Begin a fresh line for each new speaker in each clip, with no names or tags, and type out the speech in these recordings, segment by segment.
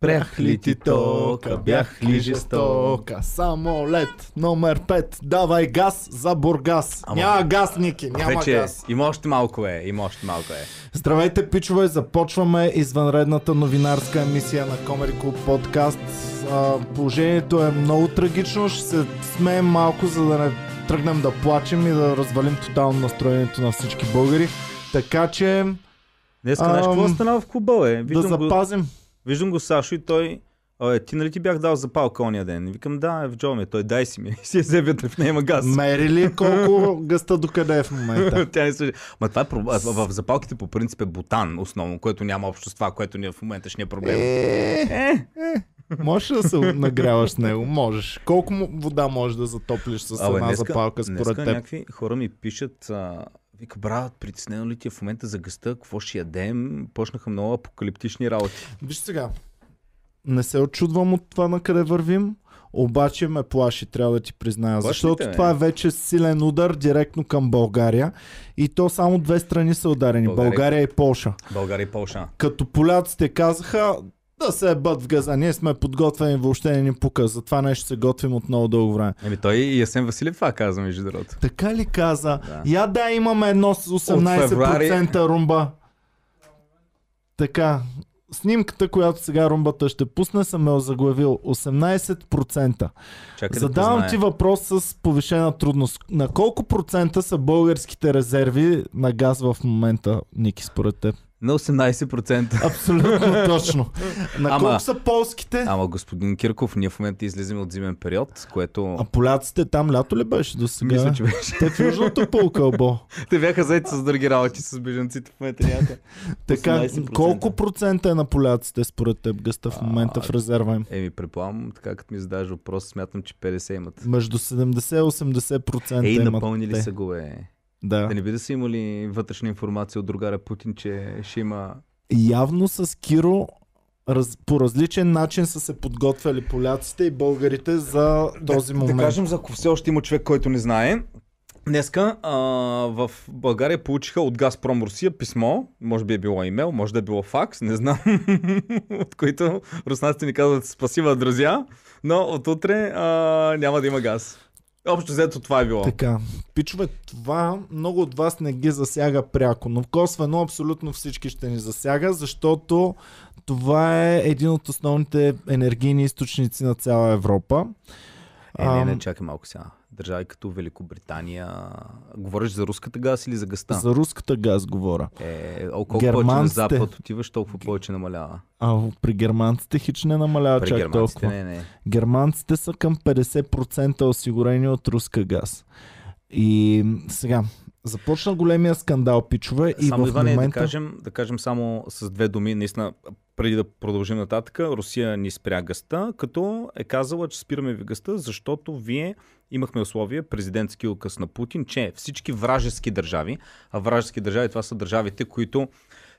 Прях ли ти тока, бях ли жестока?
Самолет номер 5. Давай газ за Бургас.
Ама-
Няма газ, Ники, няма
Вече
газ.
има още малко е, има още малко е.
Здравейте, пичове! Започваме извънредната новинарска емисия на Comedy Club подкаст. А, положението е много трагично. Ще се смеем малко, за да не тръгнем да плачем и да развалим тотално настроението на всички българи. Така че
Днес знаеш какво
Ам,
стана в клуба,
да
Виждам, го,
запазим.
Виждам го Сашо и той... Абе, ти нали ти бях дал запалка ония ден? Викам, да, е в джоба ми. Той дай си ми. Си я взе вътре в нея има газ.
Мери ли колко гъста докъде е в момента?
Тя не слуша. Ма това е проблем. В, запалките по принцип е бутан основно, което няма общо с това, което ни е в момента ще ни е проблем.
Е,
Е,
можеш да се нагряваш с него? Можеш. Колко вода можеш да затоплиш с
Абе,
една
днеска,
запалка според
днеска
теб?
някакви хора ми пишат, а, вика, брат, притеснено ли ти е в момента за гъста, какво ще ядем? Почнаха много апокалиптични работи.
Виж сега, не се очудвам от това на къде вървим, обаче ме плаши, трябва да ти призная.
Плаши
защото
бе.
това е вече силен удар директно към България. И то само две страни са ударени.
България.
България, и Полша.
България и Полша.
Като поляците казаха да се ебат в газа. Ние сме подготвени, въобще не ни пука. За това нещо се готвим от много дълго време.
Еми той и Ясен Василев това каза, между другото.
Така ли каза?
Да.
Я да имаме едно с 18%
февруари.
румба. Така. Снимката, която сега румбата ще пусне, съм я заглавил 18%.
Чакай да
Задавам
позная.
ти въпрос с повишена трудност. На колко процента са българските резерви на газ в момента, Ники, според теб?
На 18%.
Абсолютно точно. На
Ама-
колко са полските?
Ама господин Кирков, ние в момента излизаме от зимен период, което...
А поляците там лято ли беше до сега?
Мисля, че беше.
Те в Южното полукълбо.
Те бяха заети с други работи с бежанците в момента някъде.
Така,
18%.
колко процента е на поляците според теб гъста в момента
А,
в резерва им?
Еми, предполагам, така като ми задаваш въпрос, смятам, че 50 имат.
Между 70 и 80%
Ей,
имат
напълнили
те.
са го, е.
Да.
Да не би да са имали вътрешна информация от другаря Путин, че ще има...
Явно с Киро раз, по различен начин са се подготвяли поляците и българите за този
да,
момент.
Да кажем, за ако все още има човек, който не знае. Днеска а, в България получиха от Газпром Русия писмо, може би е било имейл, може да е било факс, не знам, от които руснаците ни казват спасива, друзья, но от утре а, няма да има газ. Общо взето това е било.
Така, пичове, това много от вас не ги засяга пряко, но косвено абсолютно всички ще ни засяга, защото това е един от основните енергийни източници на цяла Европа.
Е, не, не, чакай малко сега. Държави като Великобритания. Говориш за руската газ или за газта?
За руската газ говоря.
Е, колко повече на
Германците-
запад отиваш, толкова повече намалява.
А при германците хич не намалява
При
чак
германците
толкова.
не, не.
Германците са към 50% осигурени от руска газ. И сега, започна големия скандал, пичове, и
само
в
Иване,
момента...
да, кажем, да кажем само с две думи, наистина, преди да продължим нататък, Русия ни спря гъста, като е казала, че спираме ви гъста, защото вие имахме условия, президентски указ на Путин, че всички вражески държави, а вражески държави това са държавите, които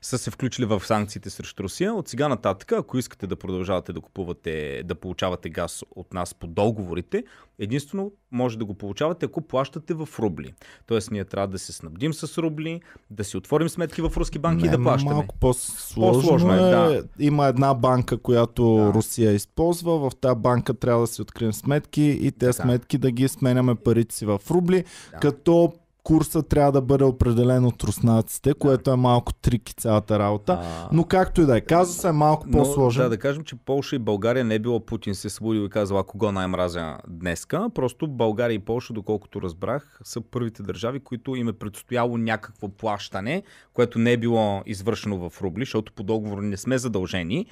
са се включили в санкциите срещу Русия. От сега нататък, ако искате да продължавате да купувате, да получавате газ от нас по договорите, единствено може да го получавате, ако плащате в рубли. Тоест ние трябва да се снабдим с рубли, да си отворим сметки в руски банки и да плащаме.
Малко по-сложно,
По-сложно е,
е.
да.
Има една банка, която
Да.
Русия използва. В тази банка трябва да си открием сметки и тези
Така.
сметки да ги сменяме парите си в рубли,
Да.
като курса трябва да бъде определен от руснаците, което е малко трики цялата работа.
А,
Но както и да е, каза се е малко
но,
по-сложен.
Да, да кажем, че Полша и България не е било Путин се е събудил и казал, а кого най-мразя днеска. Просто България и Полша, доколкото разбрах, са първите държави, които им е предстояло някакво плащане, което не е било извършено в рубли, защото по договор не сме задължени.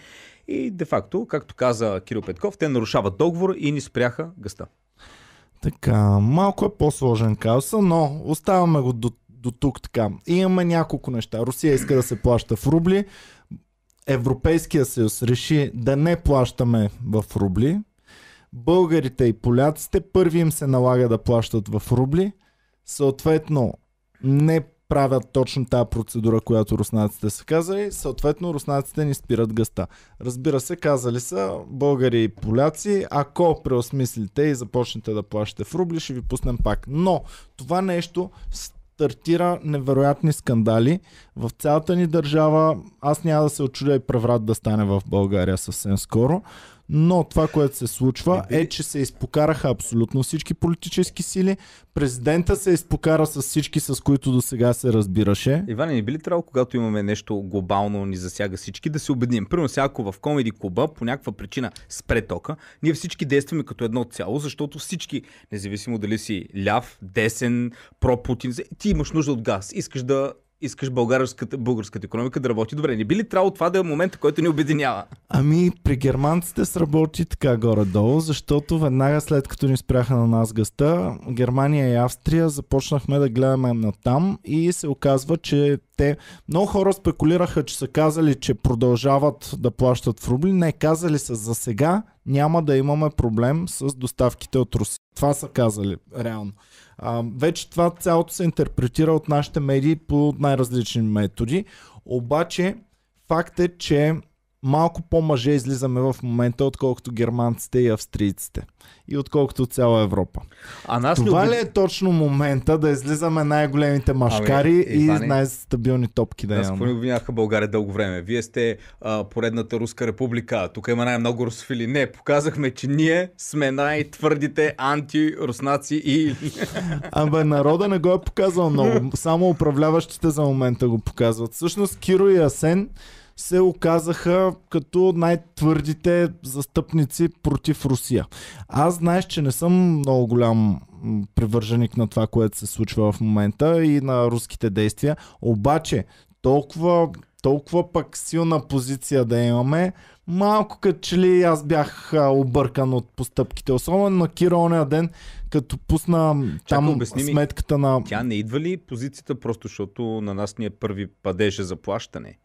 И де-факто, както каза Кирил Петков, те нарушават договор и ни спряха гъста.
Така, малко е по-сложен казуса, но оставаме го до, до тук така. И имаме няколко неща. Русия иска да се плаща в рубли. Европейския съюз реши да не плащаме в рубли. Българите и поляците първи им се налага да плащат в рубли. Съответно, не правят точно тази процедура, която руснаците са казали. Съответно, руснаците ни спират гъста. Разбира се, казали са българи и поляци, ако преосмислите и започнете да плащате в рубли, ще ви пуснем пак. Но това нещо стартира невероятни скандали в цялата ни държава. Аз няма да се очудя и преврат да стане в България съвсем скоро. Но това, което се случва е, че се изпокараха абсолютно всички политически сили. Президента се изпокара с всички, с които до сега се разбираше.
Иване, не би ли трябвало, когато имаме нещо глобално, ни засяга всички, да се обединим? Примерно, сега ако в комеди клуба по някаква причина спре тока, ние всички действаме като едно цяло, защото всички, независимо дали си ляв, десен, про-Путин, ти имаш нужда от газ, искаш да искаш българската, българската економика да работи добре. Не би ли трябвало това да е момента, който ни обединява?
Ами, при германците сработи така горе-долу, защото веднага след като ни спряха на нас гъста, Германия и Австрия започнахме да гледаме на там и се оказва, че те... Много хора спекулираха, че са казали, че продължават да плащат в рубли. Не, казали са за сега няма да имаме проблем с доставките от Русия. Това са казали, реално. А, вече това цялото се интерпретира от нашите медии по най-различни методи. Обаче факт е, че малко по-мъже излизаме в момента, отколкото германците и австрийците. И отколкото цяла Европа.
А нас
Това
ли,
ли е точно момента да излизаме най-големите машкари
Ами,
и
Иване,
най-стабилни топки да имаме?
ни обвиняха България дълго време? Вие сте а, поредната руска република. Тук има най-много русофили. Не, показахме, че ние сме най-твърдите антируснаци и...
Абе, народа не го е показал много. Само управляващите за момента го показват. Всъщност Киро и Асен се оказаха като най-твърдите застъпници против Русия. Аз знаеш, че не съм много голям привърженик на това, което се случва в момента и на руските действия, обаче толкова, толкова пък силна позиция да имаме, малко като че ли аз бях объркан от постъпките. Особено на Киро оня ден, като пусна там
обясни ми.
сметката на...
Тя не идва ли позицията просто защото на нас ни е първи падеже за плащане?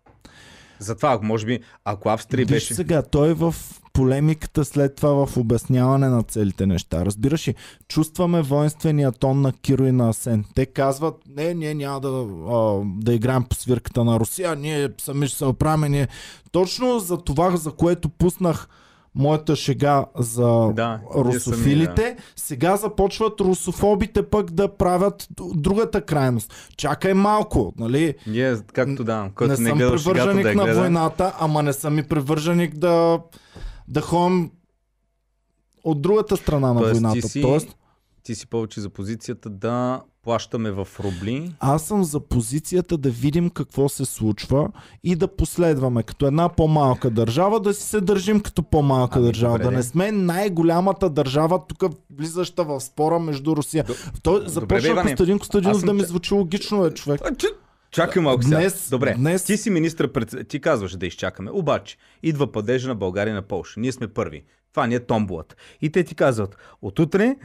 Затова, може би, ако Австрия
Виж
беше...
сега, той е в полемиката след това в обясняване на целите неща. Разбираш ли, чувстваме воинствения тон на Киро и на Асен. Те казват, не, ние няма да, а, да играем по свирката на Русия, ние сами ще се оправим. Ние... Точно за това, за което пуснах моята шега за
Да,
русофилите, сега започват русофобите пък да правят другата крайност. Чакай малко, нали?
Ние, както да,
не
не,
съм привърженик
да
на
гледа.
войната, ама не съм и привърженик да, да ходим от другата страна на
Тоест,
войната.
ти си-
Тоест,
Ти си повече за позицията да плащаме в рубли.
аз съм за позицията да видим какво се случва и да последваме. Като една по-малка държава, да си се държим като по-малка
Ами,
държава.
добре,
да не сме най-голямата държава, тук влизаща в спора между Русия. Той
бе,
започна
Иване.
Костадин Костадинов
съм
да ми звучи логично, е, човек.
Чакай малко сега.
Днес-
Добре,
днес-
ти си министр пред... Ти казваш да изчакаме. Обаче, идва падежа на България на Полша. Ние сме първи. Това ни е томбулата. И те ти казват, от утре,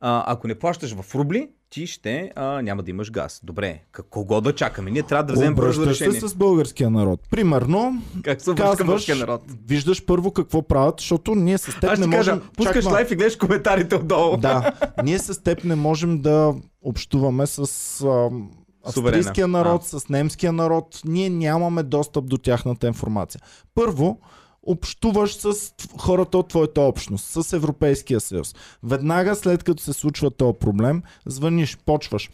а, ако не плащаш в рубли, ти ще а, няма да имаш газ. Добре, кого да чакаме? Ние трябва да вземем бързо решение.
се с българския народ. Примерно,
Как се към
казваш,
българския народ?
виждаш първо какво правят, защото ние с теб
Аз
не
ще кажа,
можем...
пускаш лайф и гледаш коментарите отдолу.
Да, ние с теб не можем да общуваме с ам, австрийския народ, с немския народ. Ние нямаме достъп до тяхната информация. Първо, общуваш с хората от твоята общност, с Европейския съюз. Веднага след като се случва този проблем, звъниш, почваш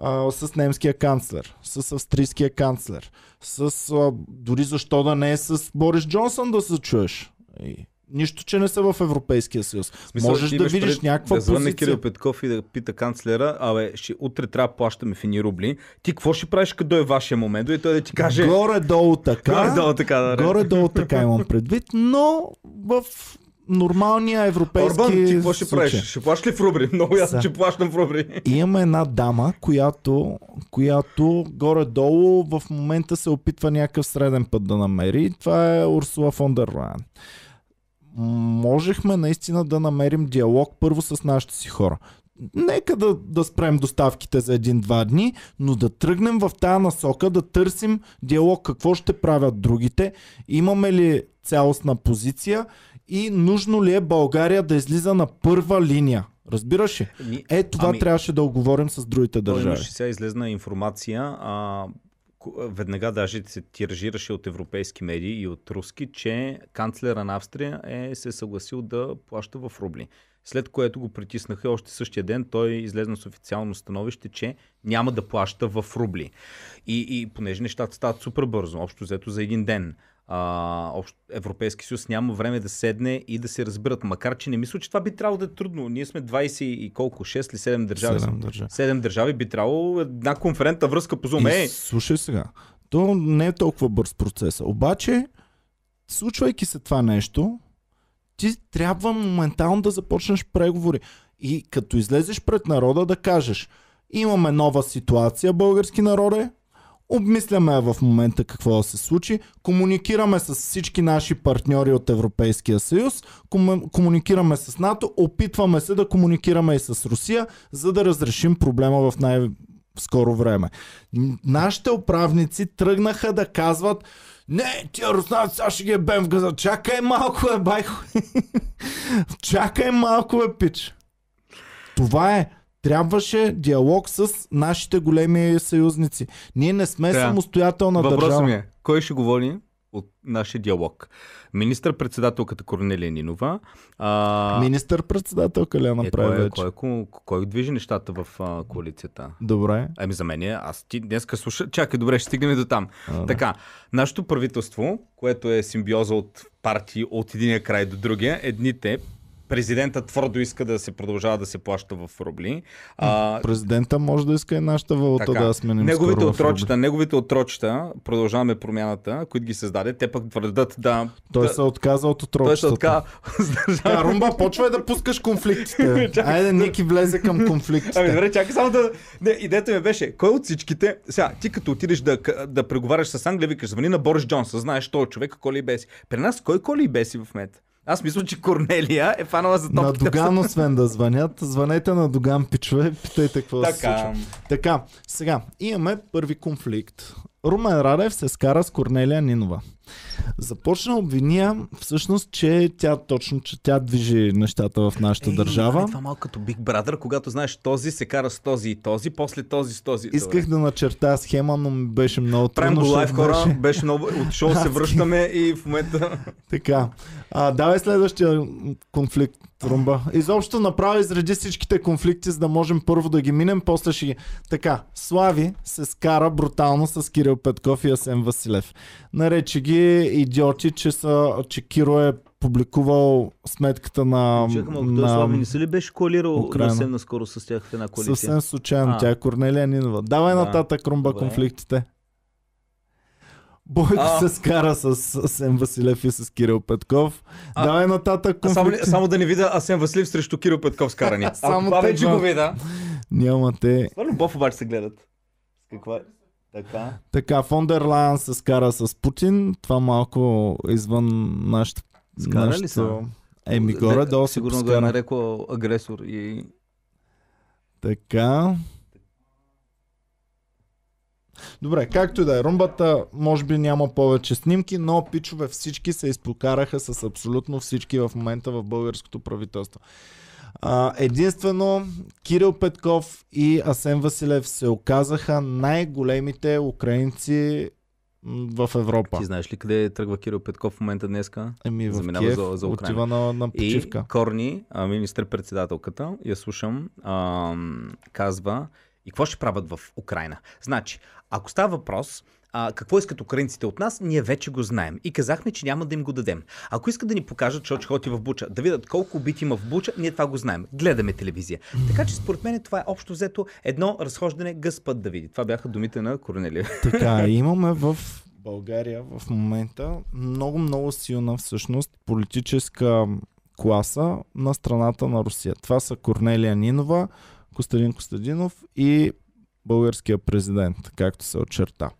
а, с немския канцлер, с австрийския канцлер, с а, дори защо да не е с Борис Джонсън да се чуеш. И, нищо, че не са в Европейския съюз.
Смисъл,
Можеш да видиш
пред-
някаква
да звънне. Кирил Петков и да пита канцлера, абе, ще, утре трябва да плащаме в едни рубли. Ти какво ще правиш, като е вашия момент? И той да ти каже...
Горе-долу така.
Горе-долу така, да.
Горе-долу така имам предвид, но в нормалния европейски
Орбан, ти какво ще
случай.
правиш? Ще плащаш ли в рубли? Много ясно, че плащам в рубли.
И Имаме една дама, която, която горе-долу в момента се опитва някакъв среден път да намери. Това е Урсула фон дер Лайен. Можехме наистина да намерим диалог първо с нашите си хора. Нека да, да спрем доставките за един-два дни, но да тръгнем в тая насока, да търсим диалог какво ще правят другите, имаме ли цялостна позиция и нужно ли е България да излиза на първа линия. Разбираш ли? Е, това
Ами-
трябваше да оговорим с другите държави.
имаше сега излезна информация, а, веднага даже се тиражираше от европейски медии и от руски, че канцлера на Австрия е се съгласил да плаща в рубли. След което го притиснаха още същия ден, той излезна с официално становище, че няма да плаща в рубли. И, и понеже нещата стават супер бързо, общо взето за един ден, а, Европейски съюз няма време да седне и да се разберат. Макар, че не мисля, че това би трябвало да е трудно. Ние сме 20 и колко? 6 или 7 държави.
Седем
сме.
държави.
7 държави би трябвало една конферентна връзка по Zoom.
И слушай сега, то не е толкова бърз процеса. Обаче, случвайки се това нещо, ти трябва моментално да започнеш преговори. И като излезеш пред народа да кажеш, имаме нова ситуация, български народе, обмисляме в момента какво да се случи, комуникираме с всички наши партньори от Европейския съюз, кому- комуникираме с НАТО, опитваме се да комуникираме и с Русия, за да разрешим проблема в най- скоро време. Нашите управници тръгнаха да казват не, тия руснаци сега ще ги ебем в газа. Чакай малко, е, байхо. Чакай малко, е, пич. Това е. Трябваше диалог с нашите големи съюзници. Ние не сме
Така.
самостоятелна
въпросът
държава.
ми е, кой ще говори от нашия диалог? Министър-председателката Корнелия Нинова. А...
Министър-председателка ли я
Е,
направи
кой, е,
вече?
кой, кой, кой движи нещата в а, коалицията?
Добре.
Ами за мен е, аз ти днеска слуша... Чакай, добре, ще стигнем до там.
А, да.
Така, нашето правителство, което е симбиоза от партии от единия край до другия, едните президентът твърдо иска да се продължава да се плаща в рубли. А,
Президента може да иска и нашата валута
така,
да сменим
неговите отрочета, неговите отрочета, продължаваме промяната, които ги създаде, те пък твърдат да...
Той
да,
се отказа от
той се
отрочеството.
отка...
Да, Румба, почвай да пускаш конфликтите. Айде, Ники влезе към конфликтите.
Ами добре, чакай само да... Не, идеята ми беше, кой от всичките... Сега, ти като отидеш да, да преговаряш с Англия, викаш, звъни на Борис Джонсън, знаеш, той човек, коли и беси. При нас кой коли и беси в мед? Аз мисля, че Корнелия е фанала за
На
топките.
Доган освен да звънят, звънете на Доган, пичове, питайте какво се
Така.
случва. Така, сега, имаме първи конфликт. Румен Радев се скара с Корнелия Нинова. Започна обвиния всъщност, че тя точно, че тя движи нещата в нашата
Ей,
държава.
Това малко като Big Brother, когато знаеш този се кара с този и този, после този с този.
Исках да начертая схема, но ми беше много
Правим
трудно.
го лайв хора,
беше-
беше много... От шоу се връщаме и в момента...
Така. А, давай следващия конфликт, Румба. Изобщо направи изреди всичките конфликти, за да можем първо да ги минем, после ще ги... Така, Слави се скара брутално с Кирил Петков и Асен Василев. Нарече ги идиоти, че, са, че Киро е публикувал сметката на...
Чакам, ако той
на...
Слави не се ли беше коалирал
Украина.
съвсем наскоро с тях в една коалиция?
Съвсем случайно.
А.
Тя е Корнелия Нинова. Давай
Да.
нататък, Румба,
Добре.
конфликтите. Бойко
А.
се скара с Асен Василев и с Кирил Петков.
А.
Давай нататък
А само,
конфликти.
само да не видя Асен Василев срещу Кирил Петков скарани.
Само
Ако това
те
вече го вида.
Нямате.
Това любов обаче се гледат. С каква? Така.
Така, Фондер Лайан се скара с Путин. Това малко извън нашата...
Скара ли
нашето-
са?
Еми, горе долу се
Сигурно го е нарекла агресор и...
Така. Добре, както и да е. Румбата може би няма повече снимки, но пичове всички се изпокараха с абсолютно всички в момента в българското правителство. А, единствено Кирил Петков и Асен Василев се оказаха най-големите украинци в Европа.
Ти знаеш ли къде тръгва Кирил Петков в момента днеска?
Еми в
Заминава
Киев
за- за Украйна.
отива на, на
И
почивка.
Корни, а, министър-председателката, я слушам, ам, казва и какво ще правят в Украина. Значи, ако става въпрос а, какво искат украинците от нас, ние вече го знаем. И казахме, че няма да им го дадем. Ако искат да ни покажат, ще ходи в Буча, да видят колко убити има в Буча, ние това го знаем. Гледаме телевизия. Така че според мен това е общо взето едно разхождане гъс път да види. Това бяха думите на Корнелия.
Така, имаме в България в момента много, много силна всъщност политическа класа на страната на Русия. Това са Корнелия Нинова, Костадин Костадинов и българския президент, както се очерта.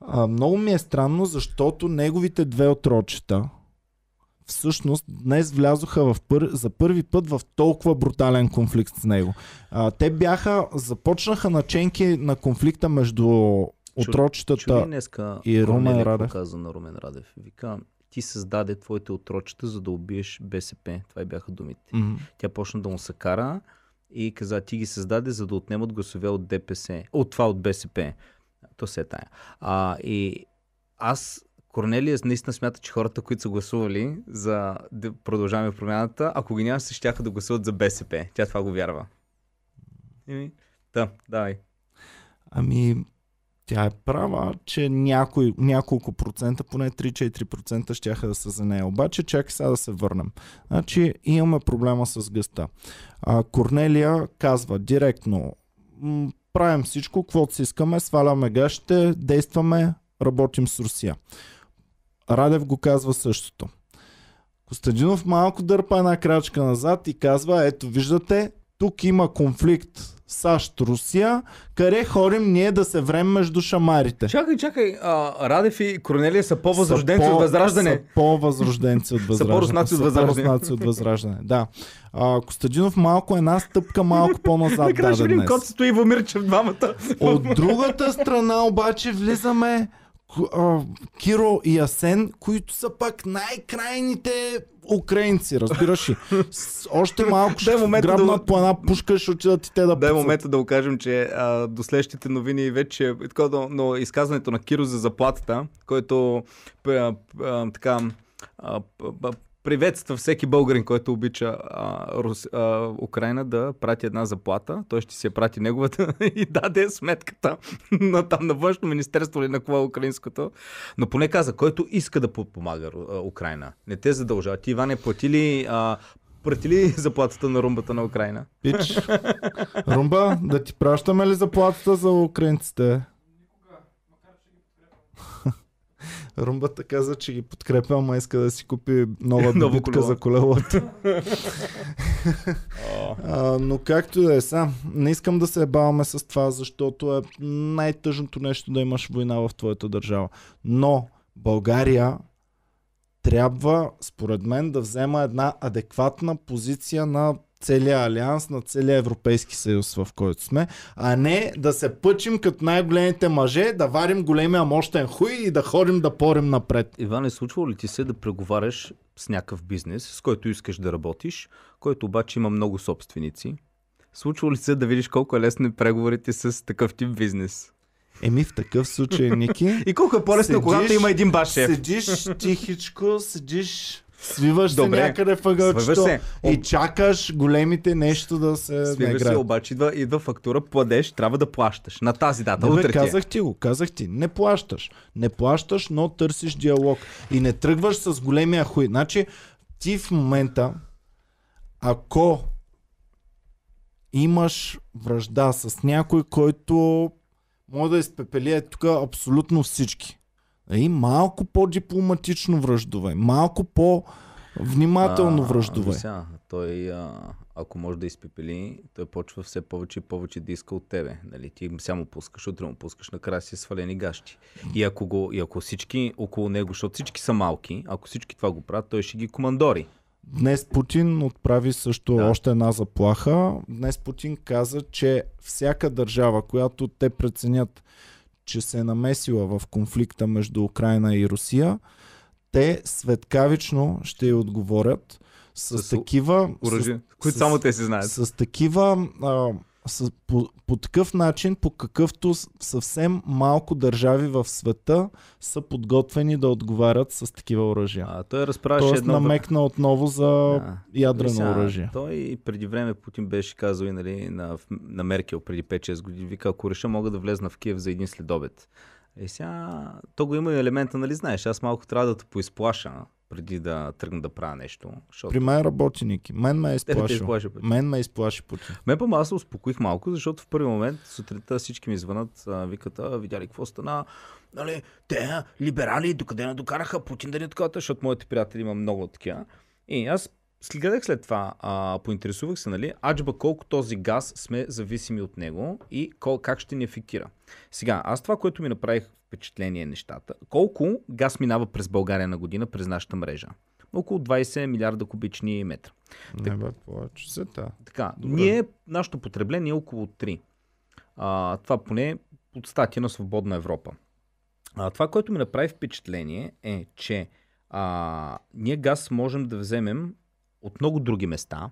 А, много ми е странно, защото неговите две отрочета всъщност днес влязоха в пър... за първи път в толкова брутален конфликт с него. А, те бяха, започнаха наченки на конфликта между отрочетата. И Румен
какво
Радев.
каза на Румен Радев. Вика, ти създаде твоите отрочета, за да убиеш БСП. Това и бяха думите.
М,
Тя почна да му се кара и каза, ти ги създаде, за да отнемат гласове от ДПС. От това от БСП. То се е тая. А, и аз Корнелия наистина смята, че хората, които са гласували за да продължаваме промяната, ако ги нямаше, ще да гласуват за БСП. Тя това го вярва. Еми, да, давай.
Ами, тя е права, че някой, няколко процента, поне 3-4% ще да са за нея. Обаче, чакай сега да се върнем. Значи, имаме проблема с гъста. А, Корнелия казва директно, правим всичко, каквото си искаме, сваляме гащите, действаме, работим с Русия. Радев го казва същото. Костадинов малко дърпа една крачка назад и казва, ето виждате, тук има конфликт САЩ-Русия, къде ходим ние да се време между шамарите.
Чакай, чакай, а, Радев и Корнелия са по-възрожденци от Възраждане. Са
по-възрожденци от Възраждане.
са по-руснаци от Възраждане.
да. А, Костадинов малко една стъпка малко по-назад даде днес.
Кот стои в двамата.
От другата страна обаче влизаме Киро и Асен, които са пак най-крайните украинци, разбираш ли? Още малко ще грабнат да... по една пушка, ще отидат и те да
Дай момента да окажем, че а, до следващите новини вече, такова, но изказването на Киро за заплатата, който а, а, така а, приветства всеки българин, който обича а, Рус, а, Украина да прати една заплата. Той ще си я прати неговата и даде сметката на там на външно министерство или на какво украинското. Но поне каза, който иска да помага Украина. Не те задължава. Ти, Иван, е платили а, прати ли заплатата на румбата на Украина?
Пич, румба, да ти пращаме ли заплатата за украинците? Румбата каза, че ги подкрепя, ама иска да си купи нова бибитка за колелото. а, но както да е са, не искам да се баваме с това, защото е най-тъжното нещо да имаш война в твоята държава. Но България трябва, според мен, да взема една адекватна позиция на целия алианс, на целия Европейски съюз, в който сме, а не да се пъчим като най-големите мъже, да варим големия мощен хуй и да ходим да порим напред.
Иван, е случвало ли ти се да преговаряш с някакъв бизнес, с който искаш да работиш, който обаче има много собственици? Случвало ли се да видиш колко е лесно преговорите с такъв тип бизнес?
Еми в такъв случай, Ники.
и колко е по-лесно, когато има един баш шеф.
Седиш тихичко, седиш Свиваш Добре, се някъде въгълчето се. и чакаш големите нещо да се
Свиваш се, обаче идва, идва фактура, пладеш, трябва да плащаш. На тази дата,
утре казах ти го, казах ти. Не плащаш. Не плащаш, но търсиш диалог. И не тръгваш с големия хуй. Значи, ти в момента, ако имаш връжда с някой, който може да изпепели е тук абсолютно всички. И малко по-дипломатично връждове, малко по-внимателно връждове.
Сега, той, а, ако може да изпепели, той почва все повече и повече да иска от тебе. Нали? Ти само пускаш, утре му пускаш, накрая си свалени гащи. И ако, го, и ако всички около него, защото всички са малки, ако всички това го правят, той ще ги командори.
Днес Путин отправи също да. още една заплаха. Днес Путин каза, че всяка държава, която те преценят, че се е намесила в конфликта между Украина и Русия, те светкавично ще й отговорят с, с такива...
Оръжия, които само те си знаят.
С такива а, с, по, по такъв начин, по какъвто съвсем малко държави в света са подготвени да отговарят с такива оръжия.
А, той разправяше Тоест
едно... намекна отново за да. ядрено Сега, оръжие.
Той преди време Путин беше казал и нали, на, на Меркел преди 5-6 години, вика, ако реша мога да влезна в Киев за един следобед. И сега, то го има и елемента, нали знаеш, аз малко трябва да те поизплаша преди да тръгна да правя нещо.
Защото... При мен работи, Ники. Мен ме е изплашил. Мен ме изплаши Путин.
Мен по аз се успокоих малко, защото в първи момент сутринта всички ми звънат, викат, а, видя ли какво стана? Нали, те, либерали, докъде не докараха Путин да ни такова, защото моите приятели има много такива. И аз Гледах след това, а, поинтересувах се, нали, аджба колко този газ сме зависими от него и кол, как ще ни ефектира. Сега, аз това, което ми направих впечатление е нещата, колко газ минава през България на година през нашата мрежа? Около 20 милиарда кубични метра.
Не бе, повече се та.
Така, Добре. ние, нашето потребление е около 3. А, това поне от статия на Свободна Европа. А, това, което ми направи впечатление е, че а, ние газ можем да вземем от много други места.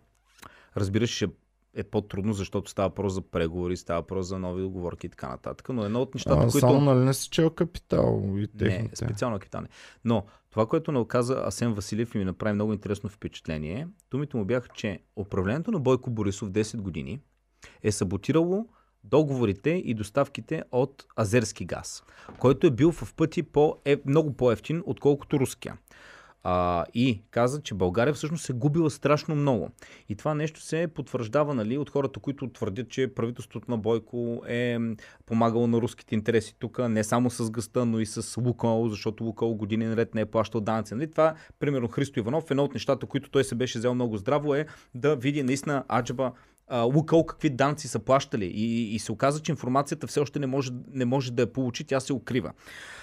Разбираш, ще е по-трудно, защото става въпрос за преговори, става въпрос за нови договорки и така нататък. Но едно от нещата,
А,
които...
Само нали не си чел капитал и
Не,
техните.
специално капитал не. Но това, което не оказа Асен Василев и ми направи много интересно впечатление, думите му бяха, че управлението на Бойко Борисов 10 години е саботирало договорите и доставките от азерски газ, който е бил в пъти по, е, много по-ефтин, отколкото руския. А, и каза, че България всъщност е губила страшно много. И това нещо се потвърждава нали, от хората, които твърдят, че правителството на Бойко е помагало на руските интереси тук, не само с гъста, но и с Лукол, защото Лукол години наред не е плащал данъци. Нали? Това, примерно, Христо Иванов, едно от нещата, които той се беше взел много здраво е да види наистина Аджаба Лукъл какви данци са плащали и, и се оказа, че информацията все още не може, не може да я получи, тя се укрива.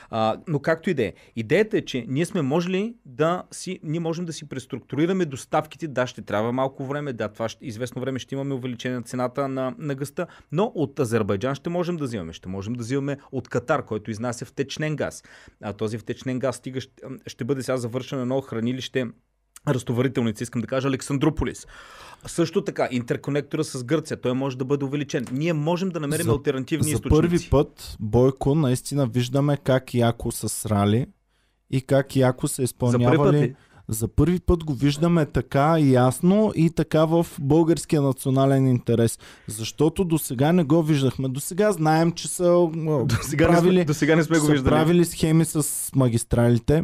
А, но както и да е. Идеята е, че ние сме можели да си, ние можем да си преструктурираме доставките, да, ще трябва малко време, да, това ще, известно време ще имаме увеличение на цената на, на гъста, но от Азербайджан ще можем да взимаме, ще можем да взимаме от Катар, който изнася втечнен газ. А този втечнен газ стига, ще, ще бъде сега завършено едно хранилище разтоварителници, искам да кажа Александрополис. Също така, интерконектора с Гърция, той може да бъде увеличен. Ние можем да намерим
За-
альтернативни
За
източници.
първи път Бойко наистина виждаме как яко са срали и как яко са
За първи
изпълнявали. За първи път го виждаме така ясно и така в българския национален интерес. Защото до сега не го виждахме. До сега знаем, че са до
сега, не
правили,
сме, до сега не сме го
са
виждали.
правили схеми с магистралите.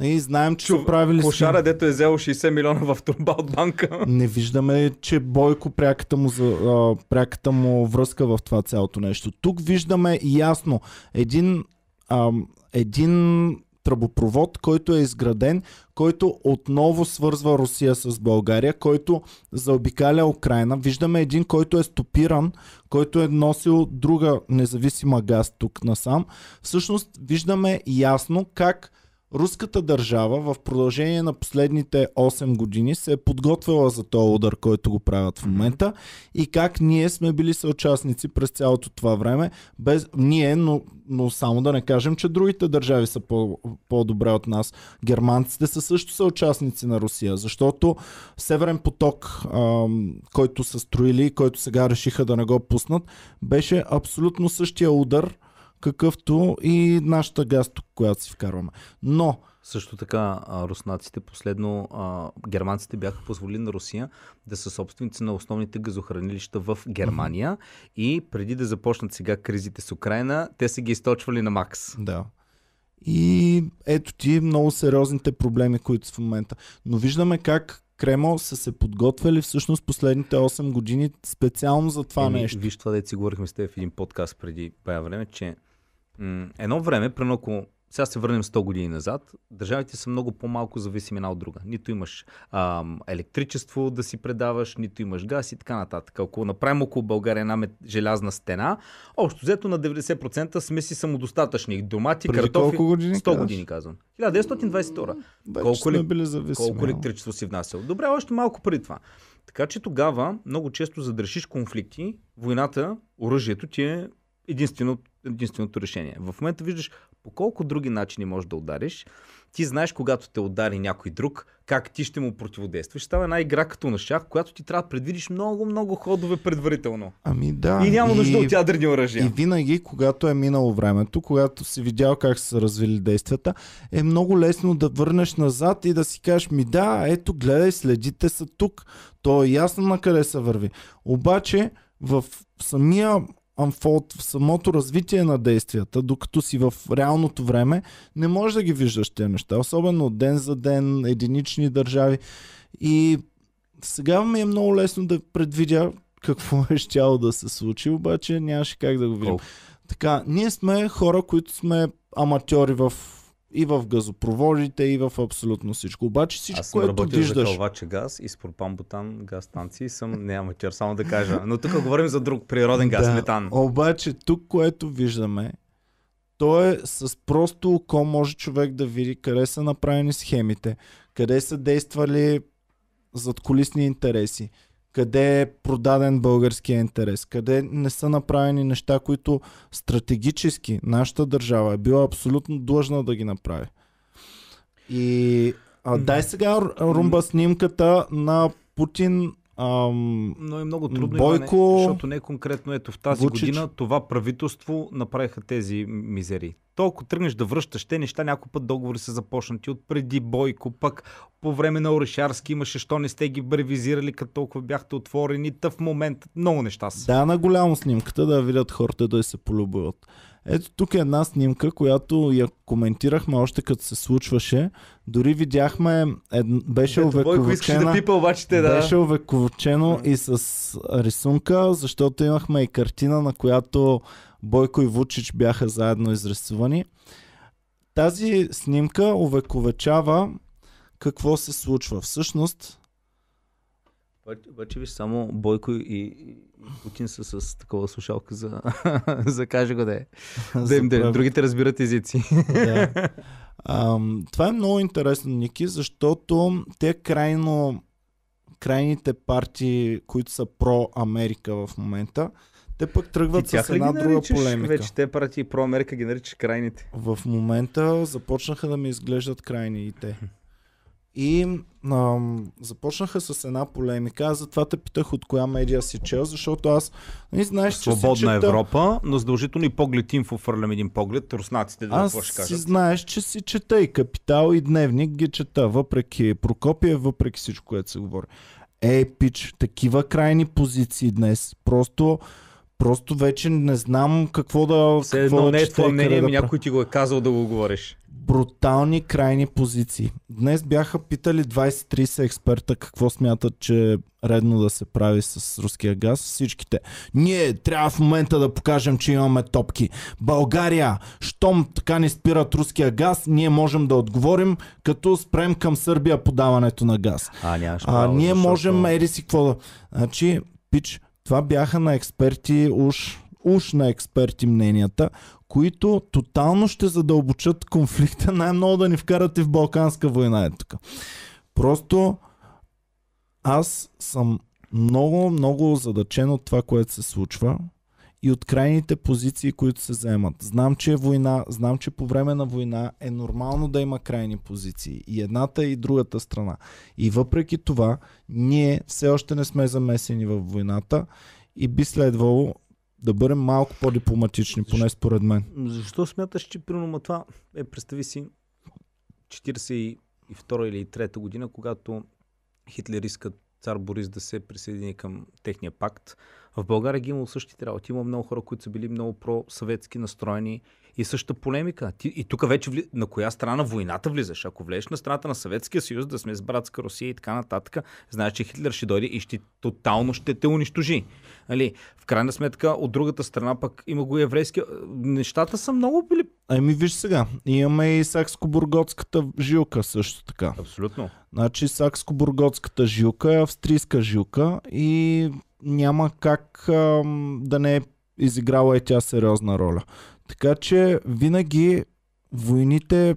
И знаем, че са
Чу-
правили схеми.
Кошара, дето е взел 60 милиона в турба от банка.
Не виждаме, че Бойко пряката му, за, а, пряката му връзка в това цялото нещо. Тук виждаме ясно един, а, един тръбопровод, който е изграден, който отново свързва Русия с България, който заобикаля Украина. Виждаме един, който е стопиран, който е носил друга независима газ тук насам. Всъщност виждаме ясно как руската държава в продължение на последните 8 години се е подготвила за този удар, който го правят в момента и как ние сме били съучастници през цялото това време. Без ние, но, но само да не кажем, че другите държави са по, по-добре от нас. Германците са също съучастници на Русия, защото Северен поток, ам, който са строили, който сега решиха да не го пуснат, беше абсолютно същия удар, какъвто и нашата газ, която си вкарваме. Но
Също така, руснаците последно, а, германците бяха позволили на Русия да са собственици на основните газохранилища в Германия и преди да започнат сега кризите с Украина, те са ги източвали на макс.
Да. И ето ти много сериозните проблеми, които са в момента. Но виждаме как Кремъл са се подготвили всъщност последните 8 години специално за това
Еми,
нещо.
Виж това, да си говорихме с теб в един подкаст преди бая време, че едно време, примерно ако сега се върнем 100 години назад, държавите са много по-малко зависими една от друга. Нито имаш ам, електричество да си предаваш, нито имаш газ и така нататък. Ако направим около България една мет- желязна стена, общо взето на 90% сме си самодостатъчни. Домати,
Преди
картофи.
колко години
100
казваш?
години казвам. 1922.
Вече
колко
сме
ли-
били зависими.
Колко електричество си внасял? Добре, още малко преди това. Така че тогава много често за да решиш конфликти, войната, оръжието ти е единствено, единственото решение. В момента виждаш по колко други начини можеш да удариш. Ти знаеш, когато те удари някой друг, как ти ще му противодействаш. Става една игра като на шах, която ти трябва да предвидиш много, много ходове предварително.
Ами да.
и няма нужда от ядрени оръжия.
И винаги, когато е минало времето, когато си видял как са се развили действията, е много лесно да върнеш назад и да си кажеш, ми да, ето гледай, следите са тук. То е ясно на къде се върви. Обаче в самия unfold, в самото развитие на действията, докато си в реалното време, не можеш да ги виждаш тези неща. Особено ден за ден, единични държави. И сега ми е много лесно да предвидя какво е щяло да се случи, обаче нямаше как да го видим.
Колко?
Така, ние сме хора, които сме аматьори в и в газопроводите, и в абсолютно всичко. Обаче всичко,
Аз съм
което виждаш...
калвача газ и с пропан-бутан газ станции съм не аматьор, само да кажа. Но тук говорим за друг природен газ,
Да,
метан.
Обаче тук, което виждаме, то е с просто око може човек да види къде са направени схемите, къде са действали задколисни интереси, къде е продаден българския интерес, къде не са направени неща, които стратегически нашата държава е била абсолютно длъжна да ги направи. И а, дай сега Румба снимката на Путин ам,
Но е много трудно,
Бойко,
Иване, защото не е конкретно ето в тази
Вучич.
година това правителство направиха тези мизери. Толкова тръгнеш да връщаш те неща, някой път договори са започнати от преди Бойко, пък по време на Орешарски имаше, що не сте ги ревизирали, като толкова бяхте отворени, та в момента много неща са.
Да, на голямо снимката да видят хората да се полюбуват. Ето тук е една снимка, която я коментирахме още като се случваше. Дори видяхме, ед... беше
Ето, искаше да
увековечена,
пипа, обаче те да...
беше увековечено и с рисунка, защото имахме и картина, на която Бойко и Вучич бяха заедно изрисувани. Тази снимка увековечава какво се случва. Всъщност,
Обаче, виж, само Бойко и, и Путин са с такова слушалка за, за каже го да е. Да им да,
за
другите разбират езици.
да. Ам, това е много интересно, Ники, защото те крайно крайните партии, които са про-Америка в момента, те пък тръгват с една друга полемика.
Вече те партии про Америка ги наричаш крайните.
В момента започнаха да ми изглеждат крайни и те. И ам, започнаха с една полемика. Аз затова те питах от коя медия си чел, защото аз не знаеш, че си
Свободна
чета...
Европа, но задължително и поглед инфо фърлям един поглед. Руснаците да
Аз
ще
си
кажат.
знаеш, че си чета и Капитал и Дневник ги чета, въпреки Прокопия, въпреки всичко, което се говори. Ей, пич, такива крайни позиции днес. Просто, просто вече не знам какво да.
Все едно
да
не е твое мнение,
да
ми
правя.
някой ти го е казал да го говориш.
Брутални крайни позиции. Днес бяха питали 20-30 експерта какво смятат, че е редно да се прави с руския газ. Всичките. Ние трябва в момента да покажем, че имаме топки. България, щом така ни спират руския газ, ние можем да отговорим, като спрем към Сърбия подаването на газ.
А, нямаш
А, ние
защото-
можем, еди си какво да... Значи, пич, това бяха на експерти, уж, уж на експерти мненията, които тотално ще задълбочат конфликта, най-много да ни вкарат и в Балканска война е тук. Просто аз съм много, много задачен от това, което се случва и от крайните позиции, които се заемат. Знам, че е война, знам, че по време на война е нормално да има крайни позиции. И едната и другата страна. И въпреки това, ние все още не сме замесени в войната и би следвало да бъдем малко по-дипломатични, поне според мен.
Защо смяташ, че примерно това е, представи си 42 или 3 година, когато Хитлер иска цар Борис да се присъедини към техния пакт. В България ги имало същите работи. Има много хора, които са били много про-съветски настроени и същата полемика. Ти, и тук вече вли... на коя страна на войната влизаш? Ако влезеш на страната на Съветския съюз, да сме с братска Русия и така нататък, знаеш, че Хитлер ще дойде и ще тотално ще те унищожи. Али, в крайна сметка, от другата страна пък има го и еврейски. Нещата са много били.
Ами виж сега, имаме и Сакско-Бурготската жилка също така.
Абсолютно.
Значи Сакско-Бурготската жилка е австрийска жилка и няма как ам, да не е изиграла и тя сериозна роля. Така че винаги войните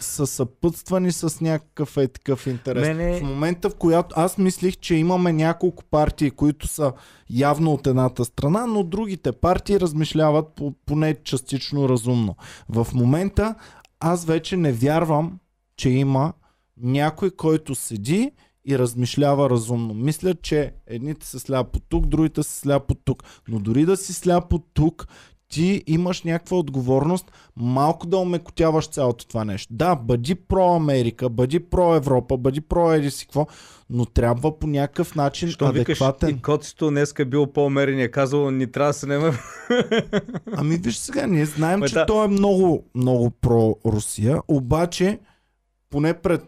са съпътствани с някакъв е такъв интерес.
Мене-
В момента, в която аз мислих, че имаме няколко партии, които са явно от едната страна, но другите партии размишляват по, поне частично разумно. В момента аз вече не вярвам, че има някой, който седи и размишлява разумно. Мисля, че едните са сляпо тук, другите са сляпо тук. Но дори да си сляпо тук, ти имаш някаква отговорност малко да омекотяваш цялото това нещо. Да, бъди про-Америка, бъди про-Европа, бъди про-еди си какво, но трябва по някакъв начин
Що викаш,
адекватен.
и котсто днеска е бил по-умерен и е казал, ни трябва да се нема.
Ами виж сега, ние знаем,
Ма
че
да.
той е много, много про-Русия, обаче поне пред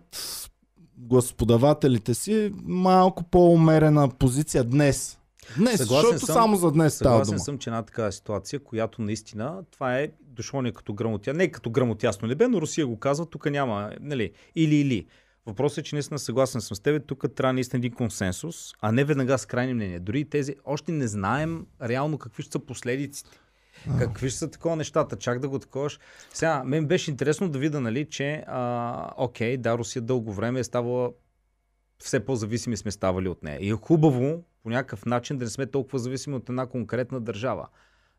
господавателите си е малко по-умерена позиция днес. Днес,
Съгласен
защото
съм.
само за днес става
Съгласен
дума.
съм, че една такава ситуация, която наистина, това е дошло ни като грамотя. Не като грамотясно небе, но Русия го казва, тук няма, нали, или-или. Въпросът е, че наистина съгласен съм с теб, тук трябва наистина един консенсус, а не веднага с крайни мнения. Дори тези, още не знаем реално какви ще са последиците. Какви ще са такова нещата, чак да го таковаш. Сега, мен беше интересно да видя, нали, че, а, окей, да, Русия дълго време е ставала все по-зависими сме ставали от нея. И е хубаво по някакъв начин да не сме толкова зависими от една конкретна държава.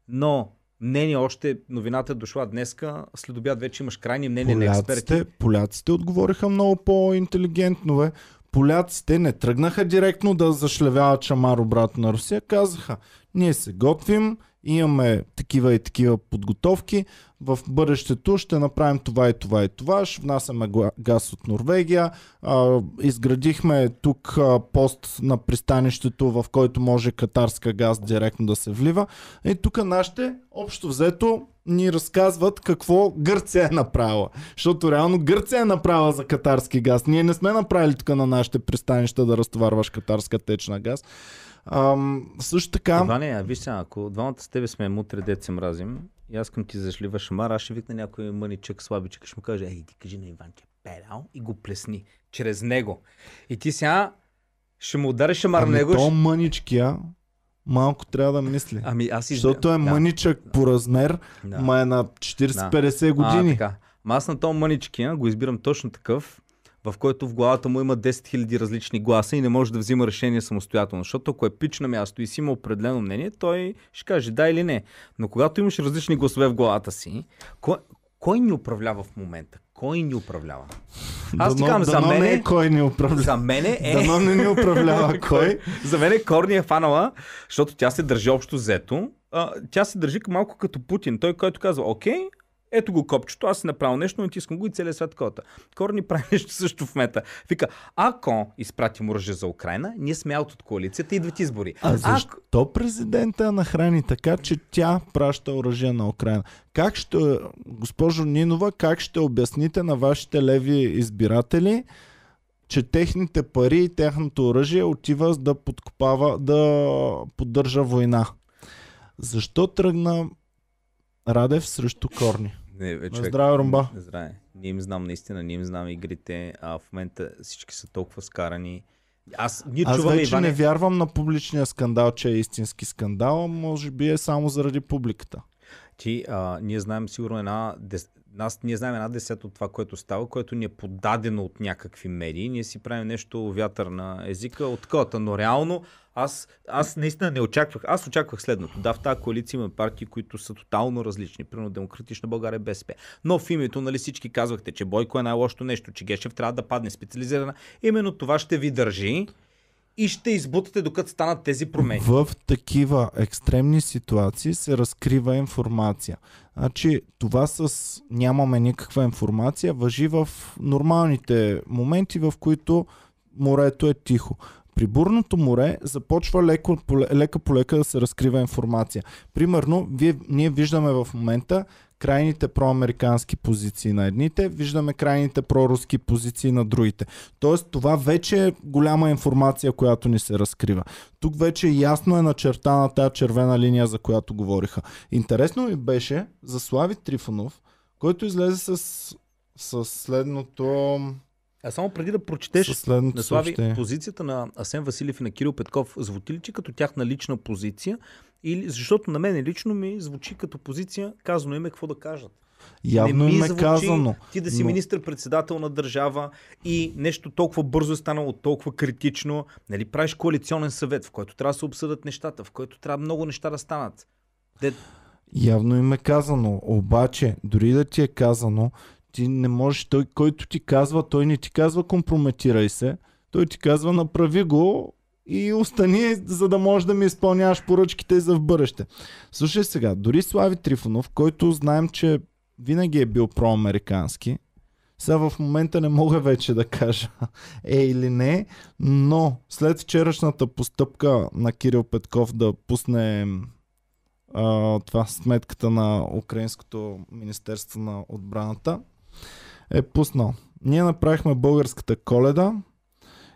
Но мнение още, новината е дошла днеска, след обяд вече имаш крайни мнения на експерти.
Поляците, поляците отговориха много по-интелигентно. Бе. поляците не тръгнаха директно да зашлевяват шамар обратно на Русия. Казаха, ние се готвим, имаме такива и такива подготовки. В бъдещето ще направим това и това и това. Ще внасяме газ от Норвегия. А, изградихме тук а, пост на пристанището, в който може катарска газ директно да се влива. И тук нашите, общо взето, ни разказват какво Гърция е направила. Защото реално Гърция е направила за катарски газ. Ние не сме направили тук на нашите пристанища да разтоварваш катарска течна газ. Ам, също така...
Иване, а виж сега, ако двамата с тебе сме мутри, дет се мразим, и аз към ти зашлива шамар, аз ще викна някой мъничък, слабичък ще му каже, ей, ти кажи на Иван, че педал и го плесни чрез него. И ти сега ще му удариш шамар
Ами
него.
то мъничкия малко трябва да мисли.
Ами аз и...
Защото е
да,
мъничък по размер,
да.
ма е на 40-50 години.
А, така. Ма аз на този мъничкия го избирам точно такъв, в който в главата му има 10 000 различни гласа и не може да взима решение самостоятелно. Защото ако е пич на място и си има определено мнение, той ще каже да или не. Но когато имаш различни гласове в главата си, кой, кой ни управлява в момента? Кой ни управлява? Аз ти казвам, за мен
не
е,
е кой ни управлява.
за мен е,
Дано не ни управлява кой.
за мен е Корни е фанала, защото тя се държи общо взето. А, тя се държи малко като Путин. Той, който казва, окей, ето го копчето, аз си направил нещо, натискам го и целият свят кота. Корни прави нещо също в мета. Вика, ако изпратим оръжие за Украина, ние сме аут от коалицията, идват избори.
А защо президента я нахрани така, че тя праща оръжие на Украина? Как ще, госпожо Нинова, как ще обясните на вашите леви избиратели, че техните пари и техното оръжие отива да подкопава, да поддържа война? Защо тръгна Радев срещу Корни?
Не,
На здраве, Румба.
Здраве. Ние им знам наистина, ние им знам игрите, а в момента всички са толкова скарани. Аз, ние
Аз
чуваме,
вече
Иване,
не вярвам на публичния скандал, че е истински скандал, може би е само заради публиката.
Ти, а, ние знаем сигурно една, дес... нас, ние знаем една десета от това, което става, което ни е подадено от някакви медии. Ние си правим нещо вятър на езика от кота, но реално аз, аз наистина не очаквах. Аз очаквах следното. Да, в тази коалиция има партии, които са тотално различни. Примерно Демократична България, БСП. Но в името, нали всички казвахте, че Бойко е най-лошото нещо, че Гешев трябва да падне специализирана. Именно това ще ви държи и ще избутате докато станат тези промени.
В такива екстремни ситуации се разкрива информация. Значи това с нямаме никаква информация въжи в нормалните моменти, в които морето е тихо. При бурното море започва леко, лека по лека да се разкрива информация. Примерно, вие, ние виждаме в момента крайните проамерикански позиции на едните, виждаме крайните проруски позиции на другите. Тоест, това вече е голяма информация, която ни се разкрива. Тук вече ясно е начертана тази червена линия, за която говориха. Интересно ми беше за Слави Трифонов, който излезе с, с следното...
А само преди да прочетеш на Слави, позицията на Асен Василев и на Кирил Петков звучи ли, че като тяхна лична позиция? Или, защото на мен лично ми звучи като позиция, казано им е какво да кажат.
Явно
не ми
им е
звучи
казано.
Ти да си
но-
министр-председател на държава и нещо толкова бързо е станало, толкова критично. Нали, правиш коалиционен съвет, в който трябва да се обсъдят нещата, в който трябва много неща да станат. Де,
Явно им е казано. Обаче, дори да ти е казано, ти не можеш, той, който ти казва, той не ти казва компрометирай се, той ти казва направи го и остани, за да можеш да ми изпълняваш поръчките за в бъдеще. Слушай сега, дори Слави Трифонов, който знаем, че винаги е бил проамерикански, сега в момента не мога вече да кажа е или не, но след вчерашната постъпка на Кирил Петков да пусне а, това сметката на Украинското Министерство на отбраната е пуснал. Ние направихме българската коледа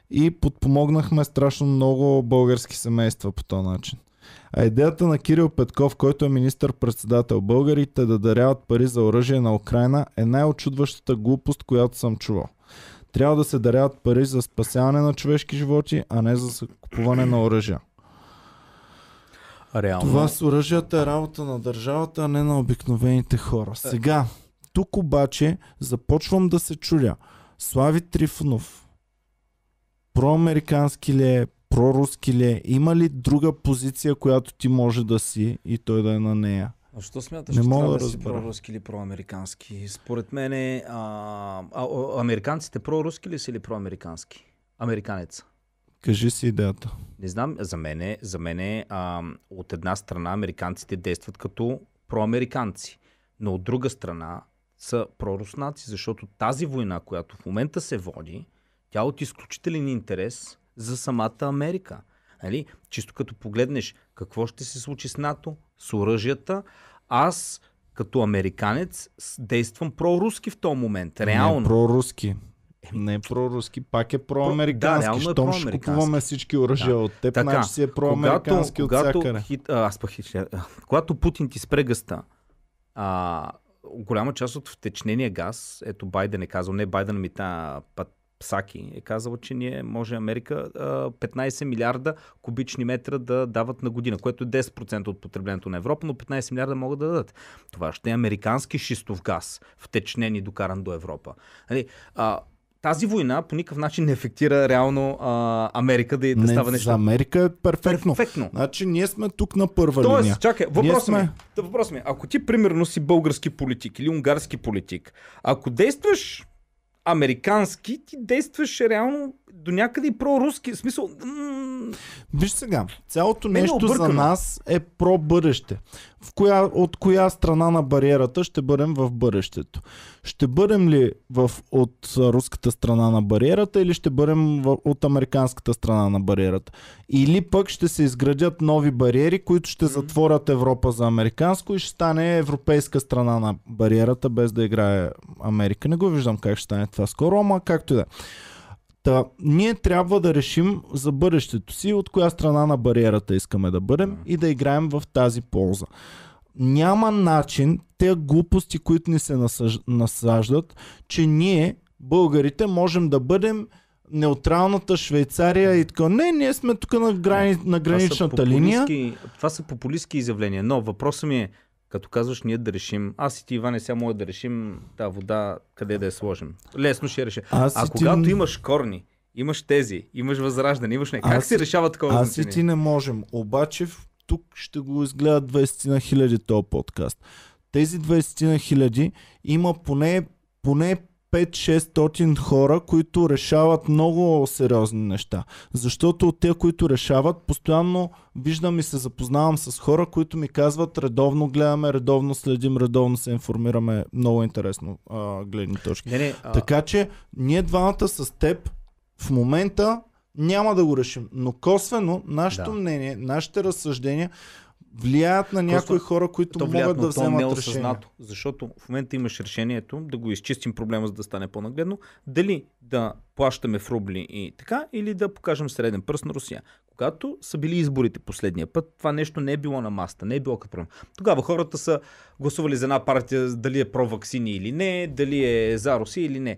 и подпомогнахме страшно много български семейства по този начин. А идеята на Кирил Петков, който е министър-председател българите да даряват пари за оръжие на Украина е най-очудващата глупост, която съм чувал. Трябва да се даряват пари за спасяване на човешки животи, а не за купуване на оръжия.
реално.
Това с оръжията е работа на държавата, а не на обикновените хора. Сега, тук обаче започвам да се чудя. Слави Трифонов, проамерикански ли е, проруски ли е, има ли друга позиция, която ти може да си и той да е на нея?
А що смяташ,
Не
че
мога
трябва
да
да си проруски или проамерикански? Според мен е, а, а, а, американците проруски ли са или проамерикански? американец?
Кажи си идеята.
Не знам, за мен, за мен а, от една страна американците действат като проамериканци, но от друга страна са проруснаци, защото тази война, която в момента се води, тя е от изключителен интерес за самата Америка. Нали? Чисто като погледнеш какво ще се случи с НАТО, с оръжията, аз като американец действам проруски в този момент. Реално.
Не проруски. Не е проруски, пак е проамерикански.
Да, е
Щом ще
проамерикански.
купуваме всички оръжия
Да.
от теб,
Така,
значи си е проамерикански от всякъде.
хит, а, аз пък хит, а, когато Путин ти спре гъста, а, голяма част от втечнения газ, ето Байден е казал, не Байден ми та Псаки е казал, че ние може Америка а, 15 милиарда кубични метра да дават на година, което е 10% от потреблението на Европа, но 15 милиарда могат да дадат. Това ще е американски шистов газ, втечнен и докаран до Европа. Нали, тази война по никакъв начин не ефектира реално а, Америка да, да
Не,
става
за
нещо
Америка е перфектно.
перфектно.
Значи ние сме тук на първа
Тоест,
линия.
чакай, въпрос
сме-
ми, да, въпрос ми. Ако ти примерно си български политик или унгарски политик, ако действаш американски, ти действаш реално до някъде и проруски. В смисъл, м-
Виж сега, цялото
е
нещо за
объркано.
нас е про бъдеще. В коя, от коя страна на бариерата ще бъдем в бъдещето? Ще бъдем ли в, от руската страна на бариерата или ще бъдем в, от американската страна на бариерата? Или пък ще се изградят нови бариери, които ще затворят Европа за американско и ще стане европейска страна на бариерата, без да играе Америка. Не го виждам как ще стане това скоро, ама както и да е. Та, ние трябва да решим за бъдещето си от коя страна на бариерата искаме да бъдем и да играем в тази полза. Няма начин те глупости, които ни се насъж... насаждат, че ние, българите, можем да бъдем неутралната Швейцария и така. Не, ние сме тук на, грани... на
това
граничната линия.
популистки- Това са популистски изявления. Но въпросът ми е, като казваш ние да решим, аз и ти, Иване, сега може да решим тази вода къде да я сложим. Лесно ще решим.
Аз
А
и ти-
когато имаш корни, имаш тези, имаш възраждане, имаш не. Как
Аз
се
и-
решава такова
Аз и
значение?
ти не можем. Обаче тук ще го изгледат 20 на хиляди този подкаст. Тези 20 на хиляди има поне, поне 5-600 хора, които решават много сериозни неща. Защото от те, които решават, постоянно виждам и се запознавам с хора, които ми казват редовно гледаме, редовно следим, редовно се информираме. Много интересно а, гледни точки.
Не, не, а,
Така че ние двамата с теб в момента няма да го решим. Но косвено нашето
Да.
мнение, нашите разсъждения влияят на някои
Косвено-
хора, които
то
могат да
но то
вземат решение.
Защото в момента имаш решението да го изчистим проблема, за да стане по-нагледно. Дали да плащаме в рубли и така, или да покажем среден пръст на Русия. Когато са били изборите последния път, това нещо не е било на маста, не е било като проблем. Тогава хората са гласували за една партия, дали е про-вакцини или не, дали е за Русия или не.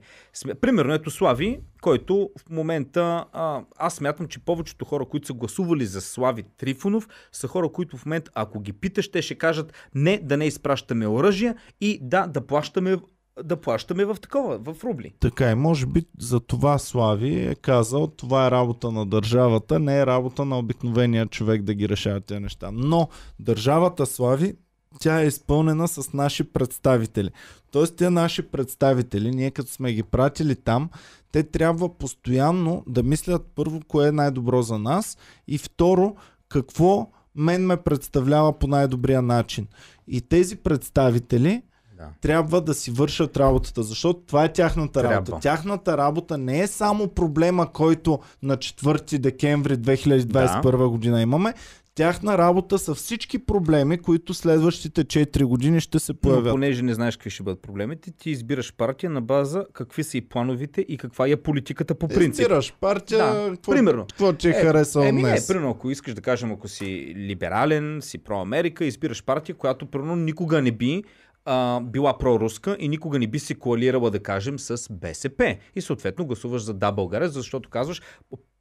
Примерно, ето Слави, който в момента, а, аз смятам, че повечето хора, които са гласували за Слави Трифонов, са хора, които в момента, ако ги питаш, те ще кажат не, да не изпращаме оръжия и да, да плащаме, да плащаме в такова, в рубли.
Така и може би за това Слави е казал, това е работа на държавата, не е работа на обикновения човек да ги решава тези неща. Но държавата Слави, тя е изпълнена с наши представители. Тоест, те наши представители, ние като сме ги пратили там, те трябва постоянно да мислят първо кое е най-добро за нас и второ какво мен ме представлява по най-добрия начин. И тези представители
Да.
трябва да си вършат работата, защото това е тяхната
Трябва.
работа. Тяхната работа не е само проблема, който на 4 декември 2021 година имаме. Тяхна работа са всички проблеми, които следващите 4 години ще се
Но
появят.
понеже не знаеш какви ще бъдат проблемите, ти избираш партия на база какви са и плановите и каква е политиката по принцип.
Избираш партия,
Да,
какво,
примерно.
какво ти е, харесало
еми, не,
днес.
примерно, ако искаш да кажем, ако си либерален, си про-Америка, избираш партия, която примерно никога не би а, била проруска и никога не би се коалирала, да кажем, с БСП. И съответно гласуваш за Да България, защото казваш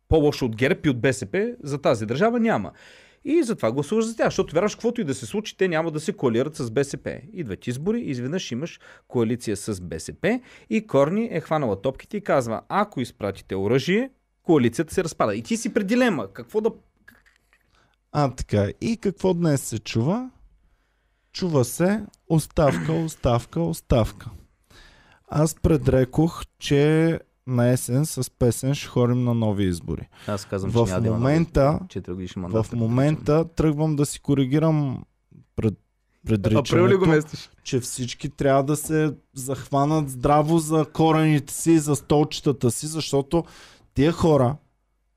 по-лошо от ГЕРБ и от БСП за тази държава няма. И затова гласуваш за тях, защото вярваш, каквото и да се случи, те няма да се коалират с БСП. Идват избори, изведнъж имаш коалиция с БСП и Корни е хванала топките и казва, ако изпратите оръжие, коалицията се разпада. И ти си пред дилема. Какво да...
А, така. И какво днес се чува? Чува се оставка, оставка, оставка. Аз предрекох, че на есен с песен ще ходим на нови избори.
Аз казвам,
В
че няма
момента-
нови 4 годишни мандата.
В момента тръгвам да си коригирам пред,
го
предричането,
местиш?
че всички трябва да се захванат здраво за корените си, за столчетата си, защото тия хора,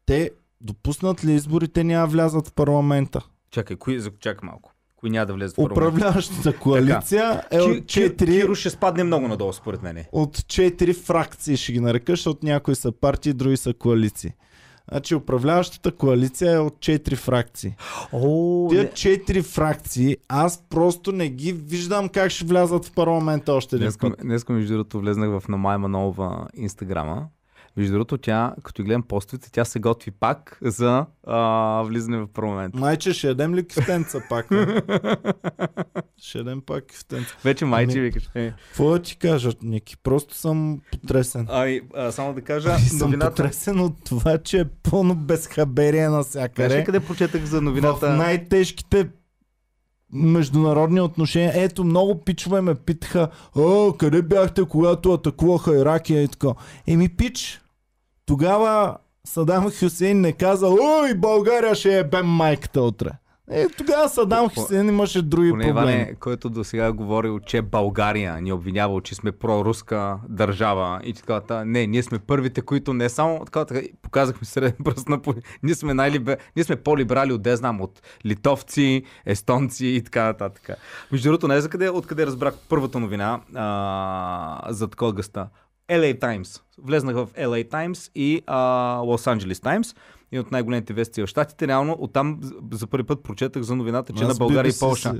те допуснат ли изборите, няма влязат в парламента.
Чакай, кои, чакай малко. Кои няма да влезе в парламент?
Управляващата коалиция е от
Ки- Ки-
4
Киро ще спадне много надолу, според мен.
от четири фракции, ще ги нарека, защото някои са партии, други са коалиции. Значи управляващата коалиция е от четири фракции.
О,
Тия четири фракции, аз просто не ги виждам как ще влязат в парламента още един
Днеска,
път.
днеска, между другото, влезнах в Намай Манолова инстаграма. Между другото, тя, като гледам постовете, тя се готви пак за а, влизане в парламент.
Майче, ще ядем ли кифтенца пак? бе? ще ядем пак кифтенца.
Вече майче
Ами-
викаш. Е.
Какво да ти кажа, Ники? Просто съм потресен.
Ами, а, само да кажа,
И съм
новината...
потресен от това, че е пълно безхаберие
Знаеш
навсякъде.
къде прочетах за
В
новината?
най-тежките международни отношения. Ето, много пичове ме питаха, О, къде бяхте, когато атакуваха Иракия и така. Еми, пич, тогава Садам Хюсейн не каза, ой, България ще е бем майката утре. Е, тогава Садам Хюсейн имаше други
Поне
проблеми.
Иване, който до сега говорил, че България ни обвинявал, че сме проруска държава и така. та- Не, ние сме първите, които не само така, така показахме среден пръст на ние сме, най-либе... ние сме по-либерали от, де знам, от литовци, естонци и така нататък. Между другото, не за къде, откъде разбрах първата новина а, за такова гъста. LA Times. Влезнах в LA Times и а, Los Angeles Times. И от най-големите вести в Штатите. Реално оттам за- първи път прочетах за новината, че
Аз
на България и Полша.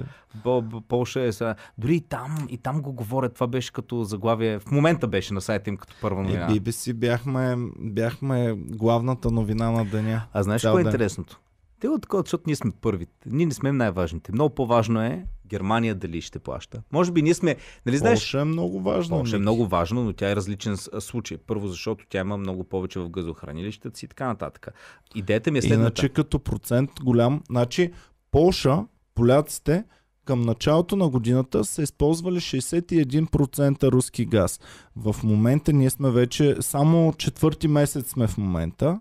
Полша е сега. Дори и там, и там го говорят. Това беше като заглавие. В момента беше на сайта им като първа
Е,
новина.
BBC бяхме, бяхме главната новина на деня.
А знаеш какво е интересното? Те от защото ние сме първите. Ние не сме най-важните. Много по-важно е Германия дали ще плаща. Може би ние сме, нали знаеш,
Полша е много важно.
Полша е много важно, но тя е различен случай. Първо, защото тя има много повече в газохранилищата си и така нататък. Идеята ми е следната.
Иначе като процент голям, значи Полша, поляците към началото на годината са използвали 61% руски газ. В момента ние сме вече само четвърти месец сме в момента.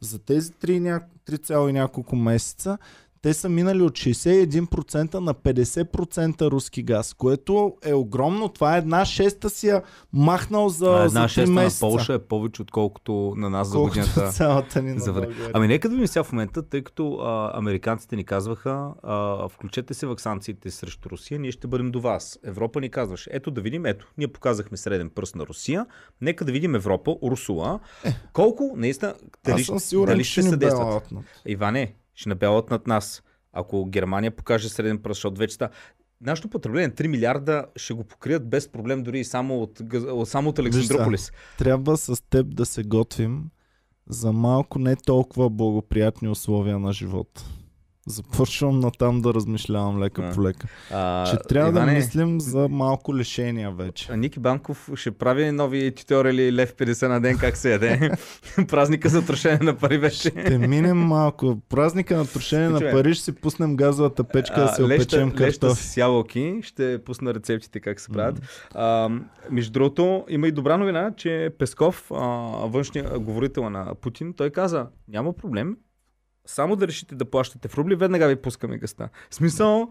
За тези 3, ня... 3, и няколко месеца те са минали от 61% на 50% руски газ, което е огромно. Това е една шеста си я махнал за,
А
за
една
3
шеста на
месеца.
Полша е повече, отколкото на нас за
Колкото
годината.
цялата ни на
за време. Ами нека да видим сега в момента, тъй като а, американците ни казваха, а, включете се в санкциите срещу Русия, ние ще бъдем до вас. Европа ни казваше, ето да видим, ето, ние показахме среден пръст на Русия, нека да видим Европа, Русула, колко наистина, дали,
Аз съм сигурен,
дали ще съдействат.
белатнат.
Иване, ще набелят над нас. Ако Германия покаже среден пръст, защото вече. Нашето потребление 3 милиарда ще го покрият без проблем дори и само от, само от Александрополис.
Трябва с теб да се готвим за малко не толкова благоприятни условия на живота. Започвам натам да размишлявам лека
А.
по лека.
А,
Че трябва
Иване,
да мислим за малко лишения вече.
А Ники Банков ще прави нови туториали лев 50 на ден как се яде. Празника за трошене на пари вече.
Ще минем малко. Празника на трошение на пари ще си пуснем газовата печка да се опечем
леща, леща
картофи.
с ябълки. Ще пусна рецептите как се правят. А, между другото, има и добра новина, че Песков, а, външния говорител на Путин, той каза, няма проблем. Само да решите да плащате в рубли, веднага ви пускаме гъста. Смисъл,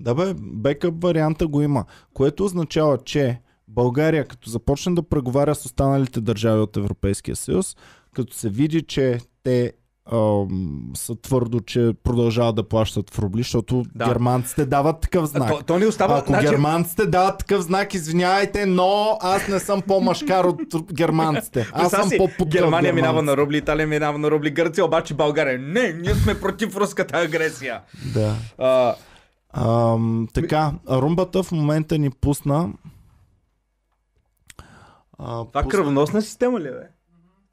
Да бе, бекъп варианта го има, което означава, че България, като започне да преговаря с останалите държави от Европейския съюз, като се види, че те ам, са твърдо, че продължават да плащат в рубли, защото
Да.
германците дават такъв знак.
то, то ни остава...
Ако германците дават такъв знак, извинявайте, но аз не съм по-машкар от германците. Аз съм
си,
по-под
Германия минава на рубли, Италия минава на рубли, Гърция обаче България. Не, ние сме против руската агресия.
Да.
А,
Ам, така, румбата в момента ни пусна. А,
това
пусна-
кръвоносна система ли е? бе?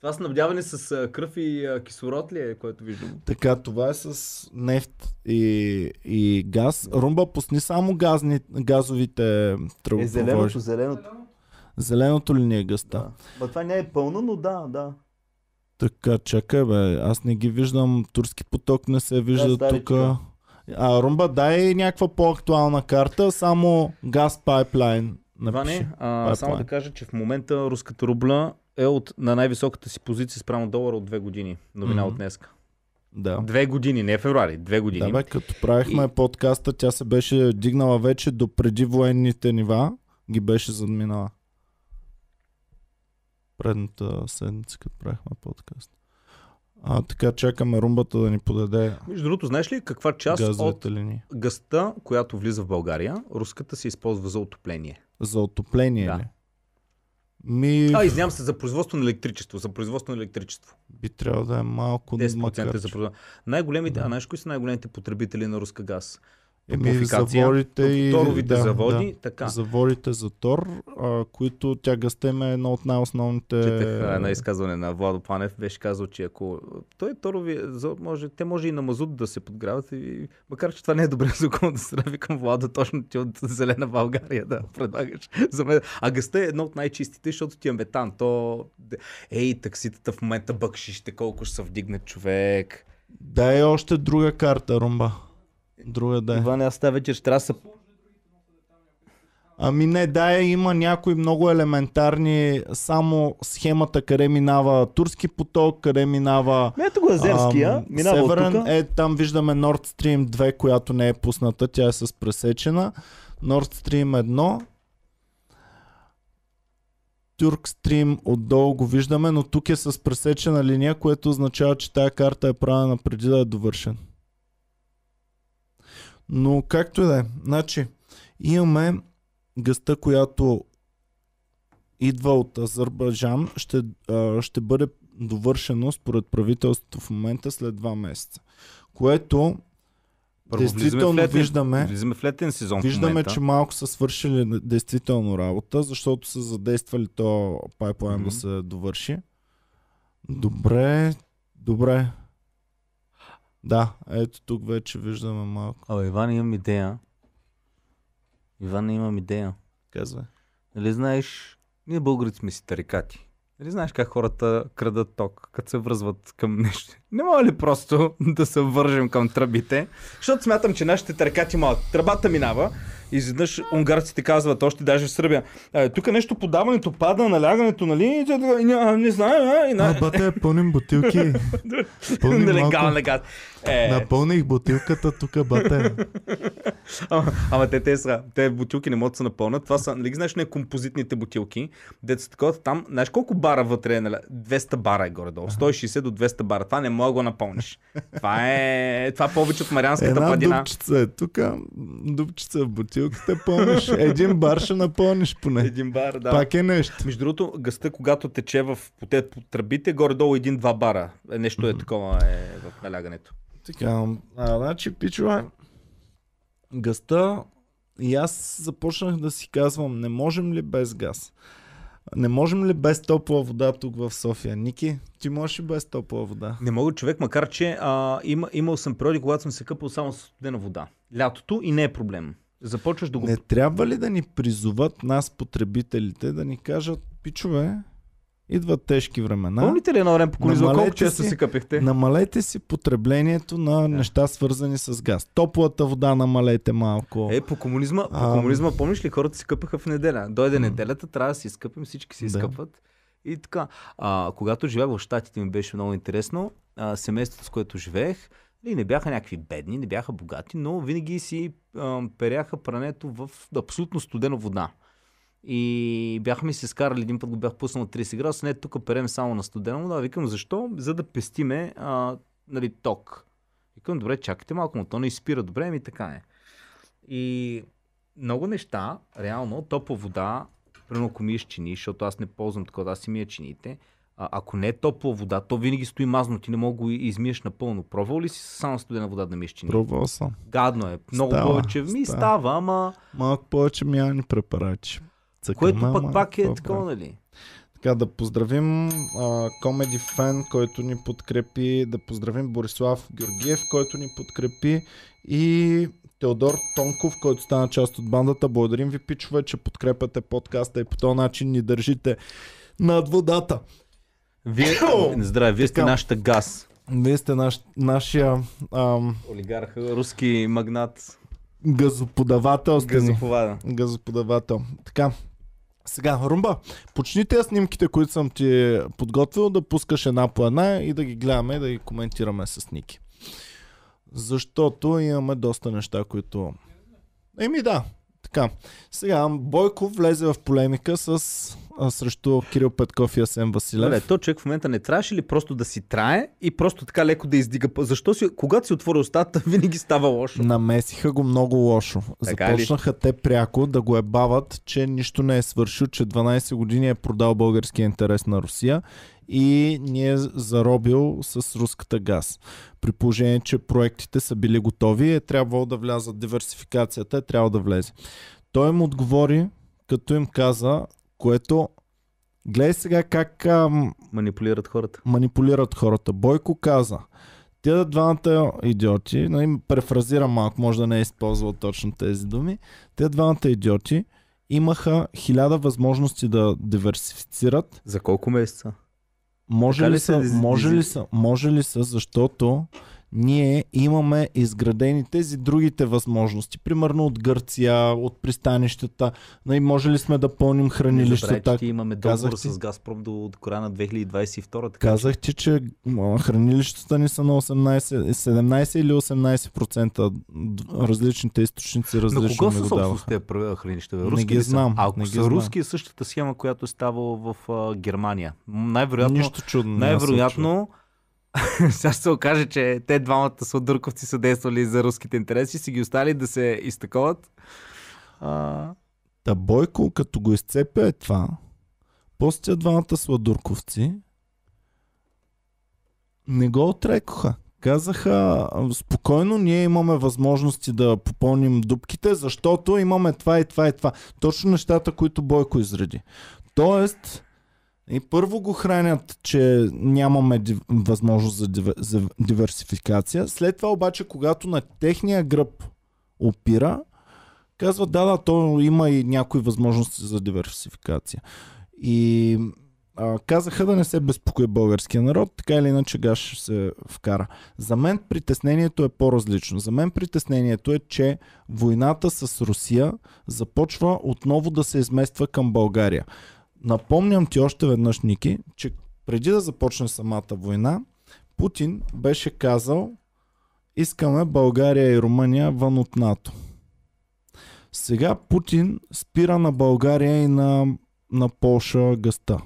Това снабдяване с а, кръв и а, кислород ли е, което виждам?
Така, това е с нефт и, и газ. Румба пусни само газни, газовите
Е,
тръбопроводи.
зеленото.
Зеленото ли ни е гъста?
Да. Ма това не е пълно, но да, да.
Така, чакай бе, аз не ги виждам. Турски поток не се вижда
стари
тук.
тука.
А, Румба, дай някаква по-актуална карта, само газ пайплайн.
Иване,
Напиши.
а,
Това е
само да кажа, че в момента руската рубла е от, на най-високата си позиция спрямо долара от две години. Новина
Мгм.
от днеска.
Да.
Две години, не февруари, две години.
Да, бе, като правихме
И-
подкаста, тя се беше дигнала вече до преди военните нива, ги беше задминала. Предната седмица, като правихме подкаст. А, така чакаме румбата да ни подаде
Между другото, знаеш ли каква част от
линии.
гъста, която влиза в България, руската се използва за отопление?
За отопление
Да.
ли? Ми,
А, извинявам се, за производство на електричество. За производство на електричество.
би трябвало да е малко
10%
макар,
за производство. Най-големите,
Да.
а знаеш кои са най-големите потребители на руска газ?
Еми, заводите и...
Торовите
да,
заводи,
Да.
така.
Заводите за Тор, а, които тя гъстем е едно от най-основните...
Четах едно изказване на Владо Панев, беше казал, че ако той торови, за- може, те може и на мазут да се подграват, и, макар че това не е добре за околната среда, викам Владо, точно ти от зелена България да предлагаш за мен. А гъста е едно от най-чистите, защото ти е метан. То... Ей, такситата в момента бъкшище, колко ще се вдигне човек.
Да е още друга карта, Румба. Друга да е.
Аз тази вечер ще трябва да се
Ами не, да, е, има някои много елементарни, само схемата къде минава турски поток, къде минава
Ето го Азерския,
ам,
минава от
северен. Е, там виждаме Nord Stream 2, която не е пусната, тя е с пресечена. Nord Stream 1. Турк Стрим отдолу го виждаме, но тук е с пресечена линия, което означава, че тая карта е правена преди да е довършен. Но както и да е. Значи, имаме гъста, която идва от Азербайджан, ще, а, ще бъде довършено според правителството в момента след два месеца. Което
Първо влизаме в
действително
летен-
виждаме,
Влизаме в летен сезон
виждаме, че малко са свършили действително работа, защото са задействали то пайплайн
Мгм.
да се довърши. Добре, добре. Да, ето тук вече виждаме малко.
Абе, Иван, имам идея. Иван, имам идея.
Казва.
Нали знаеш, ние българите сме си тарикати. Нали знаеш как хората крадат ток, като се връзват към нещо? Не мога ли просто да се вържем към тръбите? Защото смятам, че нашите тарикати малко. Тръбата минава и изведнъж унгарците казват, още даже в Сърбия, «Е, тук нещо подаването пада, налягането, нали? И «Ня, не знаю, а? И на...
А, бате, пълним бутилки. Пълним
Нелегална газ. Е,
Напълних бутилката тук, бате.
Ама, ама те, те, са, те бутилки не могат да се напълнат. Това са, нали знаеш, не композитните бутилки. Деца такова там, знаеш колко бара вътре е? Нали? 200 бара е горе-долу. 160 до 200 бара. Това не мога да го напълниш. Това е, това е повече от Марианската
Една
падина.
дупчица е тук, дупчица в бутилката пълниш. Един бар ще напълниш поне.
Един бар, да.
Пак е нещо.
Между другото, гъста, когато тече в по, те, по тръбите, горе-долу един-два бара. Е, нещо е такова е в налягането.
Така, а, значи, пичува, гъста и аз започнах да си казвам, не можем ли без газ? Не можем ли без топла вода тук в София? Ники, ти можеш ли без топла вода?
Не мога човек, макар че а, има, имал съм периоди, когато съм се къпал само с студена вода. Лятото и не е проблем. Започваш да го
Не трябва ли да ни призоват нас, потребителите, да ни кажат, пичове, идват тежки времена.
Помните ли едно време по комунизма, колко често
си-
се къпехте?
Намалете си потреблението на неща свързани с газ. Топлата вода намалете малко.
Е, по комунизма, по
Ам.
комунизма, помниш ли, хората се къпаха в неделя. Дойде неделята, трябва да си изкъпим, всички се
Да.
изкъпват. И така. А, когато живях в Штатите ми беше много интересно. А, семейството, с което живеех, и не бяха някакви бедни, не бяха богати, но винаги си а, перяха прането в абсолютно студена вода. И бяха ми се скарали, един път го бях пуснал на 30 градуса, не тук перем само на студена вода. Викам, защо? За да пестиме а, нали, ток. Викам, добре, чакайте малко, но то не изпира добре, ми така е. И много неща, реално, топла вода, примерно ако миеш чини, защото аз не ползвам такова, аз си мия чините, а, ако не е топла вода, то винаги стои мазно, ти не мога да го измиеш напълно. Пробвал ли си само студена вода да миеш чини?
Пробвал съм.
Гадно е. Много
Става,
повече. Ми
става.
става, ама...
Малко повече мялни препарати. Цъкаме,
Което пък пак е такова, нали?
Така, да поздравим Комеди Фен, който ни подкрепи, да поздравим Борислав Георгиев, който ни подкрепи и Теодор Тонков, който стана част от бандата. Благодарим ви, пичове, че подкрепяте подкаста и по този начин ни държите над водата.
Вие, здраве, вие сте
Така.
нашата газ.
Вие сте наш, нашия ам,
Олигарх, руски магнат,
газоподавател.
Газоповада.
газоподавател. Така, Сега, Румба, почни тези снимките, които съм ти подготвил, да пускаш една по една и да ги гледаме, да ги коментираме с Ники. Защото имаме доста неща, които... Еми да, така. Сега, Бойко влезе в полемика с, а, срещу Кирил Петков и Асен Василев.
Добре, то човек в момента не трябваше ли просто да си трае и просто така леко да издига? Защо си, когато си отвори устата, винаги става лошо?
Намесиха го много лошо.
Така ли?
Започнаха те пряко да го ебават, че нищо не е свършил, че 12 години е продал българския интерес на Русия и ни е заробил с руската газ. При положение, че проектите са били готови, е трябвало да влязат диверсификацията, е трябвало да влезе. Той им отговори, като им каза, което гледай сега как ам,
Манипулират хората.
манипулират хората. Бойко каза, тия двамата идиоти, нали, префразирам малко, може да не е използвал точно тези думи, тия двамата идиоти имаха хиляда възможности да диверсифицират.
За колко месеца?
Може
Така
ли,
ли
са, може ли са, може ли са, защото ние имаме изградени тези другите възможности, примерно от Гърция, от пристанищата, нали, може ли сме да пълним
Не
хранилищата,
забравяй, че имаме договор
ти.
с Газпром до, до края на 2022. Така
Казах ти, че хранилищата ни са на 18, 17 или 18% д- различните източници
На
различно
кого са собственост пр- хранилища? бе?
Не
Руски
ги знам,
А ако
не
са
знам.
руски, е същата схема, която е ставала в а, Германия. Най-вероятно,
Нищо чудно. не случва.
най-вероятно сега ще се окаже, че те двамата сладурковци са действали за руските интереси, си ги остали да се изтаковат. А,
Та Бойко, като го изцепя е това, после двамата сладурковци не го отрекоха. Казаха, спокойно, ние имаме възможности да попълним дупките, защото имаме това и това и това. Точно нещата, които Бойко изреди. Тоест, и първо го хранят, че нямаме див... възможност за, див... за диверсификация. След това обаче, когато на техния гръб опира, казва, да, да, то има и някои възможности за диверсификация. И а, казаха да не се безпокои българския народ, така или иначе газ ще се вкара. За мен притеснението е по-различно. За мен притеснението е, че войната с Русия започва отново да се измества към България. Напомням ти още веднъж, Ники, че преди да започне самата война, Путин беше казал искаме България и Румъния вън от НАТО. Сега Путин спира на България и на, на Полша гъста.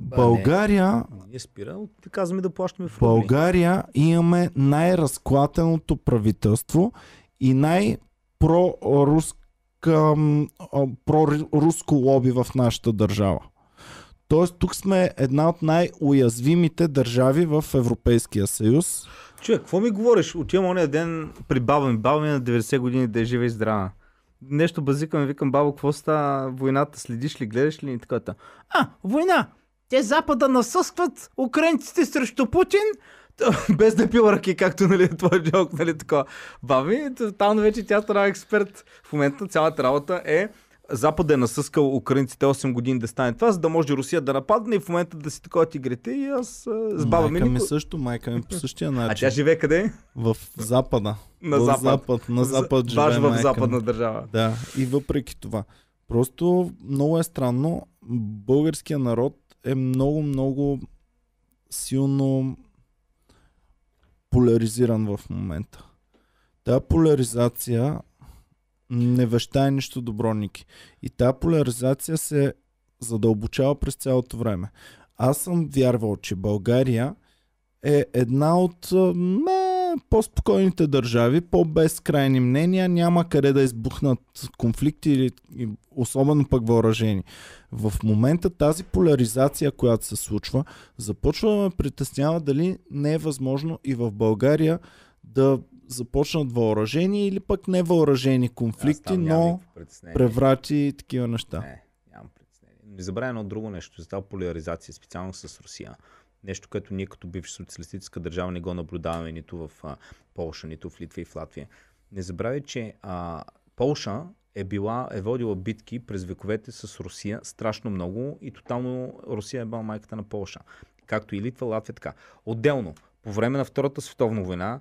Ба,
България,
ние спира, казваме да плащаме в.
България имаме най-разклатеното правителство и най-про-руска, м, а, про-руско лоби в нашата държава. Тоест тук сме една от най-уязвимите държави в Европейския съюз.
Човек, какво ми говориш? Отивам ония ден при баба ми. Баба ми на 90 години да е жива и здрава. Нещо базикам, викам, бабо, какво става войната? Следиш ли, гледаш ли? И така. та. А, война! Те Запада насъскват украинците срещу Путин, без да е пил ръки, както нали, твой джок, нали, така. Баби, там вече тя стана експерт. В момента цялата работа е Запад е насъскал украинците 8 години да стане това, за да може Русия да нападне и в момента да си такова игрите и аз а, с баба
майка ми
нико-
също, майка ми по същия
А
начин.
тя живее къде?
В Запада.
На
в
Запад.
запад. На Запад живее
Баш в
майка
западна
ми.
държава.
Да, и въпреки това. Просто много е странно. Българския народ е много, много силно поляризиран в момента. Та поляризация не вещае нищо добро, Ники. И тази поляризация се задълбочава през цялото време. Аз съм вярвал, че България е една от ме, по-спокойните държави, по-безкрайни мнения, няма къде да избухнат конфликти или особено пък въоръжени. В момента тази поляризация, която се случва, започва да ме притеснява дали не е възможно и в България да започнат въоръжени или пък невъоръжени конфликти, но преврати и такива неща.
Не, нямам притеснение. Не забравя едно друго нещо, за тази поляризация, специално с Русия. Нещо, което ние като бивша социалистическа държава не го наблюдаваме нито в а, Полша, нито в Литва и в Латвия. Не забравяй, че а, Полша е била, е водила битки през вековете с Русия страшно много и тотално Русия е била майката на Полша. Както и Литва, Латвия, така. Отделно, по време на Втората световна война,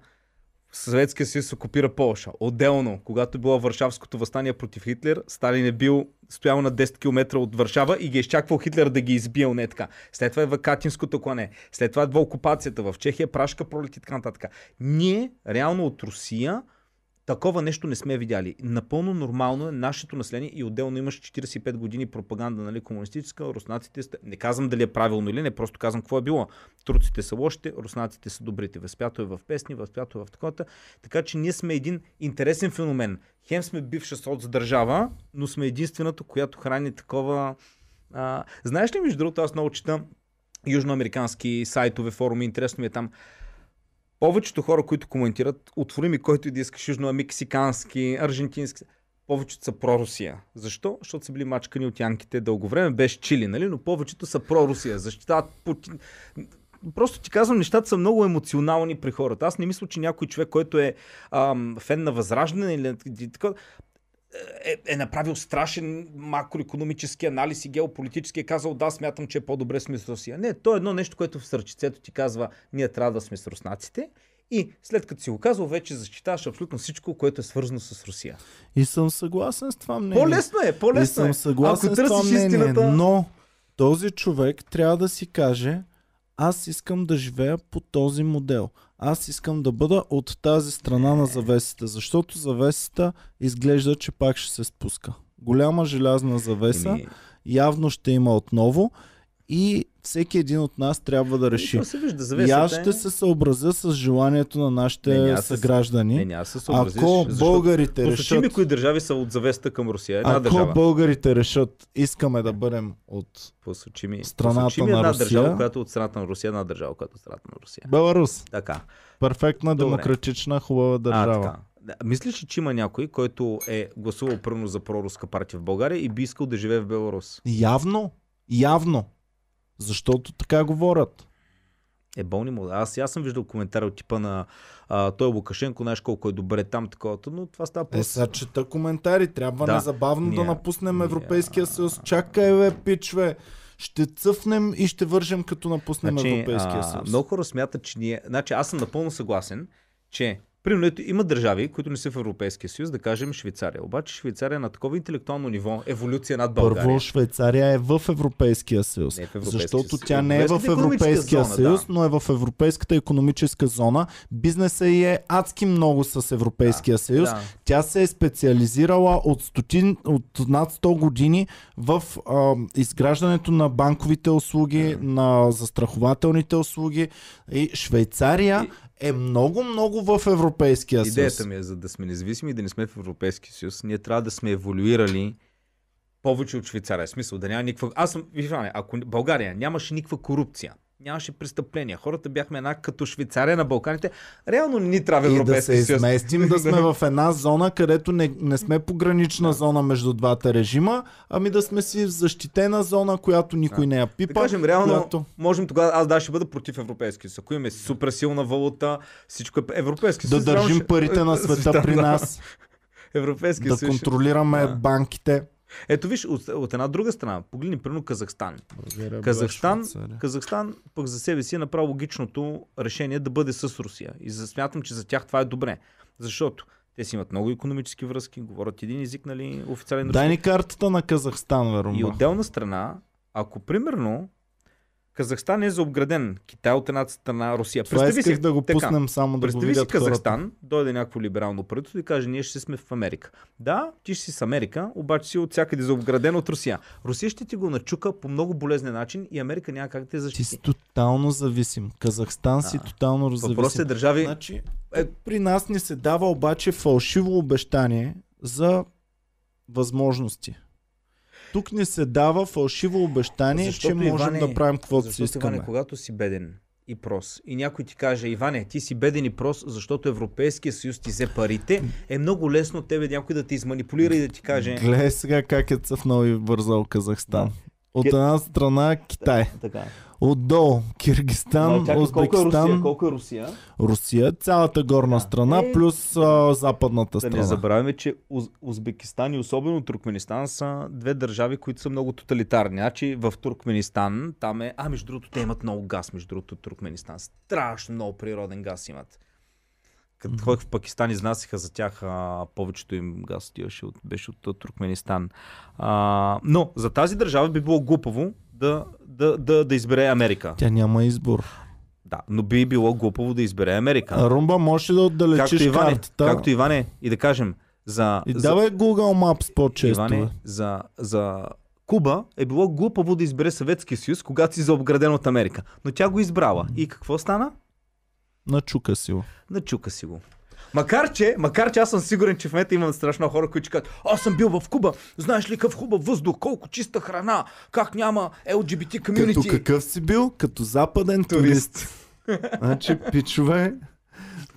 Съветския съюз окупира Полша. Отделно, когато е било Варшавското възстание против Хитлер, Сталин е бил стоял на 10 км от Варшава и ги е изчаквал Хитлер да ги избие, не така. След това е Вакатинското клане. След това е окупацията в Чехия, Прашка пролет и така нататък. Ние, реално от Русия, Такова нещо не сме видяли. Напълно нормално е нашето население и отделно имаш 45 години пропаганда, нали, комунистическа, руснаците, не казвам дали е правилно или не, просто казвам какво е било. Турците са лошите, руснаците са добрите. Възпято е в песни, възпято е в такова. Така че ние сме един интересен феномен. Хем сме бивша соцдържава, но сме единствената, която храни такова... А... Знаеш ли, между другото, аз много чета южноамерикански сайтове, форуми, интересно ми е там повечето хора, които коментират, отвори ми който и да искаш южно мексикански, аржентински, повечето са про-Русия. Защо? Защото са били мачкани от янките дълго време, без Чили, нали? но повечето са про-Русия. Защитават Путин. Просто ти казвам, нещата са много емоционални при хората. Аз не мисля, че някой човек, който е ам, фен на Възраждане или така, е, е направил страшен макроекономически анализ и геополитически е казал да, смятам, че е по-добре сме с Русия. Не, то е едно нещо, което в сърчицето ти казва, ние трябва да сме с руснаците. И след като си го казал, вече защитаваш абсолютно всичко, което е свързано с Русия.
И съм съгласен с това мнение.
По-лесно е, по-лесно
и съм
е.
съгласен
Ако
с това мнение,
истината...
но този човек трябва да си каже, аз искам да живея по този модел. Аз искам да бъда от тази страна на завесите, защото завесата изглежда, че пак ще се спуска. Голяма желязна завеса явно ще има отново и всеки един от нас трябва да реши.
то се вижда,
И аз ще се съобразя с желанието на нашите
Не, се-
съграждани.
Не, няма да се съобразиш,
Ако българите
Посочи ми
решат,
кои държави са от завеста към Русия. Една
ако
държава.
българите решат, искаме да бъдем от
Посочи ми,
страната
посочи ми
на
една
Русия.
държава, която е от страната на Русия, една държава, която е от страната на Русия.
Беларус.
Така.
Перфектна,
Добре.
демократична, хубава
А,
държава.
така. Да, Мислиш ли, че има някой, който е гласувал първо за проруска партия в България и би искал да живее в Беларус?
Явно, явно. Защото така говорят.
Е, болни му. Аз, аз съм виждал коментари от типа на а, той Лукашенко, знаеш колко е добре там, такова, но това става
Е,
просто.
сега чета коментари. Трябва
Да.
незабавно да
Ние-
напуснем Европейския съюз. Чакай, бе, пичве. Ще цъфнем и ще вържем като напуснем Европейския
Значи, а,
съюз.
много хора смятат, че ние... Значи аз съм напълно съгласен, че Примерно, има държави, които не са в Европейския съюз, да кажем Швейцария. Обаче Швейцария е на такова интелектуално ниво, еволюция над България.
Първо, Швейцария е в Европейския съюз.
Не е в Европейския
защото
съюз.
тя не е в Европейския
зона,
съюз,
да.
но е в Европейската економическа зона. Бизнесът й е адски много с Европейския съюз.
Да.
Тя се е специализирала от, стотин, от над 100 години в а, изграждането на банковите услуги, на застрахователните услуги. И Швейцария е много, много в Европейския съюз.
Идеята ми е, за да сме независими и да не сме в Европейския съюз, ние трябва да сме еволюирали повече от Швейцария. Смисъл да няма никаква... Аз съм... Виждаме, ако България нямаше никаква корупция, нямаше престъпления, хората бяхме една като Швейцария на Балканите, реално не ни трябва
И да се
съюз.
изместим, да сме в една зона, където не, не сме погранична зона между двата режима, ами да сме си в защитена зона, която никой не я
Да
пипа.
кажем, реално
която...
можем тогава, аз да ще бъда против Европейския съюз. Ако имаме супер силна валута, всичко е Европейски
Да
съюз. реално
държим
ще-
парите на света
Да,
при
да.
нас,
Европейския
да
съюз. ще-
контролираме
Да.
банките.
Ето виж, от, от една друга страна, погледни примерно Казахстан. Казахстан, Казахстан пък за себе си е направил логичното решение да бъде с Русия. И за, смятам, че за тях това е добре. Защото те си имат много економически връзки, говорят един език, нали, официален
Дай ни картата на Казахстан,
И
Верумба.
отделна страна, ако примерно Казахстан е заобграден, Китай от едната страна, Русия.
Това
Представи
исках
си,
да го
така,
пуснем само да го
Представи си
видят хората.
Казахстан, дойде някакво либерално правителство и каже, ние ще сме в Америка. Да, ти ще си с Америка, обаче си от всякъде заобграден от Русия. Русия ще ти го начука по много болезнен начин и Америка няма как да те
Ти
защити.
си тотално зависим. Казахстан си
Да.
тотално
Въпросът е
зависим.
държави...
Значи,
Е-
при нас ни се дава обаче фалшиво обещание за възможности. Тук ни се дава фалшиво обещание,
Защото,
че можем
Иване,
да правим каквото си искаме.
Иване, когато си беден и прос и някой ти каже, Иване, ти си беден и прос, защото Европейския съюз ти взе парите, е много лесно тебе някой да те изманипулира и да ти каже...
Гледай сега как е цъфнал и вързал Казахстан.
Да.
От една страна Китай,
Така.
отдолу Киргистан,
Но чакай, колко е Русия?
Узбекистан,
Колко е Русия?
Русия, цялата горна
Да.
страна,
Е,
плюс а, западната
Да не
страна.
забравяме, че Уз- Узбекистан и особено Туркменистан са две държави, които са много тоталитарни. Значи в Туркменистан там е... А, между другото, те имат много газ, между другото, Туркменистан. Страшно много природен газ имат. Като ходих в Пакистан, изнасяха за тях а, повечето им газ отиваше от, беше от, от Туркменистан. А, но за тази държава би било глупаво да, да, да, да избере Америка.
Тя няма избор.
Да, но би било глупаво да избере Америка.
Румба, можеш ли да отдалечиш
както Иване,
картата?
както Иване, и да кажем, за,
И
за,
давай Google Maps по-често.
Иване, за, за Куба е било глупаво да избере Съветския съюз, когато си заобграден от Америка. Но тя го избрала. И какво стана?
Начука си го.
Начука си го. Макар че, макар че аз съм сигурен, че в момента имам страшно хора, които кажат, аз съм бил в Куба, знаеш ли какъв хубав въздух, колко чиста храна, как няма LGBT
Като
community.
какъв си бил? Като западен турист.
Турист.
Значи, пичове,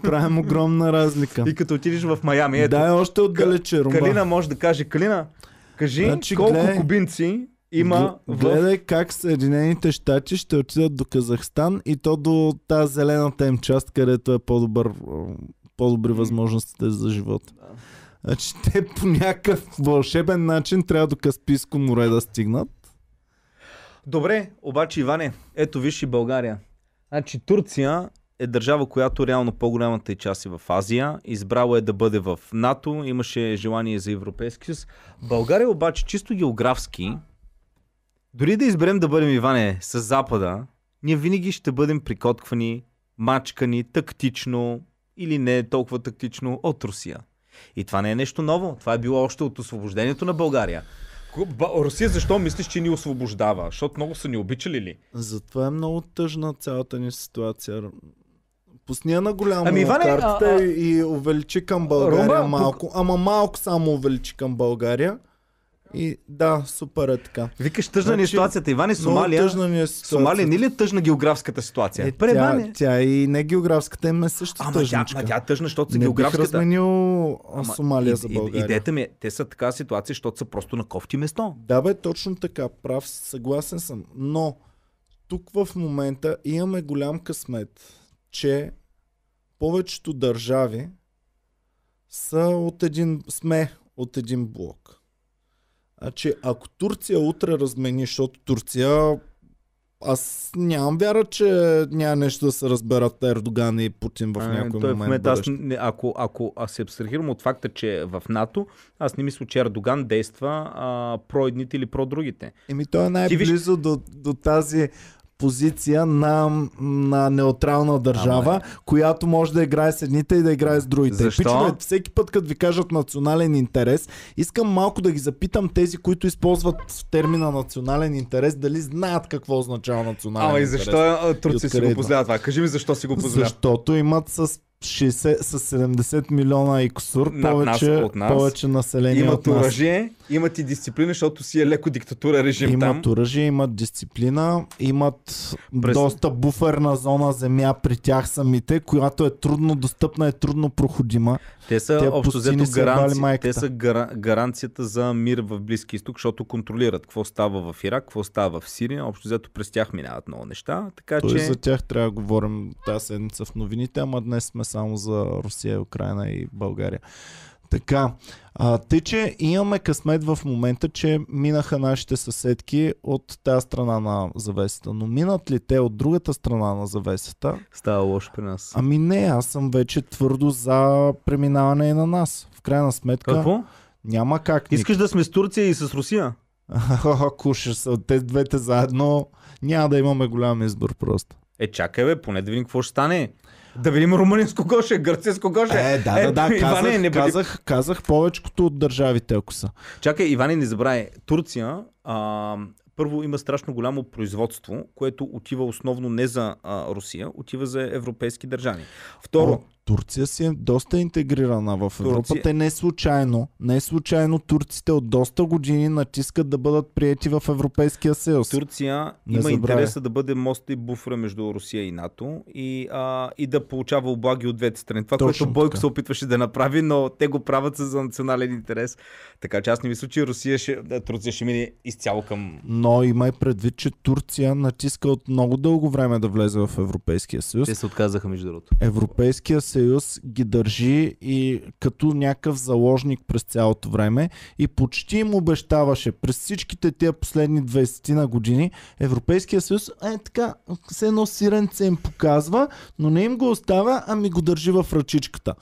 правим огромна разлика.
И като отидеш в Майами, ето,
Дай още отдалече, Румба.
Калина може да каже, Калина, кажи
Значи,
колко
гледай.
кубинци има в...
Гледай как Съединените щати ще отидат до Казахстан и то до тази зелената им част, където е по-добър, по-добри възможностите за живот. Значи те по някакъв вълшебен начин трябва до Каспийско море да стигнат.
Добре, обаче Иване, ето виж и България. Значи Турция е държава, която реално по-голямата и част е в Азия. Избрала е да бъде в НАТО, имаше желание за Европейски съюз. България обаче чисто географски, дори да изберем да бъдем Иване с Запада, ние винаги ще бъдем прикотквани, мачкани тактично или не толкова тактично от Русия. И това не е нещо ново. Това е било още от освобождението на България. Русия защо мислиш, че ни освобождава? Защото много са ни обичали ли?
Затова е много тъжна цялата ни ситуация. Пусни я на голямо
Ами, Иване,
картата
а, а-
и, увеличи към България
Рума,
малко. Ама малко само увеличи към България. И да, супер е така.
Викаш тъжна ни е
Значи,
ситуацията. Иване,
Много
Сомалия.
тъжна ни е.
Сомалия не ли е тъжна географската ситуация?
Е,
Пребане.
тя, тя и не географската им е също
Ама тя,
тъжничка.
ма тя е тъжна, защото са
не бих
географската.
разменил
Ама
Сомалия
и-
за България.
Идеята ми е, те са така ситуация, защото са просто на кофти место.
Да бе, точно така, прав, съгласен съм. Но тук в момента имаме голям късмет, че повечето държави са от един, сме от един блок. Значи, ако Турция утре размени, защото Турция аз нямам вяра, че няма нещо да се разберат Ердоган и Путин в
А,
някой
той в
момент.
момента, аз, ако, ако аз се абстрахирам от факта, че е в НАТО, аз не мисля, че Ердоган действа а, про едните или про другите.
Еми той е най-близо до, до тази позиция на, на неутрална държава,
Ама
която може да играе с едните и да играе с другите.
Защо?
Пичове, всеки път, като ви кажат национален интерес, искам малко да ги запитам тези, които използват термина национален интерес, дали знаят какво означава национален
Ама и
интерес.
защо а, Турция
откъде
си го
идва?
позволява това? Кажи ми защо си го позволява.
Защото имат с 60, с 70 милиона и кусур
Над нас,
повече,
от нас.
повече население
Имат
от нас.
оръжие, имат и дисциплина, защото си е леко диктатура режим
Имат
там.
оръжие, имат дисциплина, имат
През-
доста буферна зона земя при тях самите, която е трудно достъпна, е трудно проходима.
Те са
Те
общо взето гаранци, те са гара, гаранцията за мир в Близки изток, защото контролират какво става в Ирак, какво става в Сирия. Общо взето през тях минават много неща. Така
Той
че
за тях трябва да говорим тази седмица в новините, ама днес сме само за Русия, Украина и България. Така, а, тъй, че имаме късмет в момента, че минаха нашите съседки от тази страна на завесата. Но минат ли те от другата страна на завесата,
става лошо при нас.
Ами не, аз съм вече твърдо за преминаване на нас. В крайна сметка
Какво?
няма как.
Искаш да сме с Турция и с Русия?
Ако ще са те двете заедно, няма да имаме голям избор просто.
Е, чакай бе, поне да видим какво ще стане. Да видим румънин с кого ще е, гърцин с кого ще
Е, да, да, да,
Иване,
казах,
не бъди-
казах, казах повечето от държавите, ако са.
Чакай, Иване, не забравяй. Турция а, първо има страшно голямо производство, което отива основно не за а, Русия, отива за европейски държави. Второ,
О, Турция си е доста интегрирана в Европа.
Турция-
Те не случайно, не случайно турците от доста години натискат да бъдат приети в Европейския съюз.
Турция
Не
има
забравяй.
интереса да бъде мост и буфера между Русия и НАТО и, а, и да получава облаги от двете страни. Това,
Точно
което Бойко
така.
се опитваше да направи, но те го правят за национален интерес. Така че аз не мисля, че Русия ще, да, Турция ще мине изцяло към...
Но имай предвид, че Турция натиска от много дълго време да влезе в Европейския съюз.
се отказаха между другото.
Европейския съюз съюз ги държи и като някакъв заложник през цялото време и почти им обещаваше през всичките тия последни 20 на години Европейския съюз е така, все едно сиренце им показва, но не им го оставя, ами го държи в ръчичката.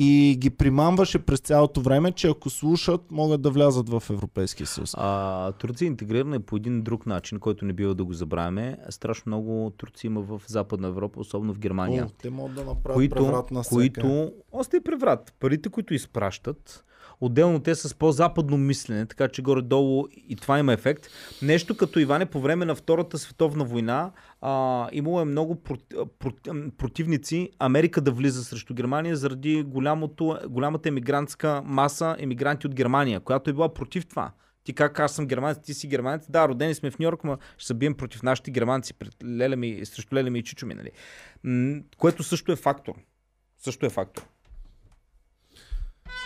И ги примамваше през цялото време, че ако слушат, могат да влязат в Европейския съюз.
А, Турция е интегрирана по един друг начин, който не бива да го забравяме. Страшно много турци има в Западна Европа, особено в Германия.
О, те могат да направят
които,
преврат на
които, още и преврат. Парите, които изпращат, Отделно те са с по-западно мислене, така че горе-долу и това има ефект. Нещо като Иване по време на Втората световна война а, имало е много противници Америка да влиза срещу Германия заради голямото, голямата емигрантска маса емигранти от Германия, която е била против това. Ти как аз съм германец, ти си германец. Да, родени сме в Нью Йорк, но ще се бием против нашите германци, пред леля ми, срещу леля ми и чичо ми, нали? Което също е фактор. Също е фактор.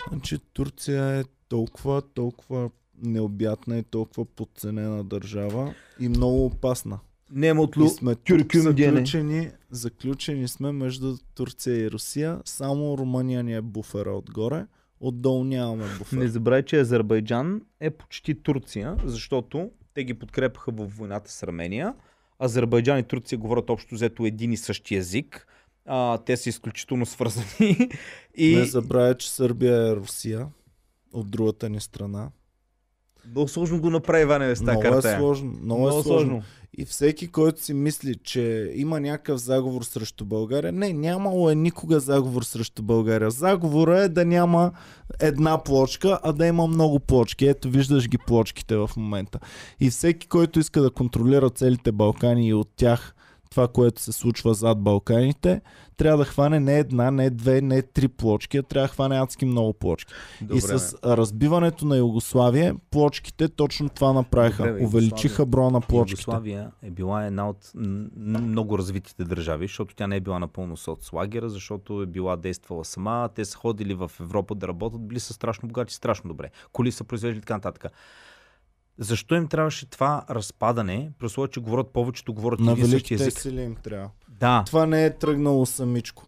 Значи Турция е толкова, толкова необятна и толкова подценена държава и много опасна.
Немотлу,
и сме заключени, заключени сме между Турция и Русия. Само Румъния ни е буфера отгоре. Отдолу нямаме буфер.
Не забравяй, че Азербайджан е почти Турция, защото те ги подкрепаха в войната с Армения. Азербайджан и Турция говорят общо взето един и същи език. А, те са изключително свързани.
и... Не забравяй, че Сърбия е Русия от другата ни страна.
Много сложно го направи Иване с тази
карта. Е сложно, много, много е сложно. сложно. И всеки, който си мисли, че има някакъв заговор срещу България, не, нямало е никога заговор срещу България. Заговора е да няма една плочка, а да има много плочки. Ето виждаш ги плочките в момента. И всеки, който иска да контролира целите Балкани и от тях това, което се случва зад Балканите, трябва да хване не една, не две, не три плочки, а трябва да хване адски много плочки. Добре, и с разбиването на Югославия, плочките точно това направиха. Добре, Увеличиха броя на плочките.
Югославия е била една от много развитите държави, защото тя не е била напълно соцлагера, защото е била действала сама. Те са ходили в Европа да работят, били са страшно богати, страшно добре. Коли са произвеждали така нататък. Защо им трябваше това разпадане, при условие, че говорят повечето, говорят
на великите език? сили им трябва.
Да.
Това не е тръгнало самичко.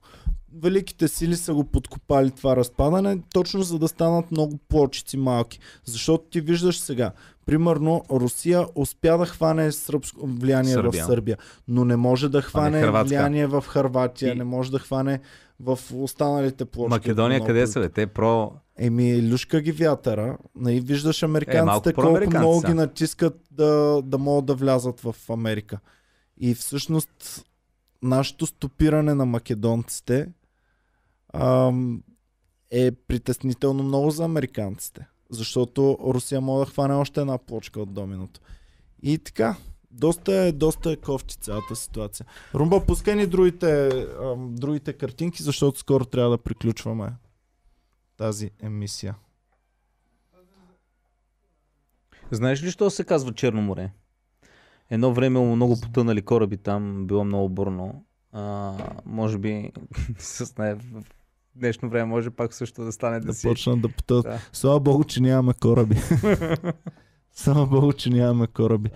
Великите сили са го подкопали това разпадане, точно за да станат много плочици малки. Защото ти виждаш сега, примерно Русия успя да хване сръбско влияние Сърбия. в Сърбия, но не може да хване влияние в Харватия, и... не може да хване в останалите площи.
Македония къде са? Бе? Те про...
Еми, люшка ги вятъра. И нали, виждаш американците е, колко много ги натискат да, да могат да влязат в Америка. И всъщност нашето стопиране на македонците ам, е притеснително много за американците. Защото Русия може да хване още една плочка от доминото. И така, доста е, доста е кофти цялата ситуация. Румба, пускай ни другите, ам, другите картинки, защото скоро трябва да приключваме тази емисия.
Знаеш ли, що се казва Черно море? Едно време много потънали кораби там, било много бурно. А, може би с най- в днешно време може пак също да стане да,
да си... почнат да потънат. Да. Слава Богу, че нямаме кораби. Слава Богу, че нямаме кораби.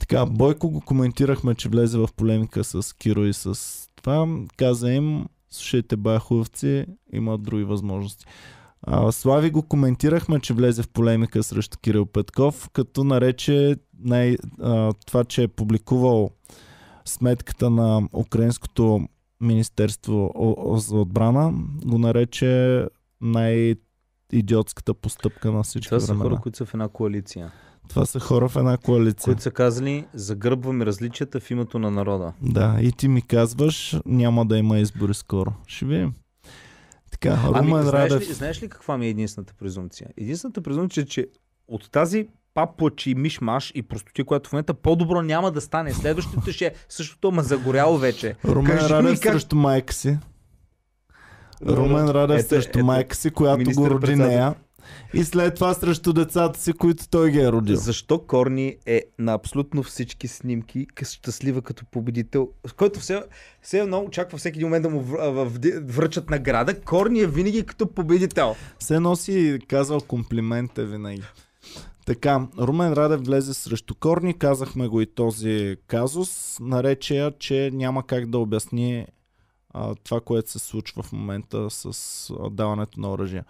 Така, Бойко го коментирахме, че влезе в полемика с Киро и с това. Каза им, слушайте, баховци, имат други възможности. А, Слави го коментирахме, че влезе в полемика срещу Кирил Петков, като нарече най, а, това, че е публикувал сметката на Украинското Министерство за отбрана, го нарече най-идиотската постъпка на всички
Това
са
хора, които са в една коалиция.
Това са хора в една коалиция.
Които са казали, загърбваме различията в името на народа.
Да, и ти ми казваш, няма да има избори скоро. Ще видим. Така,
ами, Румен знаеш, Радев... ли, знаеш ли каква ми е единствената презумпция? Единствената презумпция е, че от тази паплач и мишмаш и простоти, която в момента по-добро няма да стане. Следващото ще е същото, ма загоряло вече.
Румен Кажи Радев как... срещу майка си. Румен Радев ето, срещу ето, майка си, която го роди нея. И след това срещу децата си, които той ги е родил.
Защо Корни е на абсолютно всички снимки щастлива като победител, който все, все едно очаква всеки момент да му връчат награда. Корни е винаги като победител.
Все носи казал комплимент е винаги. Така, Румен Радев влезе срещу Корни, казахме го и този казус, нарече я, че няма как да обясни а, това, което се случва в момента с а, даването на оръжия.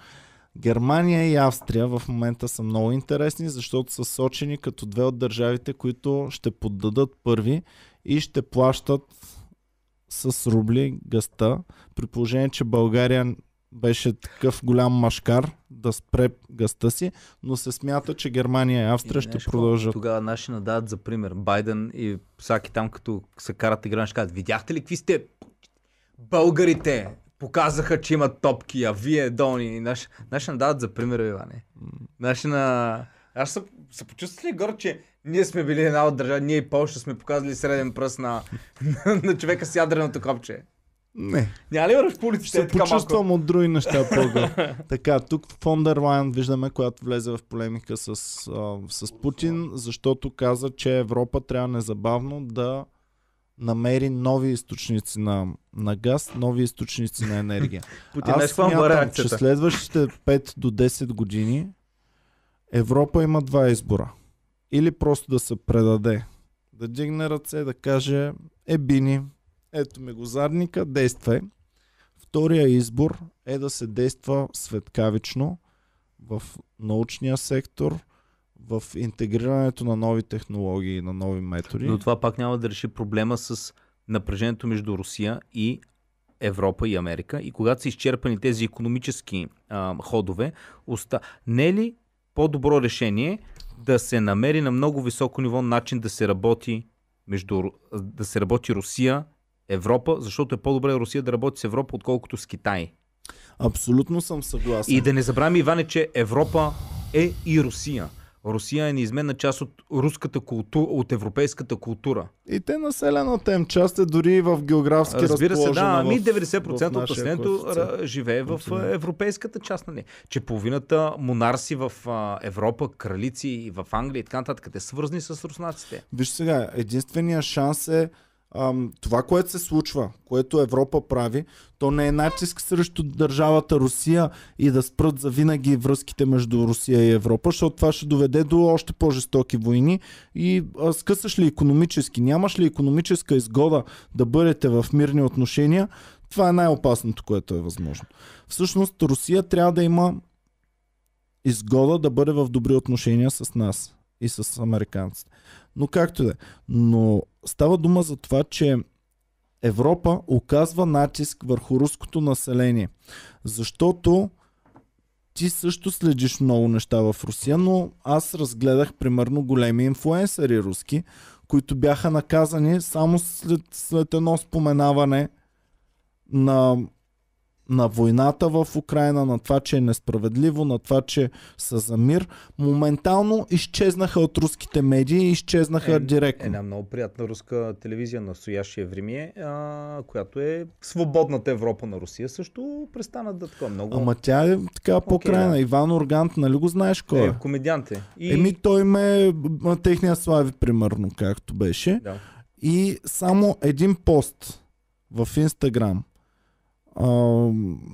Германия и Австрия в момента са много интересни, защото са сочени като две от държавите, които ще поддадат първи и ще плащат с рубли гъста, при положение, че България беше такъв голям машкар да спре гъста си, но се смята, че Германия и Австрия ще продължат.
Тогава наши надават за пример. Байден и всяки там, като се карат игра, ще кажат, видяхте ли какви сте българите? Показаха, че имат топки, а вие долни. Наши, наши надават за пример, Иване. Наши на... Аз се, се почувствах ли горе, че ние сме били една от държави, ние и Польша сме показали среден пръст на, на, на човека с ядреното копче.
Не.
Няма ли върш по улиците?
Ще
е така
почувствам от други неща по Така, тук в Фондерлайн виждаме, която влезе в полемика с, а, с Путин, защото каза, че Европа трябва незабавно да намери нови източници на, на газ, нови източници на енергия.
Путин
Аз смятам, че следващите 5 до 10 години Европа има два избора. Или просто да се предаде, да дигне ръце, да каже, е бини, ето ми го задника, действай. Втория избор е да се действа светкавично в научния сектор, в интегрирането на нови технологии, на нови методи.
Но това пак няма да реши проблема с напрежението между Русия и Европа и Америка. И когато са изчерпани тези економически а, ходове, оста... не е ли по-добро решение да се намери на много високо ниво начин да се работи между да се работи Русия, Европа, защото е по-добре Русия да работи с Европа, отколкото с Китай.
Абсолютно съм съгласен.
И да не забравяме, Иване, че Европа е и Русия. Русия е неизменна част от руската култура, от европейската култура.
И те населената им част е дори в географски
Разбира се, да, ами
в-
90%
в
от населението живее в а, европейската част, нали? Че половината монарси в Европа, кралици и в Англия и така нататък, те свързани с руснаците.
Виж сега, единственият шанс е ам, това, което се случва, което Европа прави, то не е натиск срещу държавата Русия и да спрат за винаги връзките между Русия и Европа, защото това ще доведе до още по-жестоки войни и а, скъсаш ли економически, нямаш ли економическа изгода да бъдете в мирни отношения, това е най-опасното, което е възможно. Всъщност Русия трябва да има изгода да бъде в добри отношения с нас и с американците. Но както и да е. Но става дума за това, че Европа оказва натиск върху руското население. Защото ти също следиш много неща в Русия, но аз разгледах примерно големи инфлуенсъри руски, които бяха наказани само след, след едно споменаване на, на войната в Украина, на това, че е несправедливо, на това, че са за мир. Моментално изчезнаха от руските медии и изчезнаха
Е,
директно.
Една много приятна руска телевизия на Сояшия Времие, а, която е свободната Европа на Русия, също престана да така много.
Ама тя е така по-крайна.
да.
Иван Органт, нали го знаеш кой е?
е, комедиант е. И...
Еми той ме техния слави, примерно, както беше.
Да.
И само един пост в Инстаграм. А,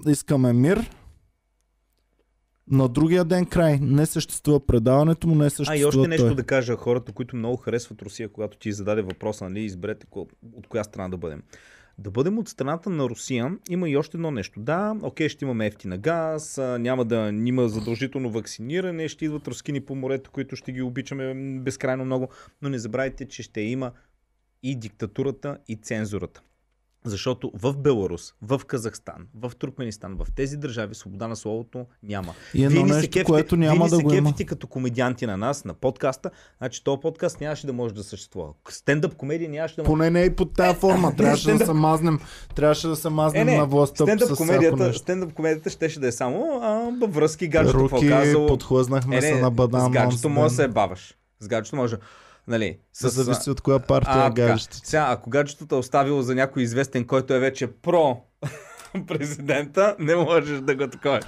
искаме мир. На другия ден край. Не съществува предаването му, не
А
съществува
и още нещо
той.
да кажа хората, които много харесват Русия, когато ти зададе въпроса, нали, изберете от коя страна да бъдем. Да бъдем от страната на Русия, има и още едно нещо. Да, окей, ще имаме ефтина газ, а, няма да има задължително вакциниране, ще идват рускини по морето, които ще ги обичаме безкрайно много, но не забравяйте, че ще има и диктатурата, и цензурата. Защото в Беларус, в Казахстан, в Туркменистан, в тези държави свобода на словото няма.
И едно
ни се
нещо,
кефите-
което няма
вие
да
се
го има.
като комедианти на нас, на подкаста, значи този подкаст нямаше да може да съществува. Стендъп комедия нямаше да може.
Поне не и под тази форма. Трябваше да се мазнем, трябваше да се мазнем
Е, не,
на властта
стендъп
с
комедията, стендъп комедията щеше да е само а, във връзки, гаджето какво
Руки,
казало.
подхлъзнахме
Е,
се на
с
бадан.
гаджето
онзи
може да се баваш. С гаджето може. Нали, с,
зависи от коя партия
а,
е гаджето.
Сега, ако гаджето е оставило за някой известен, който е вече про президента, не можеш да го таковаш.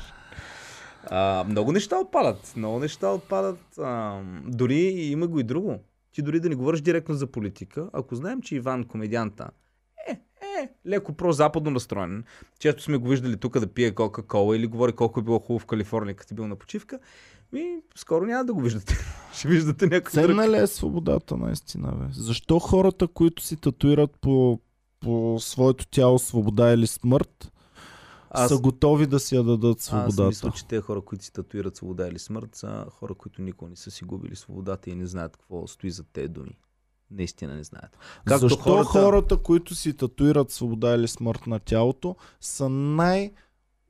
А, много неща отпадат. Много неща отпадат. А, дори има го и друго. Ти дори да не говориш директно за политика, ако знаем, че Иван, комедианта, е, е, леко про-западно настроен. Често сме го виждали тук да пие Кока-Кола или говори колко е било хубаво в Калифорния, като е бил на почивка. Ми, скоро няма да го виждате. Ще виждате някой друг.
Ценна ли е свободата наистина, бе? Защо хората, които си татуират по по своето тяло свобода или смърт,
Аз-
са готови да си я дадат
Аз
свободата.
мисля, че те хора, които си татуират свобода или смърт, са хора, които никога не са си губили свободата и не знаят какво стои за тези думи. Наистина не знаят. Както
Защо хората... хората, които си татуират свобода или смърт на тялото, са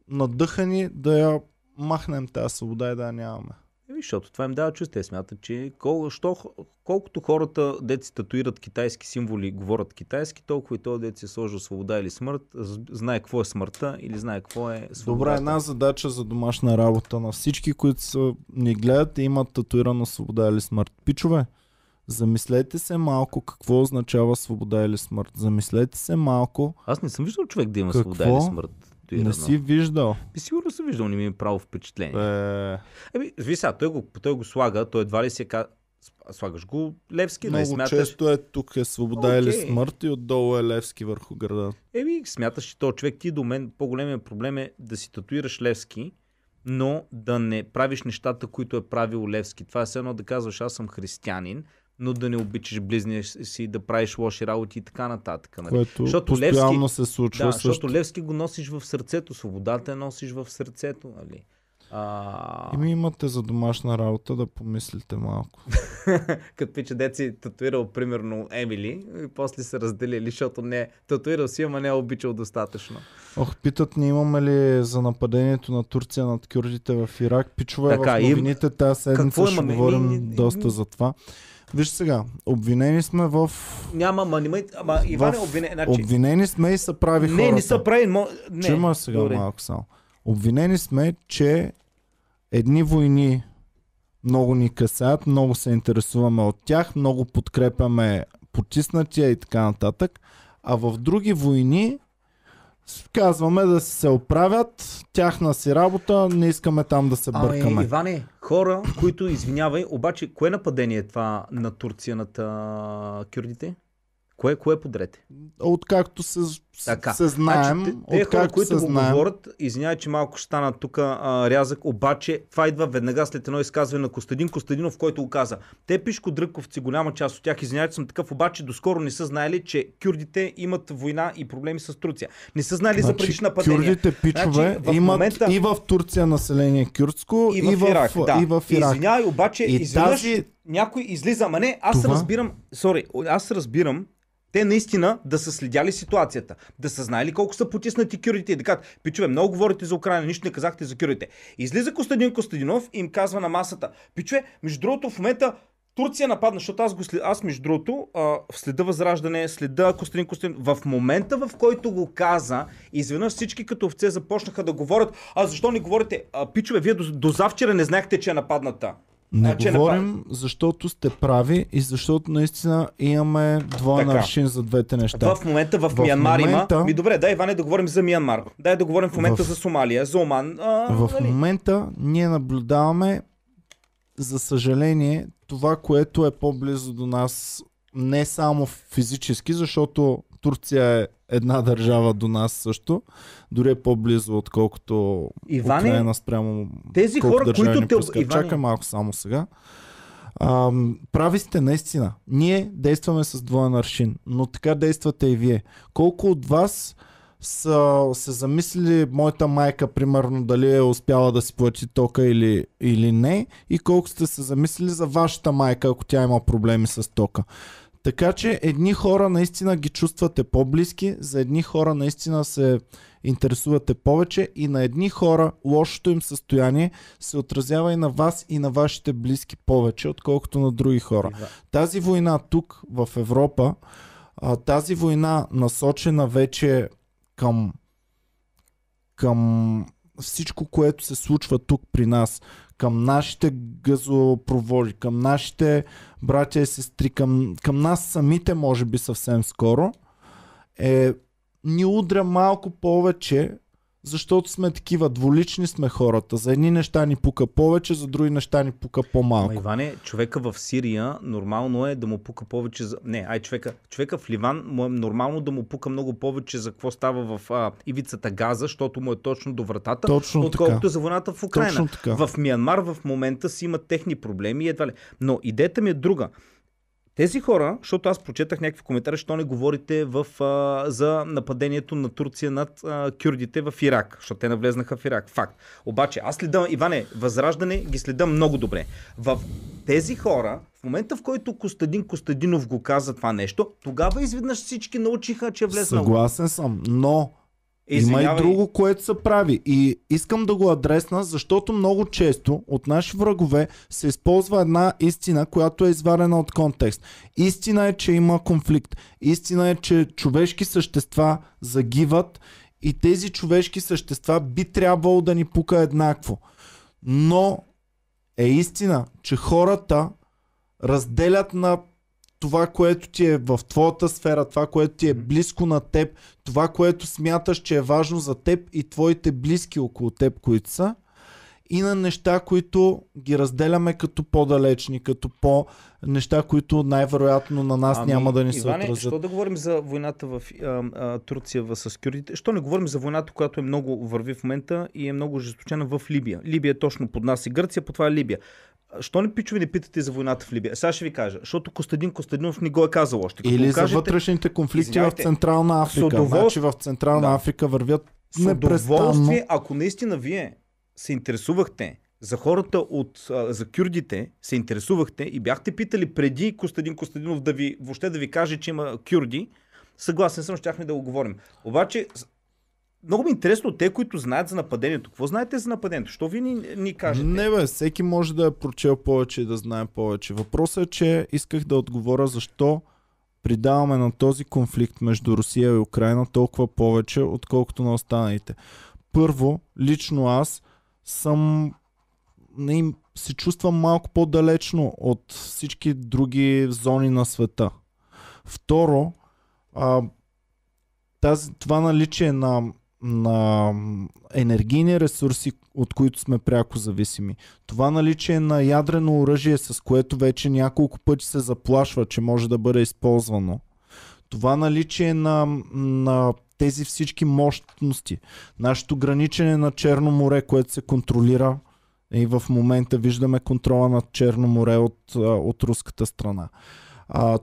най-надъхани да я махнем тази свобода и да я нямаме?
Еми, защото това им дава чувство. Те смятат, че кол, що, колкото хората, деци татуират китайски символи, говорят китайски, толкова и този дет си е сложил свобода или смърт, знае какво е смъртта или знае какво е свободата.
Добра, една задача за домашна работа на всички, които са, ни гледат и имат татуирана свобода или смърт. Пичове, замислете се малко какво означава свобода или смърт. Замислете се малко.
Аз не съм виждал човек да има
Какво?
свобода или смърт. Татуирано.
Не си виждал.
Би сигурно съм виждал, не ми е право впечатление.
Е,
Еми, виж сега, той го, той го слага, той едва ли се ка... Слагаш го Левски, да
много
смяташ...
често е тук е свобода или
Окей.
смърт и отдолу е Левски върху града.
Еми, смяташ, че този човек ти до мен по-големият проблем е да си татуираш Левски, но да не правиш нещата, които е правил Левски. Това е все едно да казваш, аз съм християнин, но да не обичаш близния си, да правиш лоши работи и така нататък. Нали?
Което
Защото
постоянно
Левски-
се случва
Да,
също.
защото Левски го носиш в сърцето, свободата носиш в сърцето. Нали? А...
И ми имате за домашна работа да помислите малко.
Като пича деци татуирал примерно Емили и после се разделили, защото не е татуирал си, ама не е обичал достатъчно.
Ох, питат ни имаме ли за нападението на Турция над кюрдите в Ирак. Пичове
Така,
в
им-
новините тази седмица
Какво
ще
имаме?
говорим
Ми- ми-
доста
ми-
за това. Виж сега, обвинени сме в...
Няма, ма, нима, ама Иван е
в...
обвинен. Значи,
Обвинени сме и са прави
не,
хората.
не са прави. Мо... Не.
Чума сега
Добре.
малко само. Обвинени сме, че едни войни много ни касаят, много се интересуваме от тях, много подкрепяме потиснатия и така нататък, а в други войни казваме да се оправят, тяхна си работа, не искаме там да се бъркаме.
Ами, Иване, хора, които извинявай, обаче, кое нападение е това на Турция над а, кюрдите? Кое, кое подрете?
Откакто се,
Така.
се знаем,
значи, те, те хора, които го говорят, извинявай, че малко ще стана тук а, рязък, обаче това идва веднага след едно изказване на Костадин Костадинов, който го каза. Те пишко дръковци, голяма част от тях, извинявай, че съм такъв, обаче доскоро не са знаели, че кюрдите имат война и проблеми с Турция. Не са знаели за предишни нападения.
Кюрдите пичове
Значи, в
имат
момента-
и в Турция население кюрдско,
И в, Ирак, да.
и в Ирак.
Извинявай, обаче,
И
изведнъж
тази-
някой излиза. Ама не, аз
Това-
разбирам, сори, аз разбирам, те наистина да са следяли ситуацията, да са знаели колко са потиснати кюрдите и да кажат, пичове, много говорите за Украина, нищо не казахте за кюрдите. Излиза Костадин Костадинов и им казва на масата, пичове, между другото в момента Турция нападна, защото аз, го след... аз между другото, а, следа Възраждане, следа Костадин Костадин. В момента, в който го каза, изведнъж всички като овце започнаха да говорят, а защо не говорите, а, пичове, вие до, до завчера не знаехте, че е нападната.
Не
А, че
говорим, защото сте прави и защото наистина имаме двоен аршин за двете неща.
В момента в,
В
Миянмар
момента-
има. Ми добре, дай Иване да говорим за Миянмар. Дай да говорим в момента
В-
за Сомалия, за Оман. А,
В
нали?
момента ние наблюдаваме, за съжаление, това, което е по-близо до нас, не само физически, защото Турция е една държава до нас също, дори е по-близо, отколкото
Иване,
Украина спрямо
тези хора, които те-
пускат.
Иване-
Чакай малко само сега. Ам, прави сте наистина. Ние действаме с двоен аршин, но така действате и вие. Колко от вас са се замислили моята майка, примерно, дали е успяла да си плати тока или, или не, и колко сте се замислили за вашата майка, ако тя има проблеми с тока. Така че едни хора наистина ги чувствате по-близки, за едни хора наистина се интересувате повече и на едни хора лошото им състояние се отразява и на вас и на вашите близки повече, отколкото на други хора. Тази война тук в Европа, тази война насочена вече към, към всичко, което се случва тук при нас, към нашите газопроводи, към нашите братя и сестри, към, към нас самите, може би съвсем скоро, е, ни удря малко повече, защото сме такива, дволични сме хората. За едни неща ни пука повече, за други неща ни пука по-малко.
Ама Иване, човека в Сирия нормално е да му пука повече за... Не, ай човека, човека в Ливан му е нормално да му пука много повече за какво става в а, ивицата Газа, защото му е точно до вратата,
Точно
отколкото
така.
за войната в Украина. В Миянмар в момента си имат техни проблеми и едва ли. Но идеята ми е друга. Тези хора, защото аз прочетах някакви коментари, що не говорите в, а, за нападението на Турция над а, кюрдите в Ирак, защото те навлезнаха в Ирак. Факт. Обаче, аз следам, Иване, Възраждане ги следам много добре. В тези хора, в момента в който Костадин Костадинов го каза това нещо, тогава изведнъж всички научиха, че е влезнал.
Съгласен съм, но има
Извинявай.
и друго, което се прави. И искам да го адресна, защото много често от наши врагове се използва една истина, която е изварена от контекст. Истина е, че има конфликт. Истина е, че човешки същества загиват и тези човешки същества би трябвало да ни пука еднакво. Но е истина, че хората разделят на това, което ти е в твоята сфера, това, което ти е близко на теб, това, което смяташ, че е важно за теб и твоите близки около теб, които са, и на неща, които ги разделяме като по-далечни, като по неща, които най-вероятно на нас ами, няма да ни се
Иване,
отразят.
Що да говорим за войната в а, а, Турция в, с кюрдите? Що не говорим за войната, която е много върви в момента и е много жесточена в Либия? Либия е точно под нас и Гърция, по това е Либия. Що не пичови не питате за войната в Либия? Сега ще ви кажа, защото Костадин Костадинов ни го е казал още. Като
Или
го
за
кажете,
вътрешните конфликти в Централна Африка.
удоволствие-
Значи в Централна
Да.
Африка вървят
С удоволствие, ако наистина вие се интересувахте за хората от, а, за кюрдите, се интересувахте и бяхте питали преди Костадин Костадинов да ви, въобще да ви каже, че има кюрди, съгласен съм, щяхме да го говорим. Обаче, много ми е интересно те, които знаят за нападението. Какво знаете за нападението? Що ви ни, ни кажете?
Не бе, всеки може да е прочел повече и да знае повече. Въпросът е, че исках да отговоря защо придаваме на този конфликт между Русия и Украина толкова повече, отколкото на останалите. Първо, лично аз съм не се чувствам малко по-далечно от всички други зони на света. Второ, а, тази, това наличие на, на енергийни ресурси, от които сме пряко зависими, това наличие на ядрено оръжие, с което вече няколко пъти се заплашва, че може да бъде използвано, това наличие на, на тези всички мощности, нашето граничене на Черно море, което се контролира и в момента виждаме контрола над Черно море от, от руската страна. А,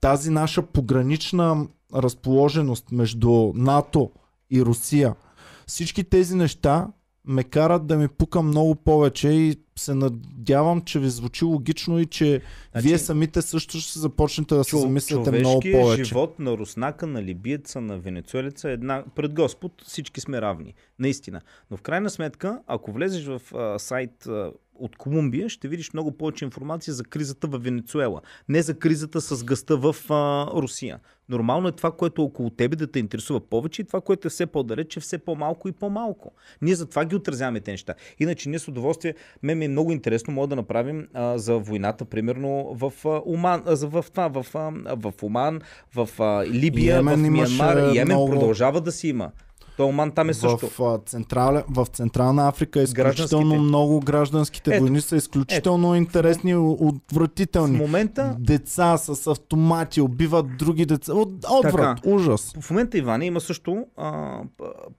тази наша погранична разположеност между НАТО и Русия, всички тези неща ме карат да ми пука много повече и се надявам, че ви звучи логично и че
Значи,
вие самите също ще започнете да се замисляте много повече.
живот на руснака, на либиеца, на венецуелеца е една... Пред Господ всички сме равни. Наистина. Но в крайна сметка, ако влезеш в а, сайт а, от Колумбия, ще видиш много повече информация за кризата в Венецуела. Не за кризата с гъста в а, Русия. Нормално е това, което около тебе да те интересува повече и това, което е все по-далеч, е все по-малко и по-малко. Ние затова ги отразяваме тези неща. Иначе ние с удоволствие, мен ми е много интересно, мога да направим а, за войната, примерно в а, Оман, а, за- в, това, в, а, в Оман, в а, Либия,
Йемен
в Миянмар. Йемен
много-
продължава да си има. То Оман там е също.
В, а, централе, в Централна Африка е изключително много гражданските
Ето,
войни са изключително интересни и
В
отвратителни.
момента
Деца с автомати убиват други деца. От, отврат, ужас.
В момента, Иване, има също. А,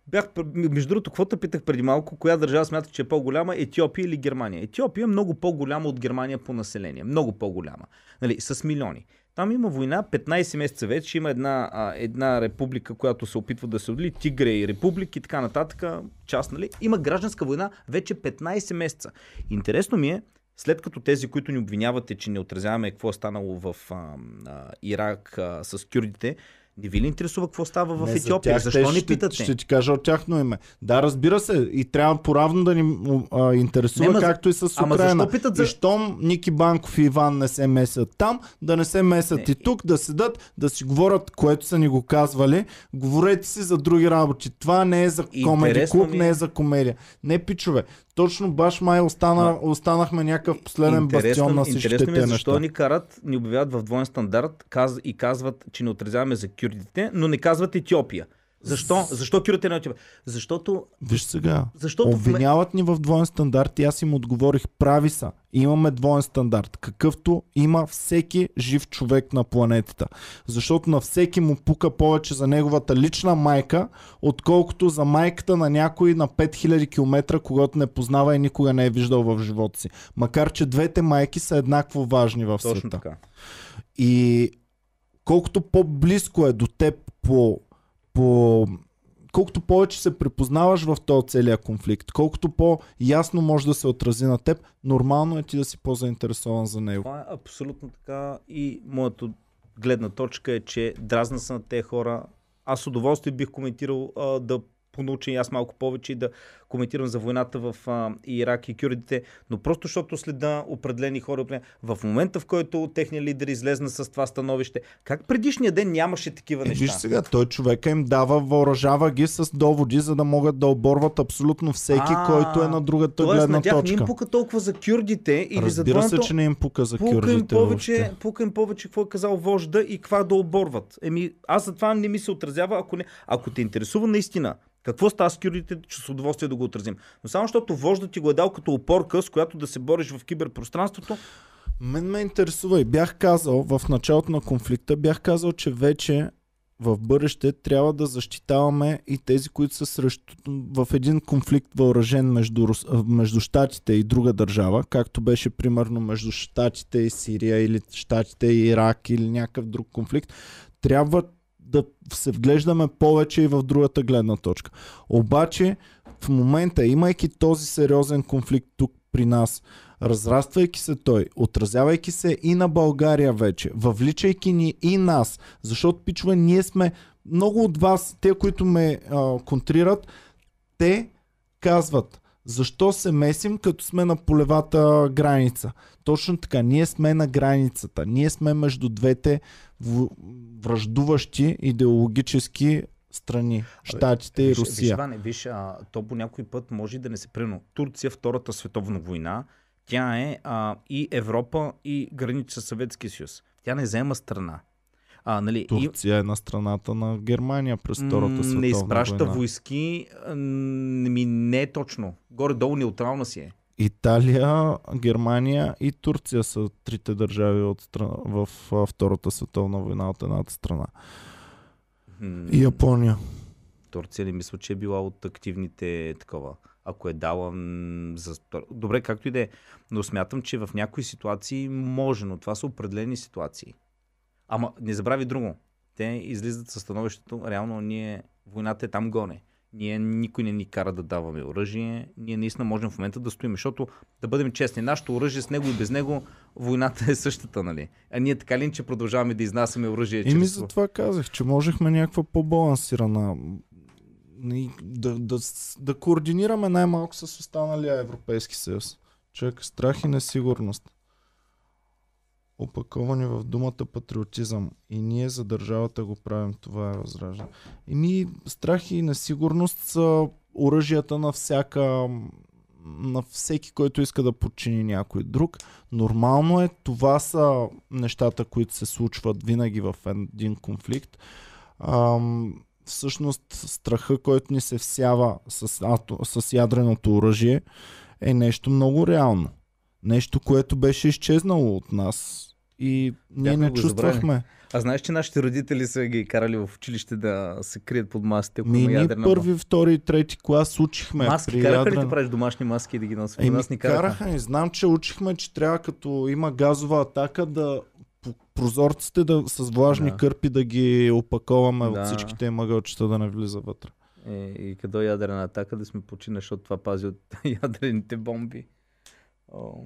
бях, между другото, какво те питах преди малко, коя държава смята, че е по-голяма, Етиопия или Германия? Етиопия е много по-голяма от Германия по население. Много по-голяма. Нали, с милиони. Там има война 15 месеца вече. Има една, а, една република, която се опитва да се отдели. Тигре и републики и така нататък. Част, нали? Има гражданска война вече 15 месеца. Интересно ми е, след като тези, които ни обвинявате, че не отразяваме какво е станало в а, а, Ирак а, с кюрдите, не ви ли интересува какво става в
Не, за
Етиопия?
тях
Защо не
ще,
питате?
Ще ти кажа от тяхно име. Да, разбира се. И трябва поравно да ни а, интересува,
Не, ма за-
както и с
Ама
Украина.
защо питат за-
И щом Ники Банков и Иван не се месят там, да не се месят
Не.
и тук, да седат, да си говорят, което са ни го казвали. Говорете си за други работи. Това не е за комеди
Интересно
клуб,
ми е-
не е за комедия. Не, пичове. Точно баш май остана,
Ма-
останахме някакъв последен бастион на всичките
интересно ми е защо
неща.
ни карат, ни обявяват в двоен стандарт каз, и казват, че не отразяваме за кюрдите, но не казват Етиопия. Защо? Защо кюрдите не Етиопия? Защото,
Виж сега.
защото
Обвиняват ни в двоен стандарт и аз им отговорих, прави са. Имаме двоен стандарт, какъвто има всеки жив човек на планетата. Защото на всеки му пука повече за неговата лична майка, отколкото за майката на някой на 5000 км, когато не познава и никога не е виждал в живота си. Макар, че двете майки са еднакво важни в
точно
света.
така.
И колкото по-близко е до теб по, по колкото повече се препознаваш в този целия конфликт, колкото по-ясно може да се отрази на теб, нормално е ти да си по-заинтересован за него.
Това е абсолютно така и моята гледна точка е, че дразна са на тези хора. Аз с удоволствие бих коментирал а, да понауча и аз малко повече и да коментирам за войната в а, Ирак и кюрдите, но просто защото следа определени хора. В момента, в който техният лидер излезна с това становище, как предишния ден нямаше такива
Е,
неща?
виж сега, той човека им дава, въоръжава ги с доводи, за да могат да оборват абсолютно всеки,
А,
който е на другата
Тоест,
гледна
на тях не
точка.
им пука толкова за кюрдите или за
Разбира се,
двойното-
че не им пука за
Пука им,
кюрдите
повече,
въобще.
пука им повече какво е казал вожда и каква да оборват. Еми, аз за това не ми се отразява, ако, не, ако те интересува наистина какво става с кюрдите, че с удоволствие да го отразим. Но само защото вожда ти го е дал като опорка, с която да се бориш в киберпространството,
Мен ме интересува и бях казал в началото на конфликта, бях казал, че вече в бъдеще трябва да защитаваме и тези, които са срещу, в един конфликт въоръжен между, между Штатите и друга държава, както беше примерно между Штатите и Сирия или Штатите и Ирак или някакъв друг конфликт, трябва да се вглеждаме повече и в другата гледна точка. Обаче в момента, имайки този сериозен конфликт тук при нас, разраствайки се той, отразявайки се и на България вече, въвличайки ни и нас, защото пичове, ние сме, много от вас, те, които ме а, контрират, те казват, защо се месим, като сме на полевата граница. Точно така, ние сме на границата, ние сме между двете връждуващи идеологически страни, Штатите и
Виж, Виж,
Русия.
Иване, виж, а, то по някой път може и да не се прино. Турция, Втората световна война, тя е а, и Европа, и граничи с Съветския съюз. Тя не взема страна. А, нали, и,
Турция е на страната на Германия през Втората световна
не изпраща
война.
войски, ми не е точно. Горе-долу неутрална си е.
Италия, Германия и Турция са трите държави от страна, в Втората световна война от едната страна. И Япония.
Турция не мисля, че е била от активните такова. Ако е дала за... Добре, както и да е. Но смятам, че в някои ситуации може, но това са определени ситуации. Ама не забрави друго. Те излизат със становището, реално ние, войната е там гоне. Ние никой не ни кара да даваме оръжие. Ние наистина можем в момента да стоим, защото да бъдем честни, нашето оръжие с него и без него, войната е същата, нали? А ние така ли иначе продължаваме да изнасяме оръжие?
И ми за това казах, че можехме някаква по-балансирана и да, да, да координираме най-малко с останалия Европейски съюз. Човек, страх и несигурност. Опаковани в думата патриотизъм. И ние за държавата го правим. Това е възраждане. И ми страх и несигурност са оръжията на всяка на всеки, който иска да подчини някой друг. Нормално е, това са нещата, които се случват винаги в един конфликт. Ам, всъщност страха, който ни се всява с, ато, с ядреното оръжие е нещо много реално. Нещо, което беше изчезнало от нас и ние
Бяхме
не чувствахме.
А знаеш, че нашите родители са ги карали в училище да се крият под масите,
Ми, ние
ядрена
първи, втори и трети клас учихме.
Маски,
при
караха ли
ядрен-
да правиш домашни маски и да ги носиш?
Еми,
нас ни караха.
караха ни. Знам, че учихме, че трябва като има газова атака да прозорците да, с влажни
Да.
кърпи да ги опаковаме
Да.
от всичките мъгълчета да не влиза вътре.
Е, и като ядрена атака да сме почина, защото това пази от ядрените бомби.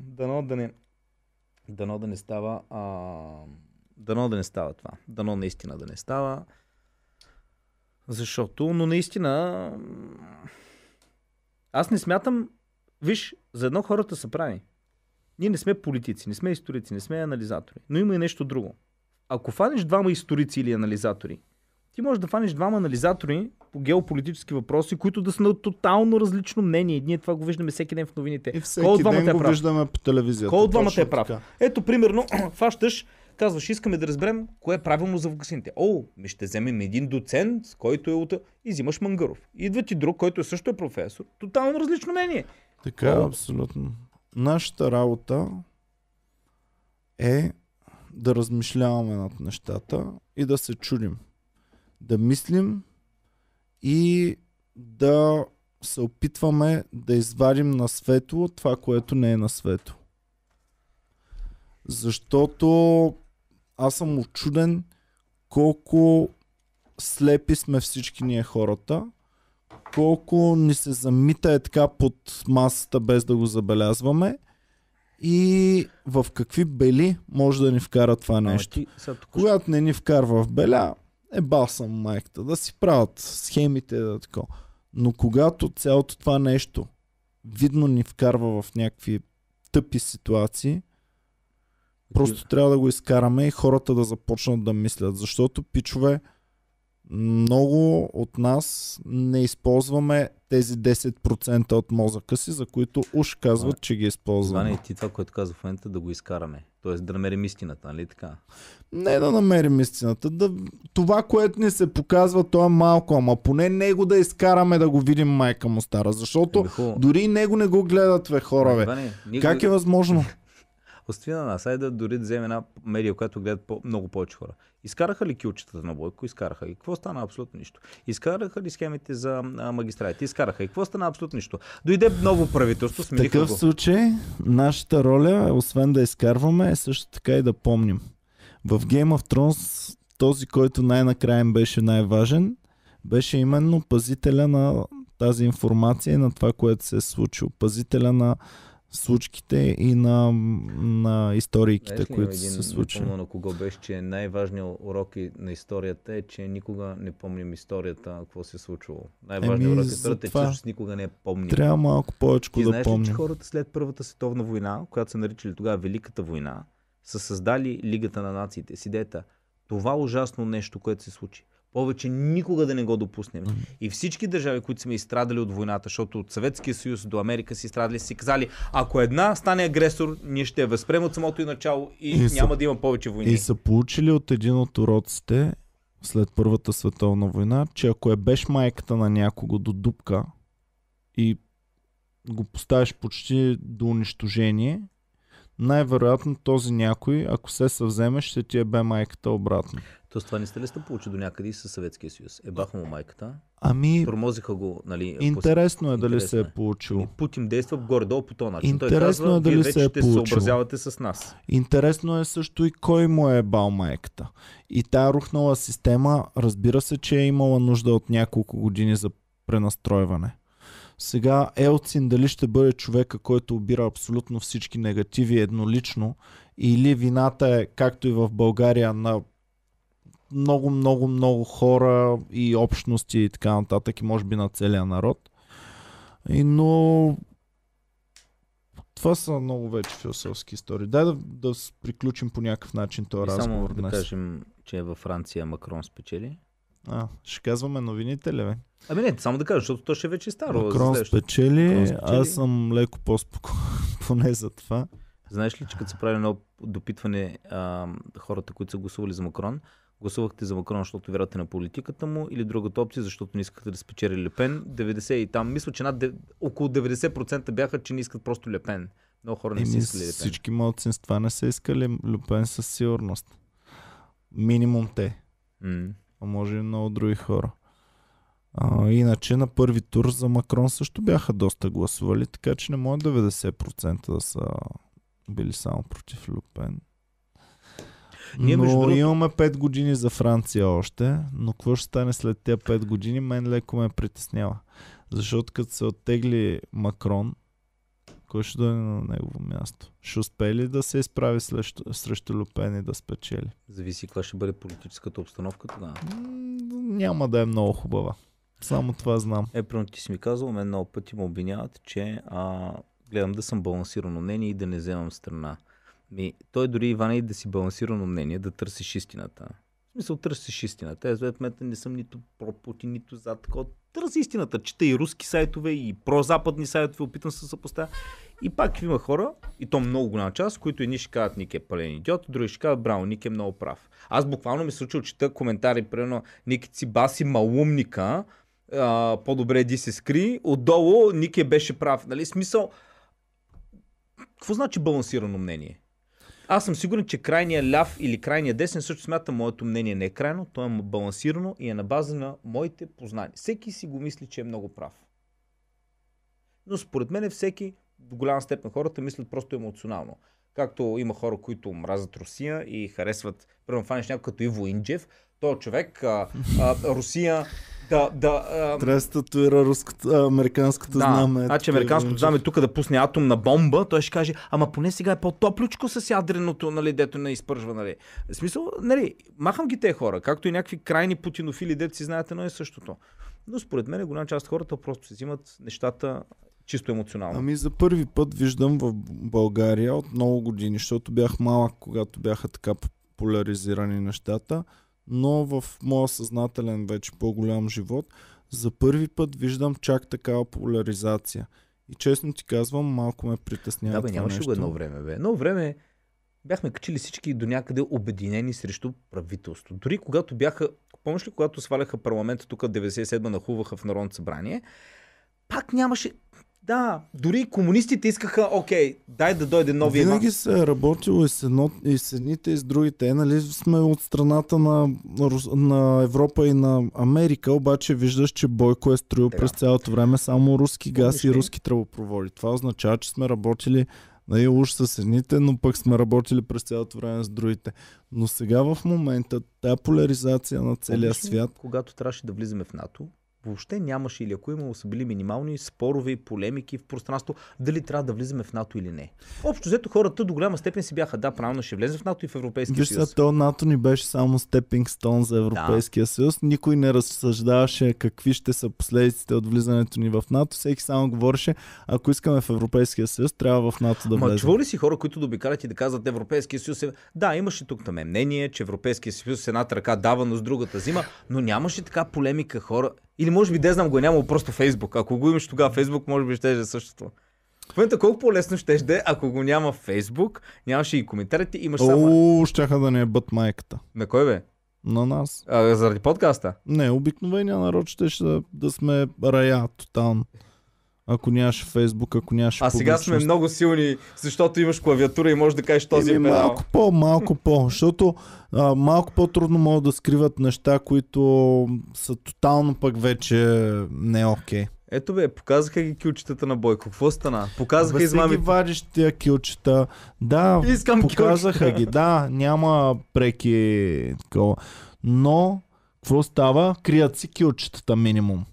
Дано да не... Дано да не става... А... Дано да не става това. Дано наистина да не става. Защото, но наистина... Аз не смятам... Виж, за едно хората са прави. Ние не сме политици, не сме историци, не сме анализатори. Но има и нещо друго. Ако фанеш двама историци или анализатори, ти можеш да фанеш двама анализатори по геополитически въпроси, които да са на тотално различно мнение. Ние това го виждаме всеки ден в новините.
И
Кой
всеки
от двамата
ден
е
го
прав?
виждаме по телевизията.
Кой от двамата е прав?
така.
Ето, примерно, фащаш, казваш, искаме да разберем кое е правилно за ваксините. О, ми ще вземем един доцент, който е от... И взимаш Мангаров. Идва ти друг, който е също е професор. Тотално различно мнение.
Така,
О.
абсолютно. Нашата работа е да размишляваме над нещата и да се чудим. Да мислим и да се опитваме да извадим на светло това, което не е на светло. Защото аз съм очуден колко слепи сме всички ние хората, колко ни се замита е така под масата без да го забелязваме и в какви бели може да ни вкара това нещо.
ти, тук
Когато не ни вкарва в беля, е бал съм майката, да си правят схемите, да тако. Но когато цялото това нещо видно ни вкарва в някакви тъпи ситуации, просто трябва да го изкараме и хората да започнат да мислят. Защото, пичове, много от нас не използваме тези 10% от мозъка си, за които уж казват,
А,
че ги използваме.
и ти това, което казва в момента, да го изкараме. Тоест да намерим истината, нали така?
Не да намерим истината. Да, това, което ни се показва, то е малко, ама поне него да изкараме да го видим майка му стара. Защото
хубаво.
дори него не го гледат, бе, хора, бе. Как е възможно?
Остави на нас. Айде да дори да вземем една медия, която гледат по- много повече хора. Изкараха ли килчетата на Бойко? Изкараха. И какво стана? Абсолютно нищо. Изкараха ли схемите за а, магистралите? Изкараха. И какво стана? Абсолютно нищо. Дойде ново правителство,
В такъв
го.
случай, нашата роля, освен да изкарваме, е също така и да помним. В Game of Thrones, този, който най-накрая беше най-важен, беше именно пазителя на тази информация и на това, което се е случило. Пазителя на случките и на, на историките,
Знаеш
които
един,
са се
не
случили.
помня на кого беше, че най-важният урок на историята е, че никога не помним историята, какво се е случило. Най-важният
Еми,
урок на
за
историята е, че всъщност никога не е помним.
Трябва малко повече да
знаеш ли, че
помним.
хората след Първата световна война, която са наричали тогава Великата война, са създали Лигата на нациите с идеята това ужасно нещо, което се случи. Повече никога да не го допуснем. И всички държави, които сме изстрадали от войната, защото от Съветския съюз до Америка си страдали, си казали, ако една стане агресор, ние ще я възпрем от самото и начало и,
И са-
няма да има повече войни.
И са получили от един от уроците след Първата световна война, че ако е беше майката на някого до дупка и го поставиш почти до унищожение, най-вероятно този някой, ако се съвземе, ще ти е бе майката обратно.
Тоест това не сте ли сте получи до някъде и със Съветския съюз? Ебаха му майката,
Ами,
тормозиха го, нали?
интересно е дали
Интересно
се
е.
е получило.
Ами, Путин действа горе-долу по този начин. Той
Интересно
казва,
е дали
вие
се
вече
е
ще се
получило.
съобразявате с нас.
Интересно е също и кой му е бал майката. И тая рухнала система, разбира се, че е имала нужда от няколко години за пренастройване. Сега Елцин дали ще бъде човека, който обира абсолютно всички негативи еднолично, или вината е, както и в България, на много, много, много хора и общности и така нататък, и може би на целия народ. И, но това са много вече философски истории. Дай да, да приключим по някакъв начин този
И само
разговор
да
днес.
кажем, че във Франция Макрон спечели.
А, ще казваме новините ли, бе?
Ами не, само да кажа, защото то ще е вече старо.
Макрон спечели,
Макрон спечели.
аз съм леко по-спокоен, поне за това.
Знаеш ли, че като се прави едно допитване а, хората, които са гласували за Макрон, гласувахте за Макрон, защото вярвате на политиката му или другата опция, защото не искате да спечели Лепен. 90 и там, мисля, че над около 90% бяха, че не искат просто Лепен. Много хора не са искали Лепен.
всички младсинства не са искали Люпен със сигурност. Минимум те.
М.
А може и много други хора. А, иначе на първи тур за Макрон също бяха доста гласували, така че не може 90% да са били само против Люпен.
Ние,
но
между другото-
имаме 5 години за Франция още, но какво ще стане след тези 5 години, мен леко ме притеснява. Защото като се оттегли Макрон, кой ще дойде на негово място? Ще успее ли да се изправи срещу, срещу Люпен и да спечели?
Зависи каква ще бъде политическата обстановка тогава.
М, Няма да е много хубава. Само това знам.
Е, примерно ти си ми казал, мен много пъти ме обвиняват, че а, гледам да съм балансирано мнение и да не вземам страна. Ми, той дори Иван и да си балансирано мнение, да търсиш истината. В смисъл, търсиш истината. Аз в момента не съм нито про-Путин, нито за такова. Търси истината. Чета и руски сайтове, и прозападни сайтове, опитам се да съпоставя. И пак има хора, и то много голяма част, които едни ще кажат Ник е пълен идиот, други ще кажат Браво, Ник е много прав. Аз буквално ми се случва, чета коментари, примерно Ник си баси малумника, а, по-добре ди се скри, отдолу Нике беше прав. Нали? Смисъл, какво значи балансирано мнение? Аз съм сигурен, че крайният ляв или крайният десен също смята моето мнение не е крайно, то е балансирано и е на база на моите познания. Всеки си го мисли, че е много прав. Но според мен всеки, до голяма степен хората мислят просто емоционално. Както има хора, които мразят Русия и харесват, примерно фанеш някой като Иво Инджев, той човек, а, а, Русия, да, да, а,
Трябва да се татуира руското, а, американското
да,
знаме.
значи американското знаме тук да пусне атомна бомба, той ще каже, ама поне сега е по-топлючко с ядреното, нали, дето не изпържва, нали. В смисъл, нали, махам ги те хора, както и някакви крайни путинофили, дето си знаете, но е същото. Но според мен голяма част от хората просто си взимат нещата чисто емоционално.
Ами за първи път виждам в България от много години, защото бях малък, когато бяха така популяризирани нещата, но в моя съзнателен вече по-голям живот, за първи път виждам чак такава популяризация. И честно ти казвам, малко ме притеснява
Да, бе, нямаше го едно време, бе. Едно време бяхме качили всички до някъде обединени срещу правителство. Дори когато бяха, помниш ли, когато сваляха парламента тук 97 нахуваха в Народното събрание, пак нямаше... Да, дори комунистите искаха, окей, дай да дойде новия
Винаги се е работило и с, едно, и с едните и с другите. Е, нали сме от страната на, на, Европа и на Америка, обаче виждаш, че Бойко е строил
Така.
през цялото време само руски газ
Помниш
и руски тръбопроводи. Това означава, че сме работили нали, уж с едните, но пък сме работили през цялото време с другите. Но сега в момента тази поляризация на целия
Помниш
свят
Когато трябваше да влизаме в НАТО, въобще нямаше или ако имало са били минимални спорове и полемики в пространство, дали трябва да влизаме в НАТО или не. Общо взето хората до голяма степен си бяха, да, правилно ще влезем в НАТО и в Европейския
Виж
съюз.
то НАТО ни беше само степинг стон за Европейския съюз. Никой не разсъждаваше какви ще са последиците от влизането ни в НАТО. Всеки само говореше, ако искаме в Европейския съюз, трябва в НАТО да
Ма
влезем.
чувал ли си хора, които да обикалят и да казват Европейския съюз? Е... Да, имаше тук там мнение, че Европейския съюз с едната ръка дава, но с другата взима, но нямаше така полемика хора. Или може би, да знам, го е нямало просто Фейсбук. Ако го имаш тогава Фейсбук, може би ще е същото. В момента колко по-лесно ще е, ако го няма Фейсбук, нямаше и коментарите, имаш само...
О, щяха да ни е бът майката.
На кой бе?
На нас.
А, заради подкаста?
Не, обикновения народ ще, да, да сме рая тотално. Ако нямаше Фейсбук, ако нямаше
А сега сме много силни, защото имаш клавиатура и можеш да кажеш този
Еми,
педал.
малко по, малко по, защото а, малко по-трудно могат да скриват неща, които са тотално пък вече не окей.
Ето бе, показаха ги кючетата на Бойко. Какво стана? Показаха
Бе, си ги
измамите.
вадиш тия килчета. Да,
Искам
показаха
кючета.
ги. Да, няма преки такова. Но, какво става? Крият си килчетата минимум.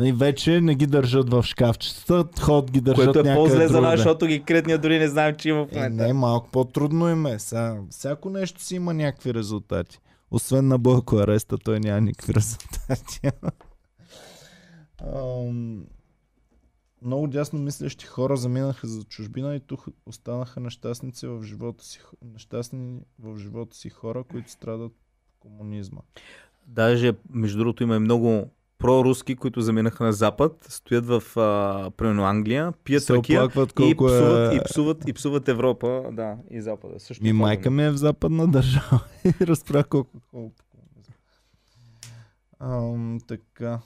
И вече не ги държат в шкафчетата, ход ги държат
Което е по-зле за нас, защото ги ние дори не знаем, че има в
Е,
момента.
не, малко по-трудно им е. Сега, всяко нещо си има някакви резултати. Освен на Бойко Ареста, той няма никакви резултати. Ам, много дясно мислещи хора заминаха за чужбина и тук останаха нещастници в живота си, нещастни в живота си хора, които страдат от комунизма.
Даже, между другото, има и много проруски, които заминаха на Запад, стоят в, а, примерно, Англия, пият
се
ракия и
колко
псуват,
е...
и, псуват, и псуват Европа, да, и Запада. Също
Ми
това
майка ми е в западна държава и разправя колко колко. Ам, така.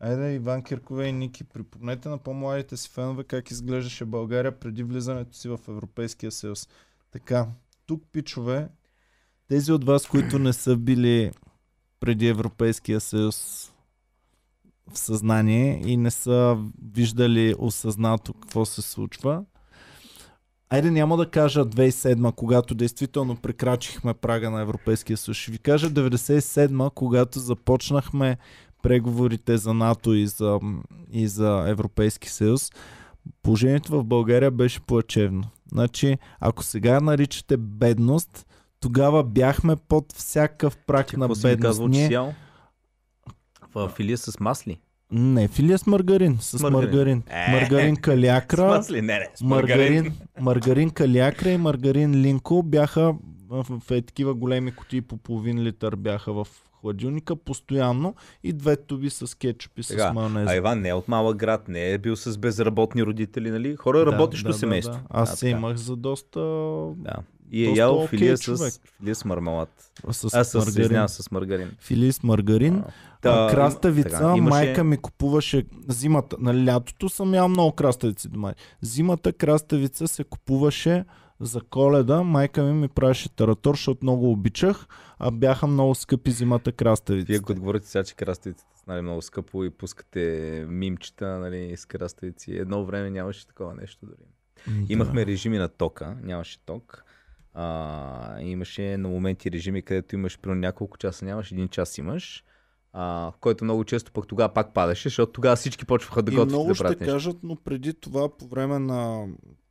Айде, Иван Киркове и Ники, припомнете на по-младите си фенове как изглеждаше България преди влизането си в Европейския съюз. Така, тук пичове, тези от вас, които не са били преди Европейския съюз в съзнание и не са виждали осъзнато какво се случва. Айде няма да кажа 2007, когато действително прекрачихме прага на Европейския съюз. Ще ви кажа 97, когато започнахме преговорите за НАТО и за, и за Европейски съюз. Положението в България беше плачевно. Значи, ако сега наричате бедност, тогава бяхме под всякакъв прак на бедност.
казвал,
Ние-
си ял? В филия с масли.
Не, филия с маргарин. С
Маргарин.
маргарин.
Е,
Маргарин
С
калякра,
масли, не, не, с маргарин.
маргарин, маргарин калякра и маргарин линко бяха в, в, в е, такива големи кутии по половин литър бяха в хладилника постоянно и две туби с кетчуп и с
Сега,
майонез.
А Иван не е от малък град, не е бил с безработни родители, нали? Хора, работещо семейство.
Да, Аз
А,
се имах за доста
Да. И е ял филия, с, филия с мармалат.
с,
Аз с,
маргарин.
извинявам, с маргарин.
Фили с маргарин.
А,
Та,
та,
краставица,
така, имаше-
майка ми купуваше зимата. На лятото съм ял много краставици дома. Зимата краставица се купуваше за коледа майка ми ми правеше таратор, защото много обичах, а бяха много скъпи зимата краставици.
Вие като говорите сега, че краставиците нали, много скъпо и пускате мимчета нали, с краставици. Едно време нямаше такова нещо дори.
Да.
Имахме режими на тока, нямаше ток. А, имаше на моменти режими, където имаш примерно няколко часа нямаш, един час имаш. А, който много често пък тогава пак падаше, защото тогава всички почваха да
И
готвят
много
да
ще
нещо.
кажат, но преди това по време на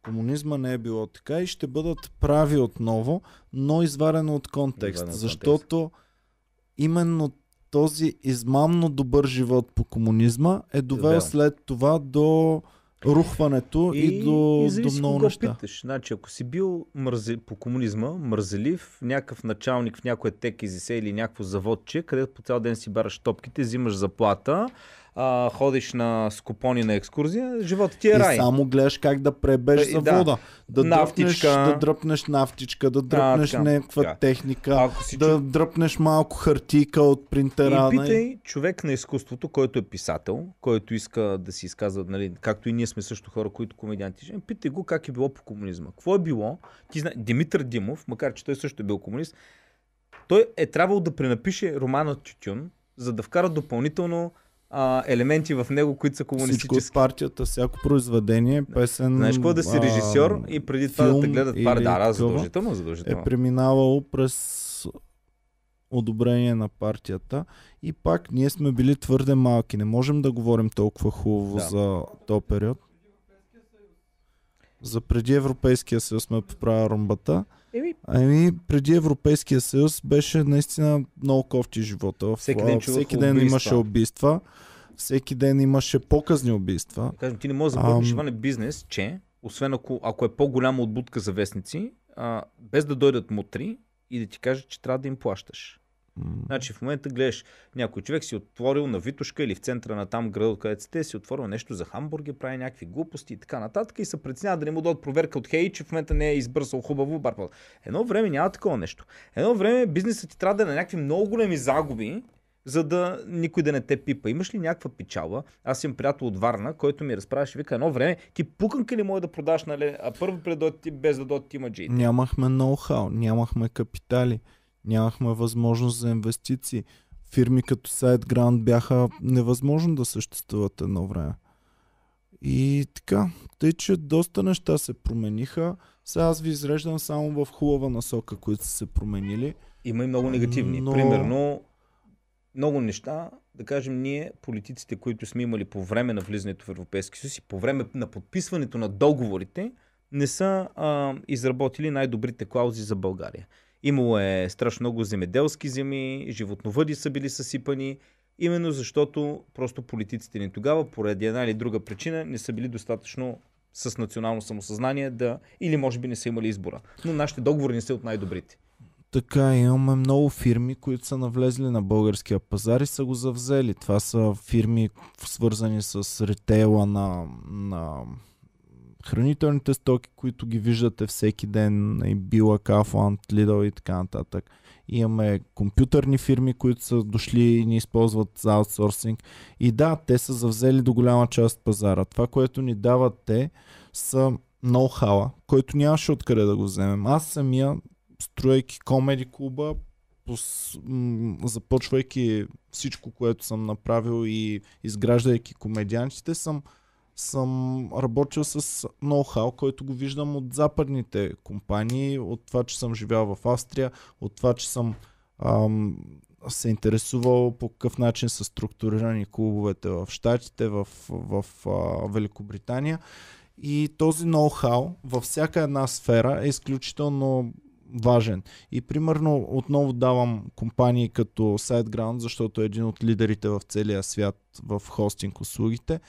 комунизма не е било така и ще бъдат прави отново, но изварено от контекст.
Извадено от
защото именно този измамно добър живот по комунизма е довел
Довел.
след това до рухването и, и до,
и
до много неща.
питаш. Значи, ако си бил мързе, по комунизма, мързелив, някакъв началник в някое тек изисе или някакво заводче, където по цял ден си бараш топките, взимаш заплата, а, ходиш на скупони на екскурзия, живота ти е
И
рай.
само гледаш как да пребеш
Да, и
завода. Да, дръпнеш,
Нафтичка.
да дръпнеш нафтичка, да дръпнеш
така,
някаква
така.
техника,
Ако си
да дръпнеш малко хартийка от принтера.
И
нали?
питай човек на изкуството, който е писател, който иска да си изказва, нали, както и ние сме също хора, които комедианти, ще питай го как е било по комунизма. Какво е било? Ти зна... Димитър Димов, макар че той също е бил комунист, той е трябвало да пренапише романа Тютюн, за да вкара допълнително а, елементи в него, които са
Всичко от
комунистически.
партията, всяко произведение, песен.
Знаеш какво е да си
а,
режисьор и преди това да те гледат пар. Да, да, задължително, задължително.
Е преминавало през одобрение на партията. И пак ние сме били твърде малки. Не можем да говорим толкова хубаво
Да.
за този период. За преди Европейския съюз сме поправя румбата.
Еми,
Ами, преди Европейския съюз беше наистина много кофти живота.
Всеки ден
всеки ден
убийства.
имаше убийства. Всеки ден имаше показни убийства.
Кажем, ти не можеш да започнеш
Ам.
Иване бизнес, че, освен ако, ако е по-голяма от будка за вестници, а, без да дойдат мутри и да ти кажат, че трябва да им плащаш. Значи в момента гледаш, някой човек си отворил на Витушка или в центъра на там града, където сте, си отворил нещо за хамбурги, прави някакви глупости и така нататък и се преценява да не му дадат проверка от Хей, че в момента не е избърсал хубаво барпа. Едно време няма такова нещо. Едно време бизнесът ти трябва да е на някакви много големи загуби, за да никой да не те пипа. Имаш ли някаква печала? Аз съм приятел от Варна, който ми разправяше, вика, едно време ти пуканка ли може да продаш, нали? А първо предот ти без да дойдат ти маджиите.
Нямахме ноу-хау, нямахме капитали, нямахме възможност за инвестиции. Фирми като SiteGround бяха невъзможно да съществуват едно време. И така, тъй, че доста неща се промениха. Сега аз ви изреждам само в хубава насока, които са се променили.
Има и много негативни.
Но-
Примерно, много неща, да кажем, ние, политиците, които сме имали по време на влизането в Европейски съюз и по време на подписването на договорите, не са а, изработили най-добрите клаузи за България. Имало е страшно много земеделски земи, животновъди са били съсипани, именно защото просто политиците ни тогава, поради една или друга причина, не са били достатъчно с национално самосъзнание да, или може би не са имали избора. Но нашите договори не са от най-добрите.
Така, имаме много фирми, които са навлезли на българския пазар и са го завзели. Това са фирми свързани с ретейла на, на хранителните стоки, които ги виждате всеки ден, и Била, Kaufland, Lidl и така нататък. Имаме компютърни фирми, които са дошли и ни използват за аутсорсинг. И да, те са завзели до голяма част пазара. Това, което ни дават те, са ноу-хауа, който нямаше откъде да го вземем. Аз самия строейки комеди клуба, започвайки всичко, което съм направил и изграждайки комедиантите, съм, съм работил с ноу-хау, който го виждам от западните компании, от това, че съм живял в Австрия, от това, че съм ам, се интересувал по какъв начин са структурирани клубовете в Штатите, в, в, а, Великобритания. И този ноу-хау във всяка една сфера е изключително важен. И примерно отново давам компании като SiteGround, защото е един от лидерите в целия свят в хостинг услугите.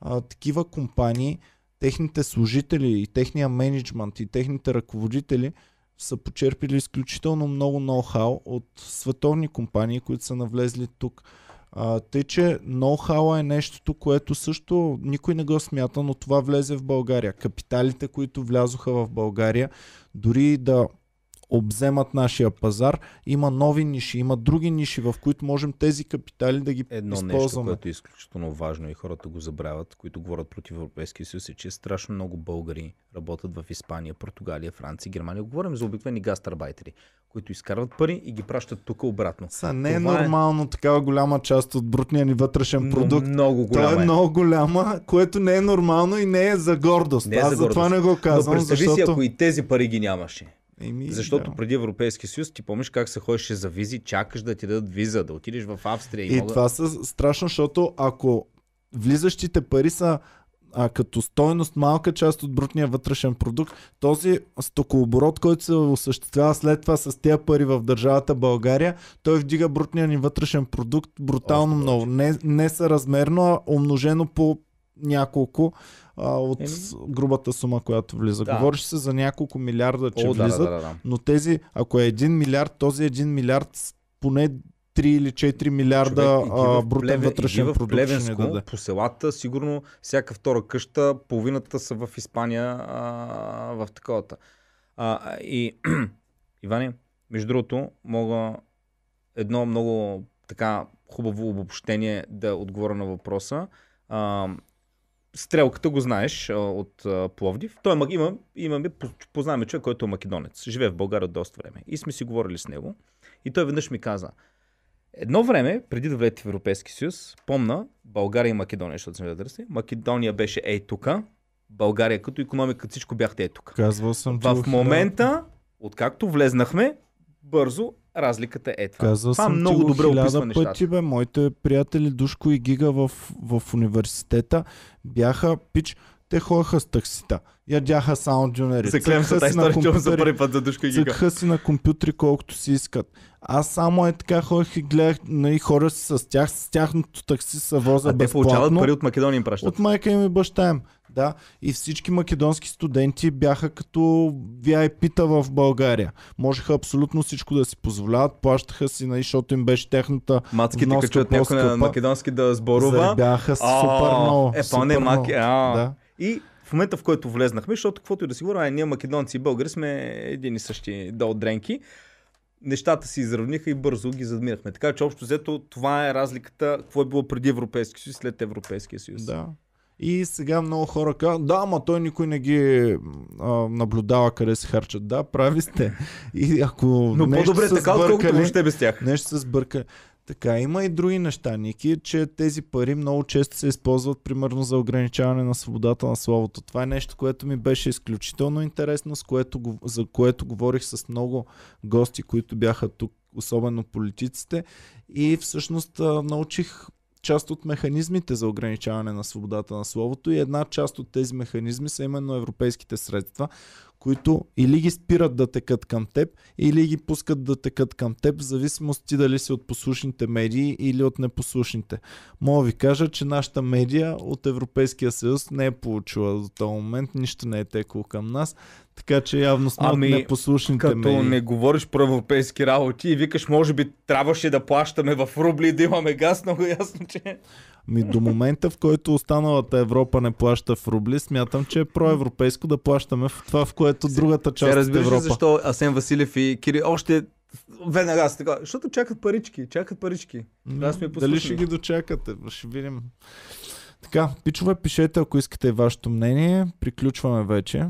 А, такива компании, техните служители и техния менеджмент и техните ръководители са почерпили изключително много ноу-хау от световни компании, които са навлезли тук. А, тъй, че ноу-хау е нещото, което също никой не го смята, но това влезе в България. Капиталите, които влязоха в България, дори да обземат нашия пазар. Има нови ниши, има други ниши, в които можем тези капитали да ги
Едно
използваме.
нещо, което е изключително важно и хората го забравят, които говорят против Европейския съюз, е, че страшно много българи работят в Испания, Португалия, Франция, Германия. Говорим за обикновени гастарбайтери, които изкарват пари и ги пращат тук обратно.
Са, не е
Това е-
нормално такава голяма част от брутния ни вътрешен
Но
продукт.
много
Той
голяма
е
е.
много голяма, което не е нормално и не е за гордост.
Не е
Аз
за
затова
гордост.
не го
Но
казвам,
представи
защото...
си, ако и тези пари ги нямаше.
Еми,
Защото
да.
преди Европейския съюз, ти помниш как се ходеше за визи, чакаш да ти дадат виза, да отидеш в Австрия и,
И
мога...
това са страшно, защото ако влизащите пари са а, като стойност малка част от брутния вътрешен продукт, този стокооборот, който се осъществява след това с тези пари в държавата България, той вдига брутния ни вътрешен продукт брутално
Още
много. Не, не съразмерно, а умножено по няколко а, от
Еми.
грубата сума, която влиза.
Да.
Говориш се за няколко милиарда, че
О, да,
влизат,
да, да, да.
но тези, ако е 1 милиард, този 1 милиард поне 3 или 4 милиарда
Човек,
а, брутен
Плевен-
вътрешен
в
продукт ще даде.
по селата, сигурно всяка втора къща, половината са в Испания а, в таковата. А, и, Иване, между другото, мога едно много така хубаво обобщение да отговоря на въпроса. А, стрелката го знаеш от Пловдив. Той е, ма- има, имаме, поз- познаваме човек, който е македонец. Живее в България от доста време. И сме си говорили с него. И той веднъж ми каза, Едно време, преди да влезете в Европейски съюз, помна България и Македония, защото сме адреси. Македония беше ей тука, България като економика всичко бяхте ей тук.
Казвал съм,
В момента, откакто влезнахме, бързо разликата е това.
Казвал
това
съм
много добре описва
хиляда
нещата.
пъти, бе. Моите приятели Душко и Гига в, в университета бяха пич, те ходеха с таксита. Ядяха саунд джунери.
Заклевам се тази история, за първи път за душка и гига.
Си на компютри колкото си искат. Аз само е така ходех и гледах нали, хора си с тях, с тяхното такси се воза
А те получават пари от Македония им пращат.
От майка им и баща им. Да, и всички македонски студенти бяха като VIP-та в България. Можеха абсолютно всичко да си позволяват, плащаха си, нали, защото им беше техната
Мацките, чуят някой на македонски да сборува.
заребяха
А,
супер много.
Е,
супер
не, маки.
Да.
И в момента, в който влезнахме, защото каквото и да си говоря, а, ние македонци и българи сме един и същи долдренки, нещата се изравниха и бързо ги задминахме. Така че общо взето това е разликата, какво е било преди Европейския съюз, след Европейския съюз.
Да. И сега много хора казват, да, ама той никой не ги а, наблюдава къде се харчат. Да, прави сте. И ако
Но
нещо
по-добре
са
така, отколкото въобще без тях.
нещо се сбърка. Така, има и други неща, Ники, че тези пари много често се използват примерно за ограничаване на свободата на словото. Това е нещо, което ми беше изключително интересно, с което, за което говорих с много гости, които бяха тук, особено политиците. И всъщност научих част от механизмите за ограничаване на свободата на словото и една част от тези механизми са именно европейските средства, които или ги спират да текат към теб, или ги пускат да текат към теб, в зависимост ти дали си от послушните медии или от непослушните. Мога ви кажа, че нашата медия от Европейския съюз не е получила до този момент, нищо не е текло към нас, така че явно сме
Ами,
непослушните
Като
медии.
не говориш про европейски работи и викаш, може би трябваше да плащаме в рубли и да имаме газ, много ясно, че...
Ми до момента, в който останалата Европа не плаща в рубли, смятам, че е проевропейско да плащаме в това, в което другата част от
разбираш
Европа.
защо Асен Василев и Кирил още веднага са така, защото чакат парички, чакат парички.
М,
Да сме
Дали ще ги дочакате? Ще видим. Така, пичове, пишете, ако искате вашето мнение. Приключваме вече.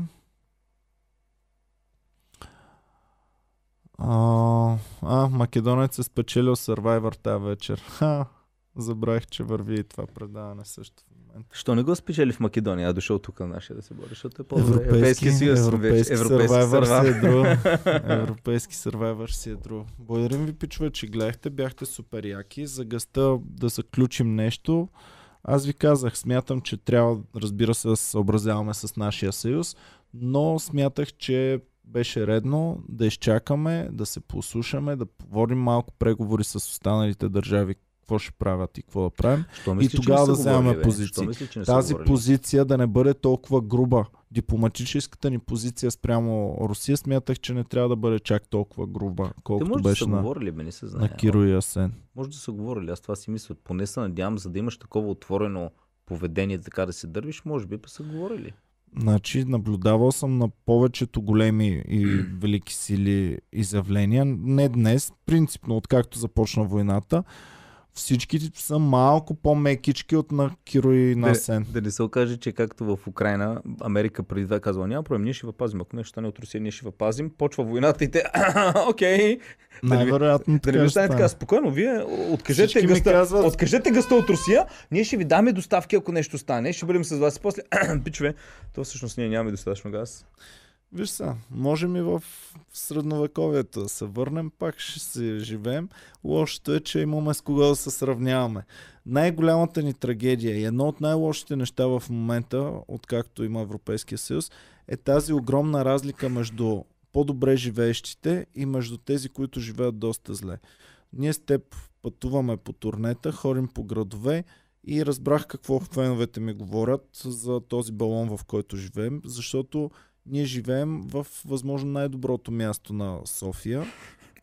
А, а Македонец е спечелил Survivor тази вечер. Ха, забравих, че върви и това предаване също в момента.
Що не го спечели в Македония, а дошъл тук на нашия да се бори, защото е по-добре.
Европейски,
съюз,
европейски,
вече,
Survivor си е друго. Европейски Survivor си е друго. Благодарим ви, пичове, че гледахте. Бяхте супер яки. За гъста да заключим нещо. Аз ви казах, смятам, че трябва, разбира се, да се съобразяваме с нашия съюз, но смятах, че беше редно да изчакаме, да се послушаме, да водим малко преговори с останалите държави, какво ще правят и какво да правим.
Що мисли, не
тогава
са
да вземаме
говорили, бе?
позиции.
Мисли, са
Тази
говорили?
позиция да не бъде толкова груба. Дипломатическата ни позиция спрямо Русия смятах, че не трябва да бъде чак толкова груба,
Те
колкото
може да
беше
са
на,
говорили, бе, не се знае.
на Киро и Асен.
Може да са говорили, аз това си мисля. Поне се надявам, за да имаш такова отворено поведение, така да се дървиш, може би па са говорили.
Значи, наблюдавал съм на повечето големи и велики сили изявления. Не днес, принципно, откакто започна войната, всички са малко по-мекички от на Киро и на Сен.
Да, да не се окаже, че както в Украина, Америка преди това е казала, няма проблем, ние ще въпазим. Ако нещо стане от Русия, ние ще въпазим. Почва войната и те, окей.
Най-вероятно
да не ви стане така, спокойно, вие откажете гъста, казват... откажете гъста от Русия, ние ще ви даме доставки, ако нещо стане, ще бъдем с вас после, пичове, то всъщност ние нямаме достатъчно газ.
Виж са, можем и в средновековието да се върнем, пак ще си живеем. Лошото е, че имаме с кого да се сравняваме. Най-голямата ни трагедия и едно от най-лошите неща в момента, откакто има Европейския съюз, е тази огромна разлика между по-добре живеещите и между тези, които живеят доста зле. Ние с теб пътуваме по турнета, ходим по градове и разбрах какво феновете ми говорят за този балон, в който живеем, защото ние живеем в възможно най-доброто място на София.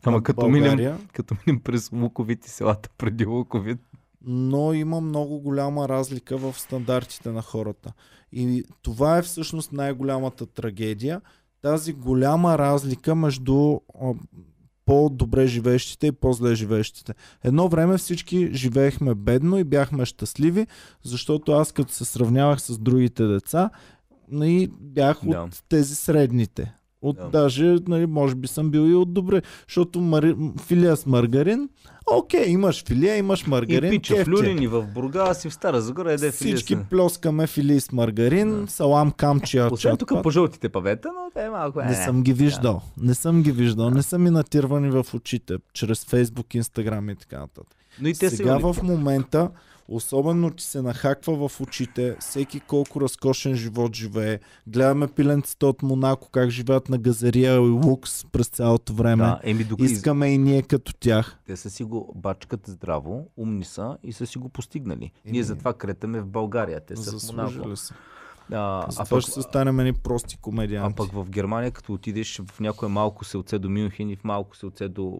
Ама като минем, като минем през Луковит и селата преди Луковит.
Но има много голяма разлика в стандартите на хората. И това е всъщност най-голямата трагедия. Тази голяма разлика между по-добре живеещите и по-зле живеещите. Едно време всички живеехме бедно и бяхме щастливи, защото аз като се сравнявах с другите деца, и бях да. от тези средните. От да. даже, нали, може би съм бил и от добре, защото мари... филия с маргарин, окей, имаш филия, имаш маргарин.
И пича в Люлин и в Бургас и в Стара Загора еде
филия. Всички са. плескаме филии с маргарин, да. салам камчия.
Освен тук по жълтите павета, но те е малко.
Не, съм ги виждал. Да. Не съм ги виждал. Да. Не са ми натирвани в очите, чрез Фейсбук, Инстаграм и така нататък. Но и те Сега в момента Особено ти се нахаква в очите всеки колко разкошен живот живее. Гледаме пиленцата от Монако как живеят на газария и лукс през цялото време. Да, еми, док... Искаме и ние като тях.
Те са си го бачкат здраво, умни са и са си го постигнали. Еми... Ние затова кретаме в България. Те са в Монако.
Са. А, а пък, ще станем едни прости комедианти.
А пък в Германия, като отидеш в някое малко селце до Мюнхен и в малко селце до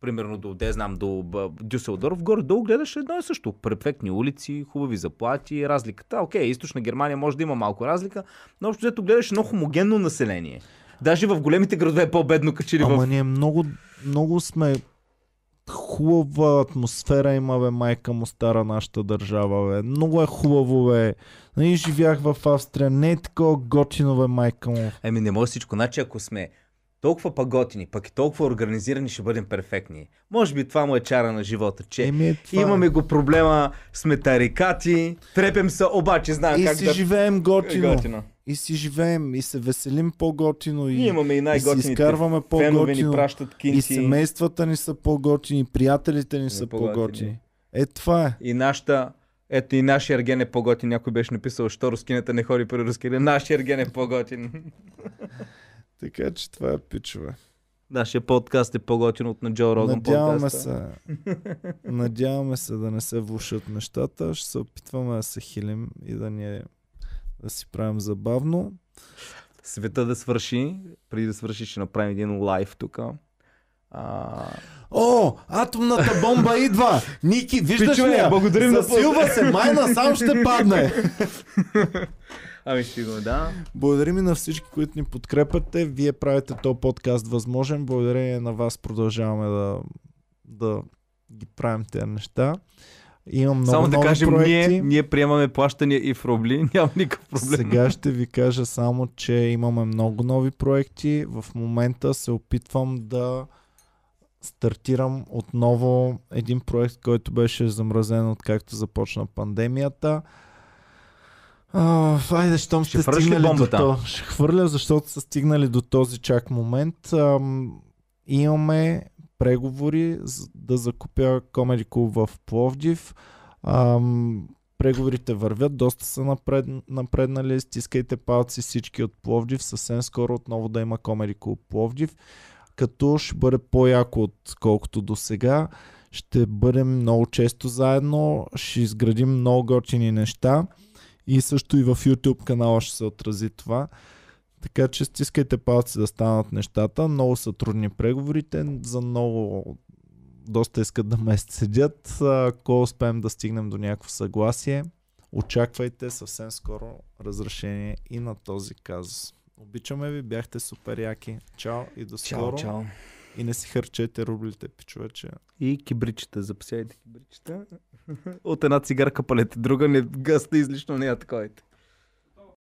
примерно до, де знам, до Дюселдорф, горе-долу гледаш едно и също. Перфектни улици, хубави заплати, разликата. Окей, източна Германия може да има малко разлика, но общо взето гледаш едно хомогенно население. Даже в големите градове е по-бедно качили
Ама в... ние много, много сме хубава атмосфера има, бе, майка му стара нашата държава, бе. Много е хубаво, бе. Нали, живях в Австрия, не е такова готино, бе, майка му.
Еми, не може всичко. Значи, ако сме толкова паготини, пък и толкова организирани, ще бъдем перфектни. Може би това му е чара на живота, че Еми, това... имаме го проблема, сме тарикати, трепем се, обаче знаем
и
как
си да... живеем готино. готино. И си живеем, и се веселим по-готино. И,
Ние имаме и.
И си изкарваме по-готино.
Пращат кинки.
И семействата ни са по-готини, приятелите ни са по-готини. Е, това е.
И нашата ето и нашия ерген е по-готин. Някой беше написал, що рускинята не ходи при руски. Нашия ерген е по-готин.
Така че това е пичове.
Нашия подкаст е по-готин от на Джо Роган
Надяваме подкаста. се, надяваме се да не се влушат нещата. Ще се опитваме да се хилим и да, ни, да си правим забавно.
Света да свърши. Преди да свърши ще направим един лайв тук.
А... О, атомната бомба идва! Ники, виждаш ли?
Благодарим
Засилва се, майна сам ще падне.
Ами стигаме, да.
Благодарим и на всички, които ни подкрепяте. Вие правите този подкаст възможен. Благодарение на вас продължаваме да, да ги правим тези неща. Имам много
само
да
кажем,
проекти.
ние, ние приемаме плащания и в рубли, няма никакъв проблем.
Сега ще ви кажа само, че имаме много нови проекти. В момента се опитвам да стартирам отново един проект, който беше замразен откакто започна пандемията. А, айде, щом ще сте стигнали до то. Ще хвърля, защото са стигнали до този чак момент. А, имаме преговори да закупя Comedy Club в Пловдив. А, преговорите вървят, доста са напред, напреднали. Стискайте палци всички от Пловдив. Съвсем скоро отново да има Comedy Club Пловдив. Като ще бъде по-яко отколкото до сега. Ще бъдем много често заедно. Ще изградим много готини неща. И също и в YouTube канала ще се отрази това. Така че стискайте палци да станат нещата. Много са трудни преговорите. За много доста искат да ме седят. Ако успеем да стигнем до някакво съгласие, Очаквайте съвсем скоро разрешение и на този казус. Обичаме ви, бяхте супер яки. Чао и до скоро.
Чао, чао.
И не си харчете рублите, пичовече.
И кибричета, запасяйте кибричета. От една цигарка палете, друга не гъста излишно не я таковете.